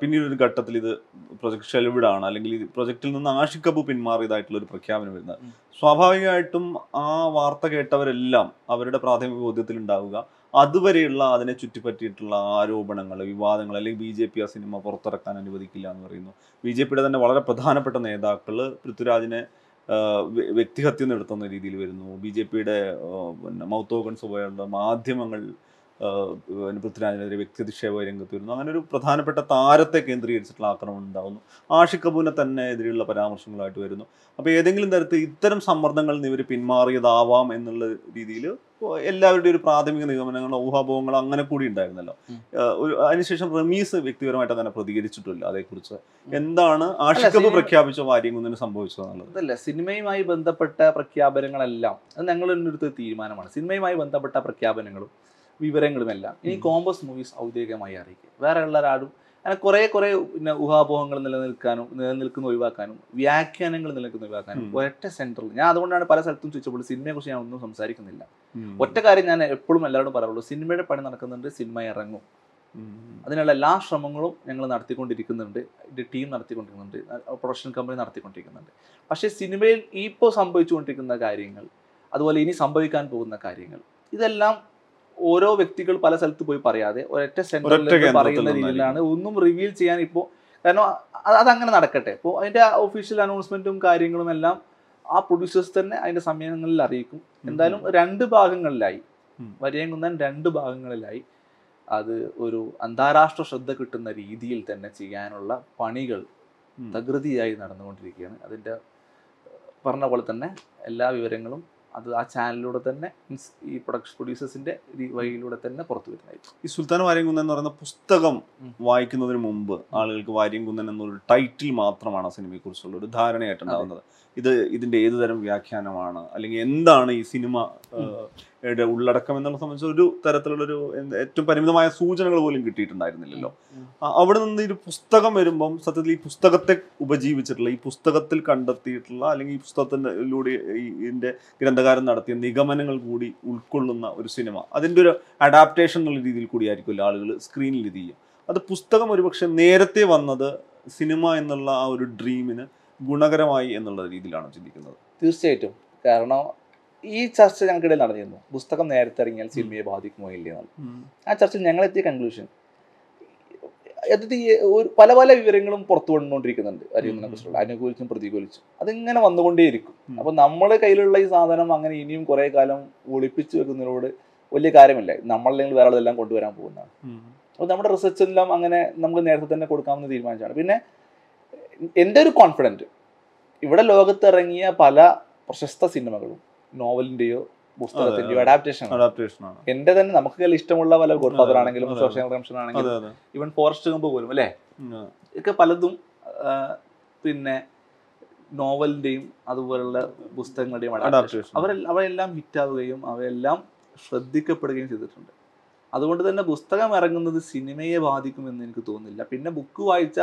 പിന്നീട് ഒരു ഘട്ടത്തിൽ ഇത് പ്രൊജക്ട് ഷെൽവിഡാണ് അല്ലെങ്കിൽ ഈ പ്രൊജക്റ്റിൽ നിന്ന് ആഷിഖ് കപൂർ പിന്മാറിയതായിട്ടുള്ള ഒരു പ്രഖ്യാപനം വരുന്നത്. സ്വാഭാവികമായിട്ടും ആ വാർത്ത കേട്ടവരെല്ലാം അവരുടെ പ്രാഥമിക ബോധ്യത്തിൽ ഉണ്ടാവുക. അതുവരെയുള്ള അതിനെ ചുറ്റിപ്പറ്റിയിട്ടുള്ള ആരോപണങ്ങൾ വിവാദങ്ങൾ അല്ലെങ്കിൽ ബി ജെ പി ആ സിനിമ പുറത്തിറക്കാൻ അനുവദിക്കില്ല എന്ന് പറയുന്നു. ബി ജെ പിയുടെ തന്നെ വളരെ പ്രധാനപ്പെട്ട നേതാക്കൾ പൃഥ്വിരാജിനെ വ്യക്തിഹത്യ നടത്തുന്ന രീതിയിൽ വരുന്നു. ബി ജെ പിയുടെ പിന്നെ മൗത്ത് പോലെയുള്ള മാധ്യമങ്ങൾ പിന്നെ പൃഥ്വിരാജിനെതിരെ വ്യക്തിധിക്ഷേപ രംഗത്ത് വരുന്നു. അങ്ങനെ ഒരു പ്രധാനപ്പെട്ട താരത്തെ കേന്ദ്രീകരിച്ചിട്ടുള്ള ആക്രമണം ഉണ്ടാകുന്നു ആഷിഖ് കപൂറിനെ തന്നെ എതിരെയുള്ള പരാമർശങ്ങളായിട്ട് വരുന്നു. അപ്പോൾ ഏതെങ്കിലും തരത്തിൽ ഇത്തരം സമ്മർദ്ദങ്ങളിൽ നിന്ന് ഇവർ പിന്മാറിയതാവാം എന്നുള്ള രീതിയിൽ എല്ലാവരുടെയും ഒരു പ്രാഥമിക നിഗമനങ്ങൾ ഊഹാഭോഗങ്ങൾ അങ്ങനെ കൂടി ഉണ്ടായിരുന്നല്ലോ. ഒരു അതിനുശേഷം റമീസ് വ്യക്തിപരമായിട്ട് അങ്ങനെ പ്രതികരിച്ചിട്ടില്ല അതേക്കുറിച്ച്. എന്താണ് ആഷിക്കപ്പ് പ്രഖ്യാപിച്ച വാര്യംകുന്നിന് സംഭവിച്ചത് അതല്ല സിനിമയുമായി ബന്ധപ്പെട്ട പ്രഖ്യാപനങ്ങളെല്ലാം അത് ഞങ്ങൾ എടുത്ത തീരുമാനമാണ്. സിനിമയുമായി ബന്ധപ്പെട്ട പ്രഖ്യാപനങ്ങളും വിവരങ്ങളുമെല്ലാം. ഇനി. കോമ്പസ് മൂവീസ് ഔദ്യോഗികമായി അറിയിക്കുക. വേറെ ഉള്ളൊരാളും അങ്ങനെ കുറേ കുറേ പിന്നെ ഊഹാപോഹങ്ങൾ നിലനിൽക്കാനും നിലനിൽക്കുന്ന ഒഴിവാക്കാനും വ്യാഖ്യാനങ്ങൾ നിലനിൽക്കുന്ന ഒഴിവാക്കാനും. ഒറ്റ സെന്ററിൽ ഞാൻ അതുകൊണ്ടാണ് പല സ്ഥലത്തും ചോദിച്ചപ്പോൾ സിനിമയെ കുറിച്ച് ഞാൻ ഒന്നും സംസാരിക്കുന്നില്ല. ഒറ്റ കാര്യം ഞാൻ എപ്പോഴും എല്ലാവരോടും പറയുള്ളൂ സിനിമയുടെ പണി നടക്കുന്നുണ്ട് സിനിമ ഇറങ്ങും. അതിനുള്ള എല്ലാ ശ്രമങ്ങളും ഞങ്ങൾ നടത്തിക്കൊണ്ടിരിക്കുന്നുണ്ട്. ഇത് ടീം നടത്തിക്കൊണ്ടിരിക്കുന്നുണ്ട്. പ്രൊഡക്ഷൻ കമ്പനി നടത്തിക്കൊണ്ടിരിക്കുന്നുണ്ട്. പക്ഷേ സിനിമയിൽ ഇപ്പോൾ സംഭവിച്ചുകൊണ്ടിരിക്കുന്ന കാര്യങ്ങൾ അതുപോലെ ഇനി സംഭവിക്കാൻ പോകുന്ന കാര്യങ്ങൾ ഇതെല്ലാം ഓരോ വ്യക്തികൾ പല സ്ഥലത്ത് പോയി പറയാതെ ഒരൊറ്റ സെന്ററിൽ പറയുന്ന രീതിയിലാണ് ഒന്നും റിവീൽ ചെയ്യാൻ ഇപ്പോൾ കാരണം അത് അതങ്ങനെ നടക്കട്ടെ. ഇപ്പോൾ അതിന്റെ ഒഫീഷ്യൽ അനൗൺസ്മെന്റും കാര്യങ്ങളും എല്ലാം ആ പ്രൊഡ്യൂസേഴ്സ് തന്നെ അതിന്റെ സമയങ്ങളിൽ അറിയിക്കും. എന്തായാലും രണ്ട് ഭാഗങ്ങളിലായി. ഉം. വരിയങ്കുന്നൻ രണ്ട് ഭാഗങ്ങളിലായി അത് ഒരു അന്താരാഷ്ട്ര ശ്രദ്ധ കിട്ടുന്ന രീതിയിൽ തന്നെ ചെയ്യാനുള്ള പണികൾ പ്രകൃതിയായി തകൃതിയായി നടന്നുകൊണ്ടിരിക്കുകയാണ്. അതിന്റെ പറഞ്ഞ പോലെ തന്നെ എല്ലാ വിവരങ്ങളും അത് ആ ചാനലിലൂടെ തന്നെ മീൻസ് ഈ പ്രൊഡക്ഷൻ പ്രൊഡ്യൂസേഴ്സിന്റെ വഴിയിലൂടെ തന്നെ പുറത്തു വരുന്നതായിരിക്കും. ഈ സുൽത്താൻ വാര്യംകുന്നൻ എന്ന് പറയുന്ന പുസ്തകം വായിക്കുന്നതിന് മുമ്പ് ആളുകൾക്ക് വാര്യംകുന്നൻ എന്നൊരു ടൈറ്റിൽ മാത്രമാണ് ആ സിനിമയെ കുറിച്ചുള്ള ഒരു ധാരണയായിട്ടുണ്ടാവുന്നത് ഇത് ഇതിന്റെ ഏത് തരം വ്യാഖ്യാനമാണ്? അല്ലെങ്കിൽ എന്താണ് ഈ സിനിമ ഉള്ളടക്കം എന്നുള്ള സംബന്ധിച്ച് ഒരു തരത്തിലുള്ള ഒരു ഏറ്റവും പരിമിതമായ സൂചനകൾ പോലും കിട്ടിയിട്ടുണ്ടായിരുന്നില്ലല്ലോ. അവിടെ നിന്ന് ഈ ഒരു പുസ്തകം വരുമ്പം സത്യത്തിൽ ഈ പുസ്തകത്തെ ഉപജീവിച്ചിട്ടുള്ള ഈ പുസ്തകത്തിൽ കണ്ടെത്തിയിട്ടുള്ള അല്ലെങ്കിൽ ഈ പുസ്തകത്തിലൂടെ ഇതിന്റെ ഗ്രന്ഥകാരൻ നടത്തിയ നിഗമനങ്ങൾ കൂടി ഉൾക്കൊള്ളുന്ന ഒരു സിനിമ. അതിന്റെ ഒരു അഡാപ്റ്റേഷൻ എന്നുള്ള രീതിയിൽ കൂടിയായിരിക്കുമല്ലോ ആളുകൾ സ്ക്രീനിൽ ഇത് ചെയ്യുക. അത് പുസ്തകം ഒരുപക്ഷെ നേരത്തെ വന്നത് സിനിമ എന്നുള്ള ആ ഒരു ഡ്രീമിന് ഗുണകരമായി എന്നുള്ള രീതിയിലാണ് ചിന്തിക്കുന്നത്. തീർച്ചയായിട്ടും. കാരണം ഈ ചർച്ച ഞങ്ങൾക്കിടയിൽ നടന്നിരുന്നു. പുസ്തകം നേരത്തെ ഇറങ്ങിയാൽ സിനിമയെ ബാധിക്കുമോ ഇല്ലയോ ആ ചർച്ചയിൽ ഞങ്ങളെത്തിയ കൺക്ലൂഷൻ ഒരു പല പല വിവരങ്ങളും പുറത്തു വന്നുകൊണ്ടിരിക്കുന്നുണ്ട് അരിയുന്നതിനെ കുറിച്ചുള്ള അനുകൂലിച്ചും പ്രതികൂലിച്ചും. അതിങ്ങനെ വന്നുകൊണ്ടേയിരിക്കും. അപ്പൊ നമ്മുടെ കയ്യിലുള്ള ഈ സാധനം അങ്ങനെ ഇനിയും കുറെ കാലം ഒളിപ്പിച്ചു വെക്കുന്നതിനോട് വലിയ കാര്യമില്ല. നമ്മളല്ലെങ്കിൽ വേറെ ഇതെല്ലാം കൊണ്ടുവരാൻ പോകുന്നതാണ്. അപ്പോൾ നമ്മുടെ റിസർച്ച് എല്ലാം അങ്ങനെ നമുക്ക് നേരത്തെ തന്നെ കൊടുക്കാമെന്ന് തീരുമാനിച്ചാണ് പിന്നെ എന്റെ ഒരു കോൺഫിഡന്റ് ഇവിടെ ലോകത്ത് ഇറങ്ങിയ പല പ്രശസ്ത സിനിമകളും നോവലിന്റെയോ പുസ്തകത്തിന്റെയോ. അഡാപ്റ്റേഷൻ എന്റെ തന്നെ നമുക്ക് ഇഷ്ടമുള്ള പല ഗോഡ് ഫാദർ ആണെങ്കിലും സോഷ്യൽ റംഷൻ ആണെങ്കിലും ഇവൻ ഫോറസ്റ്റ് കമ്പ് പോലും അല്ലേ. ഒക്കെ പലതും പിന്നെ നോവലിന്റെയും അതുപോലുള്ള പുസ്തകങ്ങളുടെയും അഡാപ്റ്റേഷൻ. അവരെല്ലാം അവയെല്ലാം ഹിറ്റാവുകയും അവയെല്ലാം ശ്രദ്ധിക്കപ്പെടുകയും ചെയ്തിട്ടുണ്ട്. അതുകൊണ്ട് തന്നെ പുസ്തകം ഇറങ്ങുന്നത് സിനിമയെ ബാധിക്കുമെന്ന് എനിക്ക് തോന്നുന്നില്ല. പിന്നെ ബുക്ക് വായിച്ച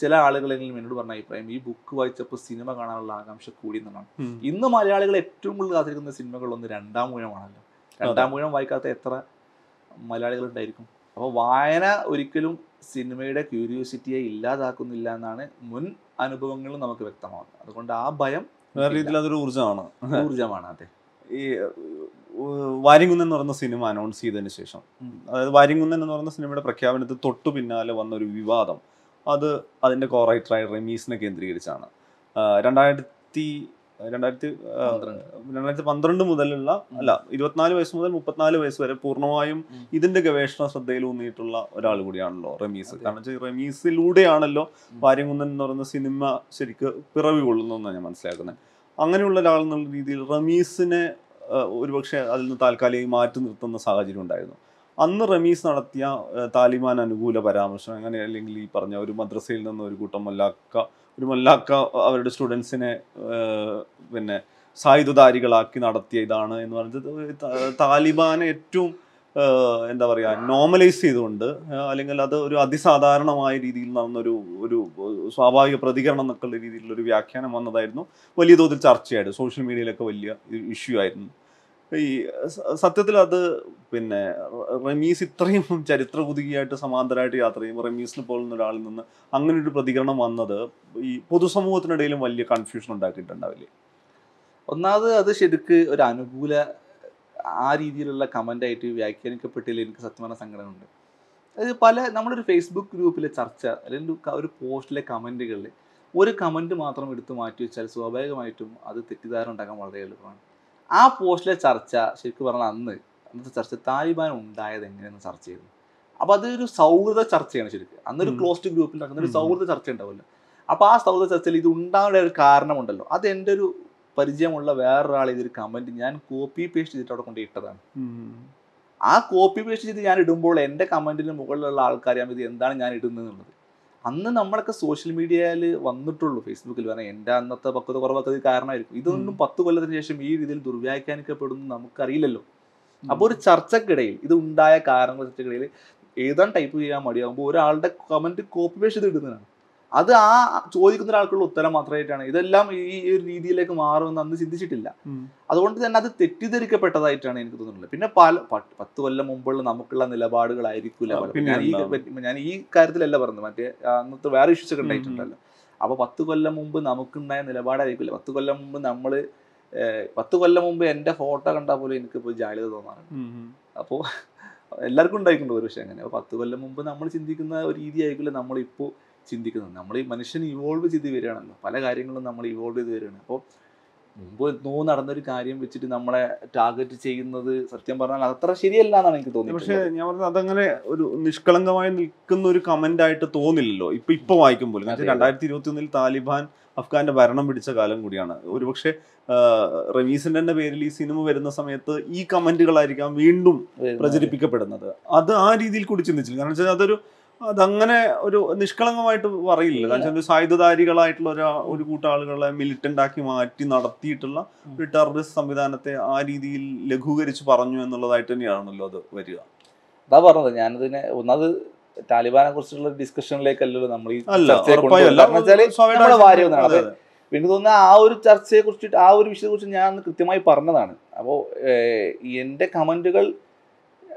ചില ആളുകളെങ്കിലും എന്നോട് പറഞ്ഞ അഭിപ്രായം ഈ ബുക്ക് വായിച്ചപ്പോൾ സിനിമ കാണാനുള്ള ആകാംക്ഷ കൂടി എന്നാണ്. ഇന്ന് മലയാളികൾ ഏറ്റവും കൂടുതൽ കാത്തിരിക്കുന്ന സിനിമകളൊന്ന് രണ്ടാം മൂഴമാണല്ലോ രണ്ടാം മൂഴം വായിക്കാത്ത എത്ര മലയാളികൾ ഉണ്ടായിരിക്കും? അപ്പോൾ വായന ഒരിക്കലും സിനിമയുടെ ക്യൂരിയോസിറ്റിയെ ഇല്ലാതാക്കുന്നില്ല എന്നാണ് മുൻ അനുഭവങ്ങളും നമുക്ക് വ്യക്തമാകുന്നത് അതുകൊണ്ട് ആ ഭയം വേറെ രീതിയിൽ അതൊരു ഊർജമാണ്. ഊർജമാണ് അതെ. ഈ വാരിങ്കുന്നൻ എന്ന് പറയുന്ന സിനിമ അനൗൺസ് ചെയ്തതിന് ശേഷം. അതായത് വാരിങ്കുന്നൻ എന്ന് പറയുന്ന സിനിമയുടെ പ്രഖ്യാപനത്തിൽ തൊട്ടു പിന്നാലെ വന്ന ഒരു വിവാദം. അത് അതിന്റെ കോറൈറ്ററായ റമീസിനെ കേന്ദ്രീകരിച്ചാണ്. രണ്ടായിരത്തി രണ്ടായിരത്തി രണ്ടായിരത്തി പന്ത്രണ്ട് മുതലുള്ള അല്ല ഇരുപത്തിനാല് വയസ്സ് മുതൽ മുപ്പത്തിനാല് വയസ്സ് വരെ പൂർണമായും ഇതിന്റെ ഗവേഷണ ശ്രദ്ധയിൽ ഊന്നിയിട്ടുള്ള ഒരാൾ കൂടിയാണല്ലോ റമീസ്. കാരണം വെച്ചാൽ റമീസിലൂടെയാണല്ലോ. വാര്യംകുന്നൻ എന്ന് പറയുന്ന സിനിമ ശരിക്ക് പിറവി കൊള്ളുന്നതെന്നാണ് ഞാൻ മനസ്സിലാക്കുന്നത്. അങ്ങനെയുള്ള ഒരാൾ എന്നുള്ള രീതിയിൽ റമീസിനെ ഒരുപക്ഷെ അതിൽ നിന്ന് താൽക്കാലികമായി മാറ്റി നിർത്തുന്ന സാഹചര്യം ഉണ്ടായിരുന്നു. അന്ന് റമീസ് നടത്തിയ താലിബാൻ അനുകൂല പരാമർശം അങ്ങനെ അല്ലെങ്കിൽ ഈ പറഞ്ഞ ഒരു മദ്രസയിൽ നിന്ന് ഒരു കൂട്ടം മല്ലാക്ക ഒരു മല്ലാക്ക അവരുടെ സ്റ്റുഡൻസിനെ പിന്നെ സായുധധാരികളാക്കി നടത്തിയ ഇതാണ് എന്ന് പറഞ്ഞത്. താലിബാൻ ഏറ്റവും എന്താ പറയുക നോർമലൈസ് ചെയ്തുകൊണ്ട് അല്ലെങ്കിൽ അത് ഒരു അതിസാധാരണമായ രീതിയിൽ നടന്നൊരു ഒരു സ്വാഭാവിക പ്രതികരണം എന്നൊക്കെയുള്ള രീതിയിലുള്ള ഒരു വ്യാഖ്യാനം വന്നതായിരുന്നു. വലിയ തോതിൽ ചർച്ചയായിരുന്നു. സോഷ്യൽ മീഡിയയിലൊക്കെ വലിയ ഇഷ്യൂ ആയിരുന്നു. ഈ സത്യത്തിൽ അത് പിന്നെ റമീസ് ഇത്രയും ചരിത്ര കുതുകിയായിട്ട് സമാന്തരമായിട്ട് യാത്ര ചെയ്യുമ്പോൾ റമീസിനെ പോലുന്ന ഒരാളിൽ നിന്ന് അങ്ങനെ ഒരു പ്രതികരണം വന്നത് ഈ പൊതുസമൂഹത്തിനിടയിലും വലിയ കൺഫ്യൂഷൻ ഉണ്ടാക്കിയിട്ടുണ്ടാവില്ലേ? ഒന്നാമത് അത് ശരിക്ക് ഒരു അനുകൂല ആ രീതിയിലുള്ള കമന്റ് ആയിട്ട് വ്യാഖ്യാനിക്കപ്പെട്ടില്ല എനിക്ക് സത്യമായ ഉണ്ട് അത് പല നമ്മളൊരു ഫേസ്ബുക്ക് ഗ്രൂപ്പിലെ ചർച്ച അല്ലെങ്കിൽ ഒരു പോസ്റ്റിലെ കമന്റുകളിൽ ഒരു കമന്റ് മാത്രം എടുത്ത് മാറ്റി വെച്ചാൽ സ്വാഭാവികമായിട്ടും അത് തെറ്റിദ്ധാരണ ഉണ്ടാക്കാൻ വളരെ എളുപ്പമാണ്. ആ പോസ്റ്റിലെ ചർച്ച ശരിക്കും പറഞ്ഞാൽ അന്ന് അന്നത്തെ ചർച്ച താലിബാൻ ഉണ്ടായത് എങ്ങനെയെന്ന് ചർച്ച ചെയ്തു. അപ്പോൾ അതൊരു സൗഹൃദ ചർച്ചയാണ് ശരിക്കും. അന്നൊരു. ക്ലോസ്ഡ് ഗ്രൂപ്പിൽ നടക്കുന്ന ഒരു സൗഹൃദ ചർച്ച ഉണ്ടാവുമല്ലോ. അപ്പോൾ ആ സൗഹൃദ ചർച്ചയിൽ ഇത് ഉണ്ടാവേണ്ട ഒരു കാരണമുണ്ടല്ലോ. അത് എന്റെ ഒരു പരിചയമുള്ള വേറൊരാൾ ഇതൊരു കമന്റ് ഞാൻ കോപ്പി പേസ്റ്റ് ചെയ്തിട്ട് അവിടെ കൊണ്ട് ഇട്ടതാണ്. ആ കോപ്പി പേസ്റ്റ് ചെയ്ത് ഞാൻ ഇടുമ്പോൾ എന്റെ കമന്റിന് മുകളിലുള്ള ആൾക്കാരെ ഇത് എന്താണ് ഞാൻ ഇടുന്നത് എന്നുള്ളത്. അന്ന് നമ്മളൊക്കെ സോഷ്യൽ മീഡിയയിൽ വന്നിട്ടുള്ളൂ. ഫേസ്ബുക്കിൽ പറഞ്ഞാൽ എന്റെ അന്നത്തെ പക്വത കുറവൊക്കെ അത് കാരണമായിരിക്കും. ഇതൊന്നും. പത്ത് കൊല്ലത്തിന് ശേഷം ഈ രീതിയിൽ ദുർവ്യാഖ്യാനിക്കപ്പെടുന്നു നമുക്കറിയില്ലല്ലോ. അപ്പോൾ ഒരു ചർച്ചക്കിടയിൽ ഇത് ഉണ്ടായ കാരണങ്ങൾ ചർച്ചക്കിടയിൽ എഴുതാൻ ടൈപ്പ് ചെയ്യാൻ മടിയാകുമ്പോൾ ഒരാളുടെ കമന്റ് കോപ്പി പേസ്റ്റ് ചെയ്ത് ഇടുന്നതാണ്. അത് ആ ചോദിക്കുന്ന ഒരാൾക്കുള്ള ഉത്തരം മാത്രമായിട്ടാണ്. ഇതെല്ലാം ഈ ഒരു രീതിയിലേക്ക് മാറുമെന്ന് അന്ന് ചിന്തിച്ചിട്ടില്ല. അതുകൊണ്ട് തന്നെ അത് തെറ്റിദ്ധരിക്കപ്പെട്ടതായിട്ടാണ് എനിക്ക് തോന്നുന്നത്. പിന്നെ പല പത്ത് കൊല്ലം മുമ്പുള്ള നമുക്കുള്ള നിലപാടുകളായിരിക്കില്ല ഞാൻ ഈ ഉണ്ടാവും. ഞാൻ ഈ കാര്യത്തിലല്ല പറഞ്ഞത്. മറ്റേ അന്നത്തെ വേറെ ഇഷ്യൂസ് ഒക്കെ ഉണ്ടായിട്ടുണ്ടല്ലോ. അപ്പൊ പത്ത് കൊല്ലം മുമ്പ് നമുക്കുണ്ടായ നിലപാടായിരിക്കില്ല പത്ത് കൊല്ലം മുമ്പ് നമ്മൾ ഏഹ്, പത്ത് കൊല്ലം മുമ്പ് എന്റെ ഫോട്ടോ കണ്ടാൽ പോലും എനിക്ക് ഇപ്പോൾ ജാളിത തോന്നാറുണ്ട് അപ്പോൾ എല്ലാവർക്കും ഉണ്ടായിക്കൊണ്ട് ഒരു പക്ഷേ അങ്ങനെ. അപ്പോൾ പത്ത് കൊല്ലം മുമ്പ് നമ്മൾ ചിന്തിക്കുന്ന ഒരു രീതി ആയിരിക്കില്ല നമ്മളിപ്പോൾ ചിന്തിക്കുന്നത്. നമ്മൾ ഈ മനുഷ്യൻ ഇവോൾവ് ചെയ്ത് വരികയാണല്ലോ. പല കാര്യങ്ങളും നമ്മൾ ഇവോൾവ് ചെയ്ത് വരികയാണ്. അപ്പോൾ മുമ്പ് എന്തോ നടന്നൊരു കാര്യം വെച്ചിട്ട് നമ്മളെ ടാർഗറ്റ് ചെയ്യുന്നത് സത്യം പറഞ്ഞാൽ അത്ര ശരിയല്ല എന്നാണ് എനിക്ക് പക്ഷെ പക്ഷേ ഞാൻ പറഞ്ഞത് അതങ്ങനെ ഒരു നിഷ്കളങ്കമായി നിൽക്കുന്ന ഒരു കമന്റ് ആയിട്ട് തോന്നില്ലല്ലോ. ഇപ്പൊ ഇപ്പൊ വായിക്കുമ്പോൾ. രണ്ടായിരത്തി ഇരുപത്തി ഒന്നിൽ താലിബാൻ അഫ്ഗാന്റെ ഭരണം പിടിച്ച കാലം കൂടിയാണ്. ഒരുപക്ഷെ റമീസിന്റെ തന്നെ പേരിൽ ഈ സിനിമ വരുന്ന സമയത്ത് ഈ കമന്റുകളായിരിക്കാം വീണ്ടും പ്രചരിപ്പിക്കപ്പെടുന്നത്. അത് ആ രീതിയിൽ കൂടി ചിന്തിച്ചില്ല. കാരണം വെച്ചാൽ അതൊരു അതങ്ങനെ ഒരു നിഷ്കളങ്കമായിട്ട് പറയില്ല. കാരണം ഒരു സായുധധാരികളായിട്ടുള്ള ഒരു ഒരു കൂട്ടം ആളുകളെ മിലിറ്റന്റ് ആക്കി മാറ്റി നടത്തിയിട്ടുള്ള ഒരു ടെററിസ്റ്റ് സംവിധാനത്തെ ആ രീതിയിൽ ലഘൂകരിച്ച് പറഞ്ഞു എന്നുള്ളതായിട്ട് തന്നെയാണല്ലോ അത് വരിക. അതാ പറഞ്ഞത്. ഞാനതിനെ ഒന്നത് താലിബാനെ കുറിച്ചുള്ള ഡിസ്കഷനിലേക്കല്ലല്ലോ നമ്മൾ ഈ എനിക്ക് തോന്നുന്ന ആ ഒരു ചർച്ചയെ കുറിച്ചിട്ട് ആ ഒരു വിഷയത്തെ കുറിച്ച് ഞാൻ കൃത്യമായി പറഞ്ഞതാണ്. അപ്പോൾ എന്റെ കമന്റുകൾ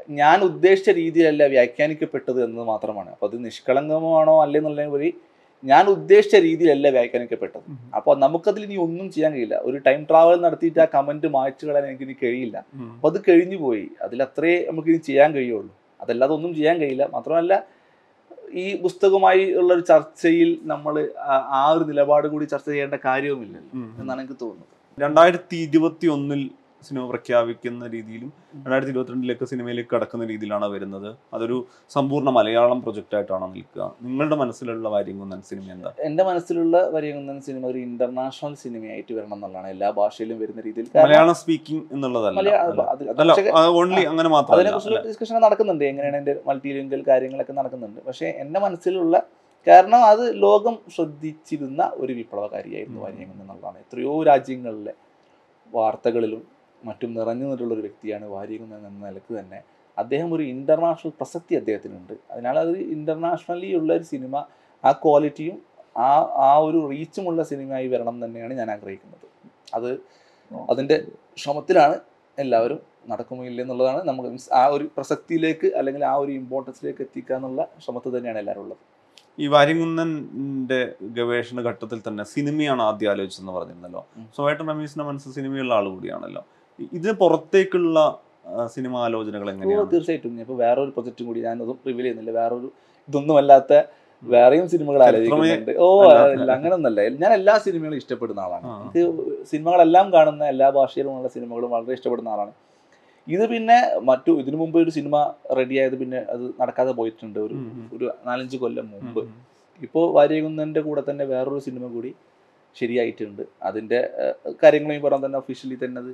ഞാൻ ഉദ്ദേശിച്ച രീതിയിലല്ല വ്യാഖ്യാനിക്കപ്പെട്ടത് എന്നത് മാത്രമാണ്. അപ്പോൾ അത് നിഷ്കളങ്കമാണോ അല്ലെന്നുള്ളതിനുപരി ഞാൻ ഉദ്ദേശിച്ച രീതിയിലല്ല വ്യാഖ്യാനിക്കപ്പെട്ടത്. അപ്പോൾ നമുക്കതിൽ ഇനി ഒന്നും ചെയ്യാൻ കഴിയില്ല. ഒരു ടൈം ട്രാവൽ നടത്തിയിട്ട് ആ കമന്റ് മായ്ച്ചു കളയാൻ എനിക്ക് ഇനി കഴിയില്ല. അപ്പോൾ അത് കഴിഞ്ഞു പോയി. അതിൽ അത്രേ നമുക്ക് ഇനി ചെയ്യാൻ കഴിയുള്ളൂ. അതല്ലാതെ ഒന്നും ചെയ്യാൻ കഴിയില്ല. മാത്രമല്ല ഈ പുസ്തകവുമായി ഉള്ള ഒരു ചർച്ചയിൽ നമ്മൾ ആ ഒരു നിലപാട് കൂടി ചർച്ച ചെയ്യേണ്ട കാര്യവുമില്ലല്ലോ. എന്നാണ് എനിക്ക് തോന്നുന്നത്. രണ്ടായിരത്തി ഇരുപത്തി ഒന്നിൽ സിനിമ പ്രഖ്യാപിക്കുന്ന രീതിയിലും രണ്ടായിരത്തി ഇരുപത്തിരണ്ടിലേക്ക് സിനിമയിലേക്ക് കടക്കുന്ന രീതിയിലാണ് വരുന്നത്. അതൊരു സമ്പൂർണ മലയാളം പ്രൊജക്റ്റ് ആയിട്ടാണ് നിൽക്കുക. നിങ്ങളുടെ മനസ്സിലുള്ള വാര്യംകുന്നൻ സിനിമ എന്താ? എന്റെ മനസ്സിലുള്ള വാര്യംകുന്നൻ സിനിമ ഒരു ഇന്റർനാഷണൽ സിനിമയായിട്ട് വരണം എന്നുള്ളതാണ്. എല്ലാ ഭാഷയിലും വരുന്ന രീതിയിൽ മലയാളം സ്പീക്കിംഗ് എന്നുള്ളതല്ല. ഓൺലി അങ്ങനെ മാത്രം അതിനെക്കുറിച്ചുള്ള ഡിസ്കഷൻ നടക്കുന്നുണ്ട്. എങ്ങനെയാണ് എന്റെ മൾട്ടി ലിംഗൽ കാര്യങ്ങളൊക്കെ നടക്കുന്നുണ്ട്. പക്ഷേ എന്റെ മനസ്സിലുള്ള കാരണം അത് ലോകം ശ്രദ്ധിച്ചിരുന്ന ഒരു വിപ്ലവകാരിയായിരുന്നു. വാര്യംകുന്നൻ എന്നുള്ളതാണ്. എത്രയോ രാജ്യങ്ങളിലെ വാർത്തകളിലും മറ്റും നിറഞ്ഞു നിന്നിട്ടുള്ള ഒരു വ്യക്തിയാണ് വാര്യംകുന്നൻ എന്ന നിലയ്ക്ക് തന്നെ. അദ്ദേഹം ഒരു ഇന്റർനാഷണൽ പ്രസക്തി അദ്ദേഹത്തിനുണ്ട്. അതിനാൽ അത് ഇന്റർനാഷണലി ഉള്ള ഒരു സിനിമ ആ ക്വാളിറ്റിയും ആ ആ ഒരു റീച്ചുമുള്ള സിനിമയായി വരണം തന്നെയാണ് ഞാൻ ആഗ്രഹിക്കുന്നത്. അത് അതിന്റെ ശ്രമത്തിലാണ് എല്ലാവരും നടക്കുമോ ഇല്ല എന്നുള്ളതാണ് നമുക്ക് മീൻസ് ആ ഒരു പ്രസക്തിയിലേക്ക് അല്ലെങ്കിൽ ആ ഒരു ഇമ്പോർട്ടൻസിലേക്ക് എത്തിക്കുക എന്നുള്ള ശ്രമത്തിൽ തന്നെയാണ് എല്ലാവരും ഉള്ളത്. ഈ വാര്യംകുന്നന്റെ ഗവേഷണ ഘട്ടത്തിൽ തന്നെ സിനിമയാണ് ആദ്യം ആലോചിച്ചതെന്ന് പറഞ്ഞിരുന്നല്ലോ. സോ സ്വയട്ടൻ റമീസിന്റെ മനസ്സ് സിനിമയുള്ള ആൾ കൂടിയാണല്ലോ. ഇതിന് പുറത്തേക്കുള്ള സിനിമാലോചനകൾ സിനിമ ആലോചനകൾ എങ്ങനെയാണ്? തീർച്ചയായിട്ടും. ഇപ്പോൾ വേറൊരു പ്രൊജക്റ്റും കൂടി ഞാനൊന്നും റിവീൽ ചെയ്യുന്നില്ല. വേറൊരു ഇതൊന്നും അല്ലാത്ത വേറെയും സിനിമകൾ ആലോചിക്കുന്നുണ്ട്. ഓ അല്ല അങ്ങനൊന്നല്ല ഞാൻ എല്ലാ സിനിമകളും ഇഷ്ടപ്പെടുന്ന ആളാണ്. എനിക്ക് സിനിമകളെല്ലാം കാണുന്ന എല്ലാ ഭാഷയിലുമുള്ള സിനിമകളും വളരെ ഇഷ്ടപ്പെടുന്ന ആളാണ്. ഇത് പിന്നെ മറ്റു ഇതിനു മുമ്പ് ഒരു സിനിമ റെഡി ആയത് പിന്നെ അത് നടക്കാതെ പോയിട്ടുണ്ട്. ഒരു. ഒരു നാലഞ്ച് കൊല്ലം മുമ്പ്. ഇപ്പോൾ വാര്യകുന്നതിന്റെ കൂടെ തന്നെ വേറൊരു സിനിമ കൂടി ശരിയായിട്ടുണ്ട്. അതിന്റെ കാര്യങ്ങളും ഈ പറഞ്ഞ തന്നെ ഒഫീഷ്യലി തന്നെ അത്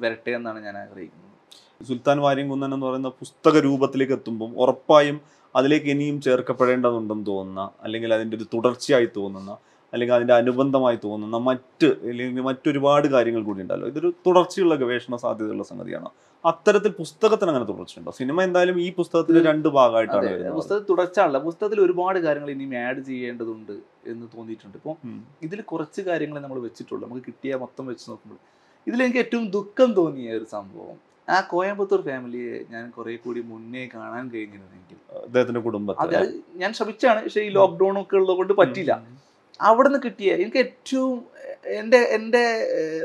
വരട്ടെ എന്നാണ് ഞാൻ ആഗ്രഹിക്കുന്നത്. സുൽത്താൻ വാര്യംകുന്നൻ എന്ന് പറയുന്ന പുസ്തക രൂപത്തിലേക്ക് എത്തുമ്പം ഉറപ്പായും അതിലേക്ക് ഇനിയും ചേർക്കപ്പെടേണ്ടതുണ്ടെന്ന് തോന്നുന്ന അല്ലെങ്കിൽ അതിന്റെ ഒരു തുടർച്ചയായി തോന്നുന്ന അല്ലെങ്കിൽ അതിന്റെ അനുബന്ധമായി തോന്നുന്ന മറ്റ് അല്ലെങ്കിൽ മറ്റൊരുപാട് കാര്യങ്ങൾ കൂടി ഉണ്ടല്ലോ. ഇതൊരു തുടർച്ചയുള്ള ഗവേഷണ സാധ്യതയുള്ള സംഗതിയാണ്? അത്തരത്തിൽ പുസ്തകത്തിന് അങ്ങനെ തുടർച്ചയുണ്ടോ സിനിമ എന്തായാലും ഈ പുസ്തകത്തിന് രണ്ട് ഭാഗമായിട്ടാണ് പുസ്തകത്തിൽ തുടർച്ചയുള്ള പുസ്തകത്തിൽ ഒരുപാട് കാര്യങ്ങൾ ഇനിയും ആഡ് ചെയ്യേണ്ടതുണ്ട് എന്ന് തോന്നിയിട്ടുണ്ട്. ഇപ്പോൾ ഉം. ഇതിൽ കുറച്ച് കാര്യങ്ങൾ നമ്മൾ വെച്ചിട്ടുള്ളൂ. നമുക്ക് കിട്ടിയ മൊത്തം വെച്ച് നോക്കുമ്പോൾ. ഇതിൽ എനിക്ക് ഏറ്റവും ദുഃഖം തോന്നിയ ഒരു സംഭവം. ആ കോയമ്പത്തൂർ ഫാമിലിയെ ഞാൻ കുറെ കൂടി മുന്നേ കാണാൻ കഴിഞ്ഞിരുന്നെങ്കിൽ. അദ്ദേഹത്തിന്റെ അത് കുടുംബത്തെ ഞാൻ ശ്രമിച്ചാണ് പക്ഷെ ഈ ലോക്ക്ഡൌൺ ഒക്കെ ഉള്ളത് കൊണ്ട് പറ്റില്ല അവിടെ നിന്ന് കിട്ടിയ എനിക്ക് ഏറ്റവും എന്റെ എന്റെ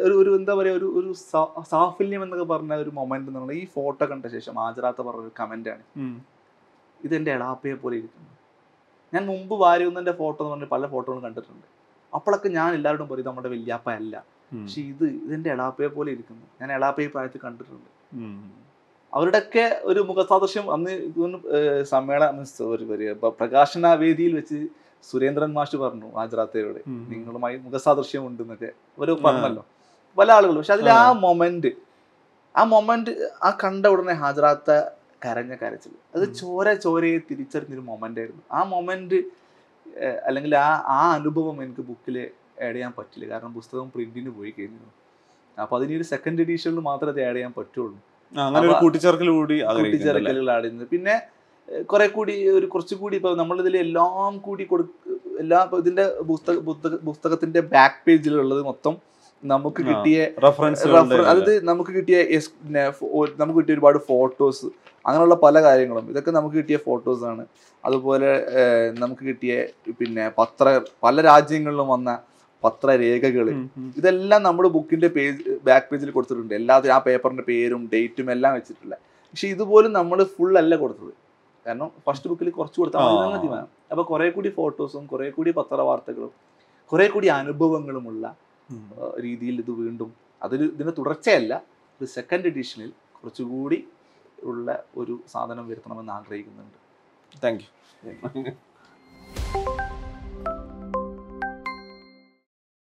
ഒരു ഒരു എന്താ പറയുക ഒരു ഒരു സാഫല്യം എന്നൊക്കെ പറഞ്ഞ ഒരു മൊമെന്റ് എന്ന് പറഞ്ഞാൽ ഈ ഫോട്ടോ കണ്ട ശേഷം ആചരാത്ത പറഞ്ഞ ഒരു കമന്റാണ് ആണ്. ഇത് എന്റെ എളാപ്പയെ പോലെ ഇരിക്കുന്നു. ഞാൻ മുമ്പ് വാരിയൊന്നന്റെ ഫോട്ടോ എന്ന് പറഞ്ഞ പല ഫോട്ടോകളും കണ്ടിട്ടുണ്ട്. അപ്പോഴൊക്കെ ഞാൻ എല്ലാവരോടും പറയും നമ്മുടെ വല്യാപ്പ അല്ല. പക്ഷെ ഇത് ഇതിന്റെ എളാപ്പയെ പോലെ ഇരിക്കുന്നു. ഞാൻ എളാപ്പയെ പ്രായത്തിൽ കണ്ടിട്ടുണ്ട്. അവരുടെ അവരുടെയൊക്കെ ഒരു മുഖസാദൃശ്യം അന്ന് സമ്മേളന ഒരു പ്രകാശന വേദിയിൽ വെച്ച് സുരേന്ദ്രൻ മാഷ് പറഞ്ഞു ഹാജരാത്തയോട് ഉം. നിങ്ങളുമായി മുഖസാദൃശ്യം ഉണ്ടെന്നൊക്കെ ഒരു പറഞ്ഞല്ലോ. പല ആളുകളും. പക്ഷെ അതിൽ ആ. മൊമെന്റ് ആ മൊമെന്റ് ആ കണ്ട ഉടനെ ഹാജരാത്ത കരഞ്ഞ കരച്ചിൽ അത് ചോര ചോരയെ തിരിച്ചറിഞ്ഞൊരു മൊമെന്റ് ആയിരുന്നു ആ മൊമെന്റ് അല്ലെങ്കിൽ ആ ആ അനുഭവം എനിക്ക് ബുക്കിൽ ആഡ് ചെയ്യാൻ പറ്റില്ല. കാരണം പുസ്തകം പ്രിന്റിന് പോയി കഴിഞ്ഞു. അപ്പൊ അതിന് ഒരു സെക്കൻഡ് എഡീഷനിൽ മാത്രമേ അത് ആഡ് ചെയ്യാൻ പറ്റുള്ളൂ. അങ്ങനെ ഒരു കൂട്ടിച്ചേർക്കൽ കൂടി? കൂട്ടിച്ചേർക്കലുകൾ ആഡ് ചെയ്യുന്നത് പിന്നെ കുറെ കൂടി ഒരു കുറച്ചുകൂടി ഇപ്പൊ നമ്മളിതിൽ എല്ലാം കൂടി കൊടു എല്ലാ ഇതിന്റെ പുസ്തക പുസ്തക പുസ്തകത്തിന്റെ ബാക്ക് പേജിലുള്ളത് മൊത്തം നമുക്ക് കിട്ടിയ റഫറൻസ് അതായത് നമുക്ക് കിട്ടിയ നമുക്ക് കിട്ടിയ ഒരുപാട് ഫോട്ടോസ് അങ്ങനെയുള്ള പല കാര്യങ്ങളും. ഇതൊക്കെ നമുക്ക് കിട്ടിയ ഫോട്ടോസ് ആണ്. അതുപോലെ നമുക്ക് കിട്ടിയ പിന്നെ പത്ര പല രാജ്യങ്ങളിലും വന്ന പത്രരേഖകൾ. ഇതെല്ലാം നമ്മൾ ബുക്കിന്റെ പേജ് ബാക്ക് പേജിൽ കൊടുത്തിട്ടുണ്ട്. എല്ലാത്തിനും ആ പേപ്പറിന്റെ പേരും ഡേറ്റും എല്ലാം വെച്ചിട്ടില്ല പക്ഷെ ഇതുപോലും നമ്മൾ ഫുൾ അല്ല കൊടുത്തത്. കാരണം ഫസ്റ്റ് ബുക്കിൽ കുറച്ച് കൊടുത്താൽ മതി അപ്പൊ കുറെ കൂടി ഫോട്ടോസും കുറെ കൂടി പത്രവാർത്തകളും കുറെ കൂടി അനുഭവങ്ങളുമുള്ള. രീതിയിൽ ഇത് വീണ്ടും അതൊരു ഇതിന്റെ തുടർച്ചയല്ല. ഒരു സെക്കൻഡ് എഡിഷനിൽ കുറച്ചുകൂടി ഉള്ള ഒരു സാധനം വരുത്തണമെന്ന് ആഗ്രഹിക്കുന്നുണ്ട്. Thank you